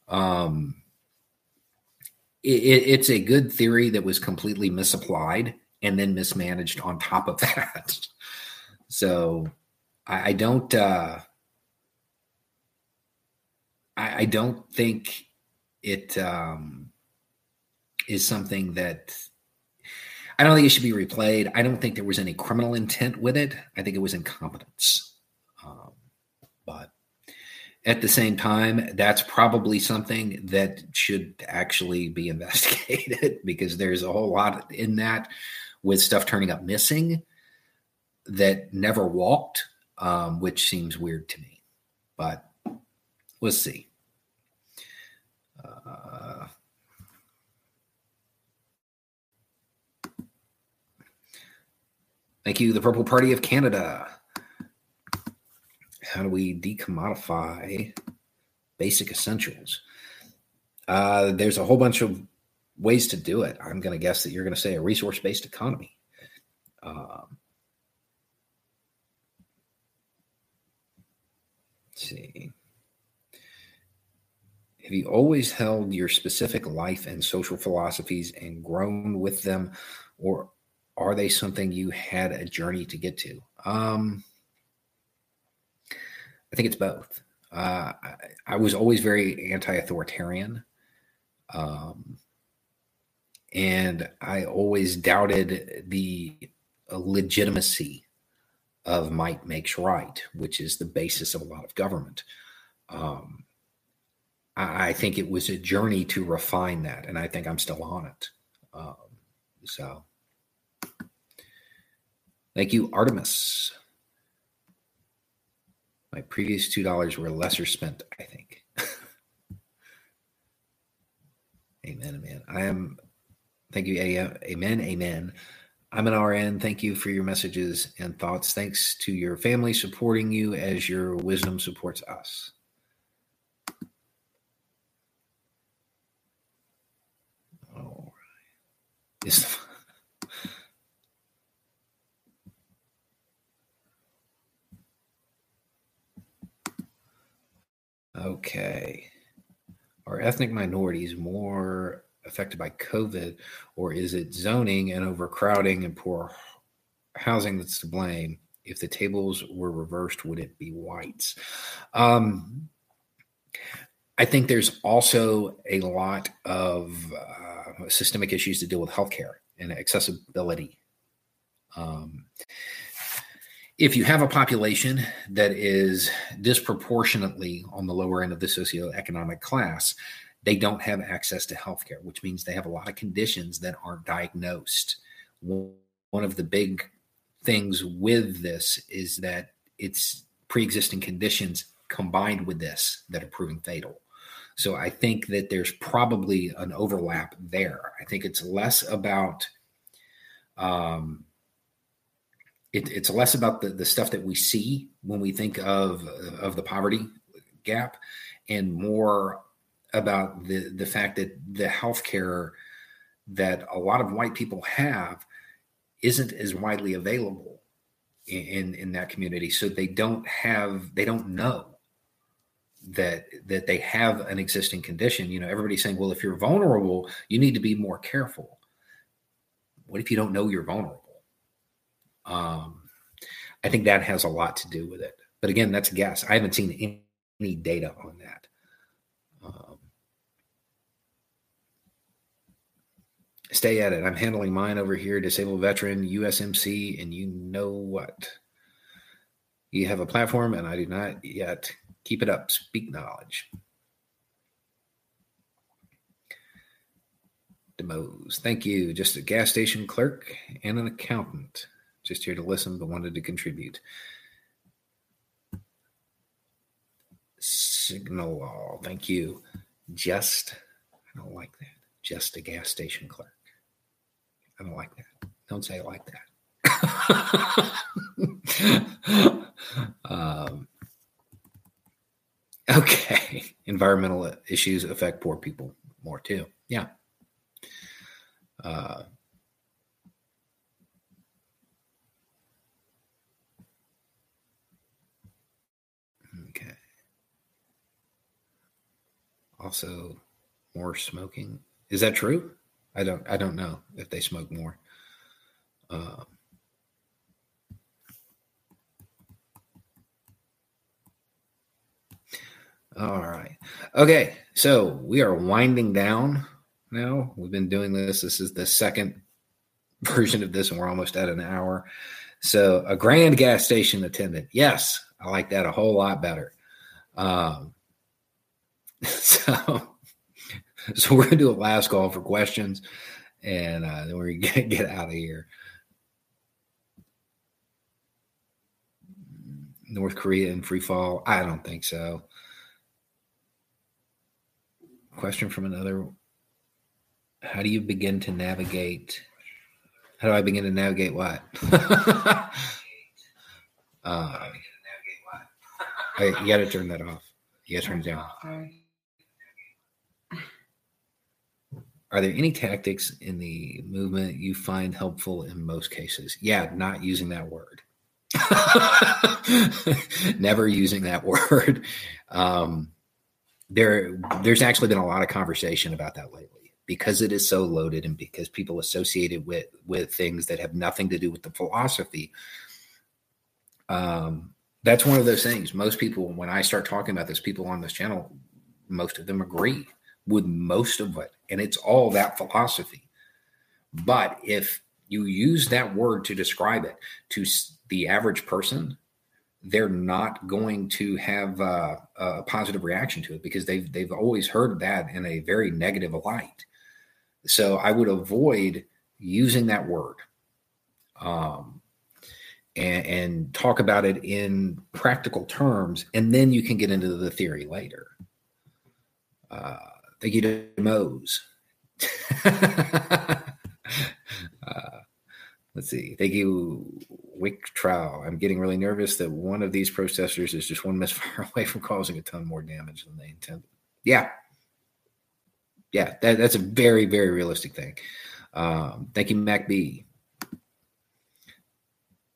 Um, it, it's a good theory that was completely misapplied and then mismanaged on top of [laughs] that. so I, I don't uh, I, I, don't think it um, is something that I don't think it should be replayed. I don't think there was any criminal intent with it. I think it was incompetence. Um, but at the same time, that's probably something that should actually be [laughs] investigated because there's a whole lot in that with stuff turning up missing that never walked, um, which seems weird to me. But we'll see. Thank you, the Purple Party of Canada. How do we decommodify basic essentials? Uh, there's a whole bunch of ways to do it. I'm going to guess that you're going to say a resource based economy. Um, see. Have you always held your specific life and social philosophies and grown with them, or are they something you had a journey to get to? Um, I think it's both. Uh, I, I, was always very anti-authoritarian, um, and I always doubted the legitimacy of might makes right, which is the basis of a lot of government. Um, I, think it was a journey to refine that, and I think I'm still on it. Um, so, thank you, Artemis. My previous two dollars were lesser spent, I think. [laughs] amen, amen. I am. Thank you, amen, amen. I'm an RN. Thank you for your messages and thoughts. Thanks to your family supporting you as your wisdom supports us. [laughs] Okay. Are ethnic minorities more affected by COVID, or is it zoning and overcrowding and poor housing that's to blame? If the tables were reversed, would it be whites? Um, I think there's also a lot of uh, systemic issues to deal with healthcare and accessibility. Um, if you have a population that is disproportionately on the lower end of the socioeconomic class, they don't have access to healthcare, which means they have a lot of conditions that aren't diagnosed. One of the big things with this is that it's pre-existing conditions combined with this that are proving fatal. So I think that there's probably an overlap there. I think it's less about um, it, it's less about the, the stuff that we see when we think of of the poverty gap and more about the the fact that the healthcare that a lot of white people have isn't as widely available in in that community so they don't have they don't know that that they have an existing condition you know everybody's saying well if you're vulnerable you need to be more careful what if you don't know you're vulnerable um, I think that has a lot to do with it. But again, that's a guess. I haven't seen any, any data on that. Um, stay at it. I'm handling mine over here, disabled veteran, USMC, and you know what? You have a platform, and I do not yet. Keep it up. Speak knowledge. DeMose, thank you. Just a gas station clerk and an accountant. Just here to listen, but wanted to contribute. Signal law, thank you. Just, I don't like that. Just a gas station clerk. I don't like that. Don't say it like that. [laughs] um, okay. [laughs] Environmental issues affect poor people more too. Yeah. Uh, okay. Also, more smoking. Is that true? I don't. I don't know if they smoke more. Um, all right. Okay. So we are winding down now. We've been doing this. This is the second [laughs] version of this, and we're almost at an hour. So, a grand gas station attendant. Yes, I like that a whole lot better. Um, [laughs] so, [laughs] so we're gonna do a last call for questions, and uh, then we're gonna get out of here. North Korea in free fall? I don't think so. Question from another how do you begin to navigate? How do I begin to navigate what? [laughs] uh, you got to turn that off. You got to turn it down. Are there any tactics in the movement you find helpful in most cases? Yeah, not using that word. [laughs] Never using that [laughs] word. Um, there, there's actually been a lot of conversation about that lately because it is so loaded and because people associate it with with things that have nothing to do with the philosophy. Um that's one of those things. Most people when i start talking about this people on this channel most of them agree with most of it and it's all that philosophy. But if you use that word to describe it to the average person they're not going to have uh, a positive reaction to it because they've they've always heard that in a very negative light so I would avoid using that word um, and, and talk about it in practical terms, and then you can get into the theory later. Uh, thank you to Mose. [laughs] uh, let's see. Thank you, Wick Trial. I'm getting really nervous that one of these processors is just one [laughs] misfire away from causing a ton more damage than they intended. Yeah, yeah, that, that's a very, very realistic thing. Um, thank you, Mac B.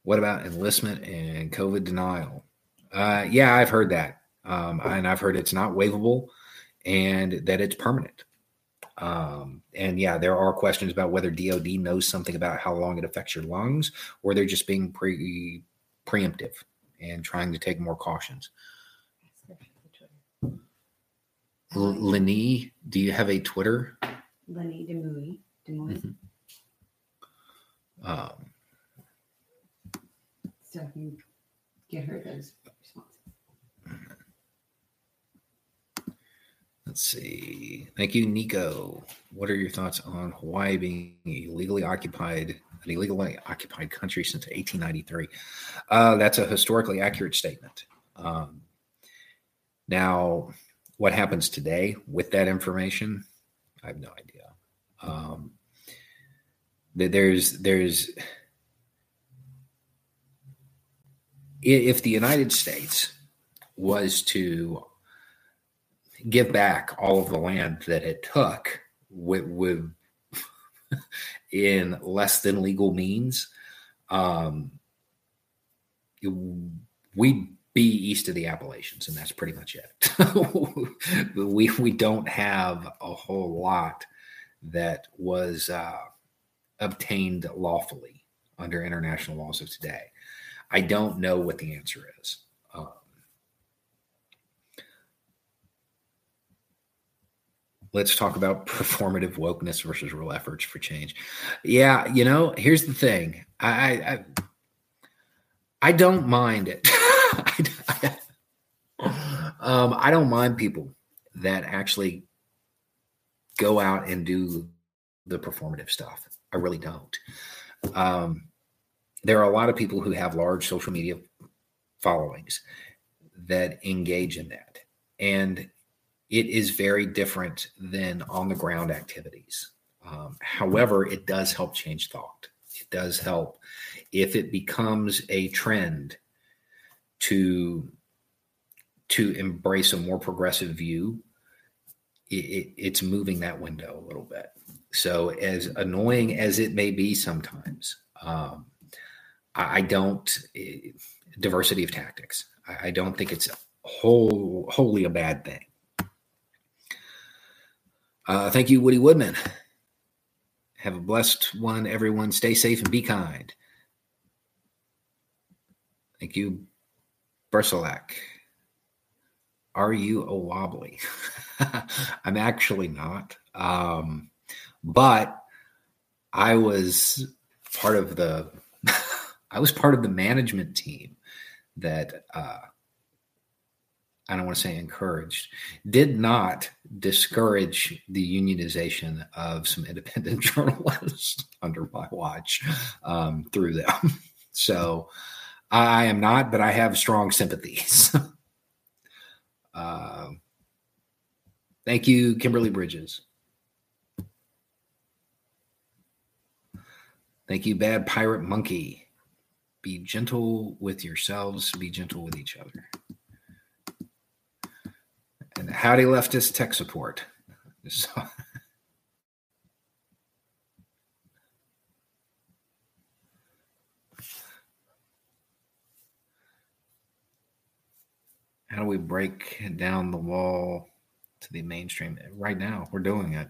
What about enlistment and COVID denial? Uh, yeah, I've heard that. Um, and I've heard it's not waivable and that it's permanent. Um, and yeah, there are questions about whether DOD knows something about how long it affects your lungs or they're just being pre preemptive and trying to take more cautions. Lenny, do you have a Twitter? Lenny Demouy. Mm-hmm. Um, so can get her those Let's see. Thank you, Nico. What are your thoughts on Hawaii being illegally occupied, an illegally occupied country since 1893? Uh, that's a historically accurate statement. Um, now, what happens today with that information, I have no idea. Um, there's there's if the United States was to give back all of the land that it took with, with [laughs] in less than legal means, um, we be east of the Appalachians, and that's pretty much it. [laughs] we we don't have a whole lot that was uh, obtained lawfully under international laws of today. I don't know what the answer is. Um, let's talk about [laughs] performative wokeness versus real efforts for change. Yeah, you know, here's the thing. I I, I don't mind it. [laughs] Um, I don't mind people that actually go out and do the performative stuff. I really don't. Um, there are a lot of people who have large social media followings that engage in that. And it is very different than on the ground activities. Um, however, it does help change thought. It does help if it becomes a trend to to embrace a more progressive view. It, it, it's moving that window a little bit. So, as annoying as it may be sometimes, um, I, I, don't eh, diversity of tactics. I, I don't think it's whole wholly a bad thing. Uh, thank you, Woody Woodman. Have a blessed one, everyone. Stay safe and be kind. Thank you, Bersalak. Are you a wobbly? [laughs] I'm actually not. Um, but I was part of the [laughs] I was part of the management team that uh, I don't want to say encouraged, did not discourage the unionization of some independent [laughs] journalists under my watch um, through them. [laughs] So I am not, but I have strong sympathies. uh, [laughs] thank you, Kimberly Bridges. Thank you, Bad Pirate Monkey. Be gentle with yourselves, be gentle with each other. And howdy leftist tech support. So, how do we break down the wall to the mainstream? Right now, we're doing it.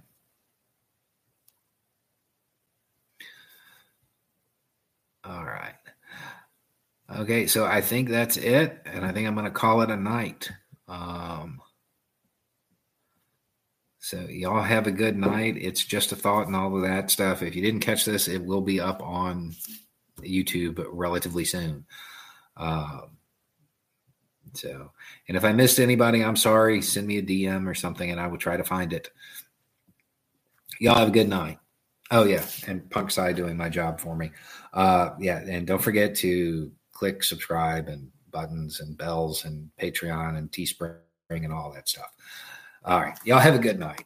All right. Okay, so I think that's it, and I think I'm going to call it a night. Um, so y'all have a good night. It's just a thought and all of that stuff. If you didn't catch this, it will be up on YouTube relatively soon. Um, so, and if I missed anybody, I'm sorry. Send me a DM or something, and I will try to find it. Y'all have a good night. Oh yeah, and Punk Side doing my job for me. Uh, yeah, and don't forget to click subscribe and buttons and bells and Patreon and Teespring and all that stuff. All right. Y'all have a good night.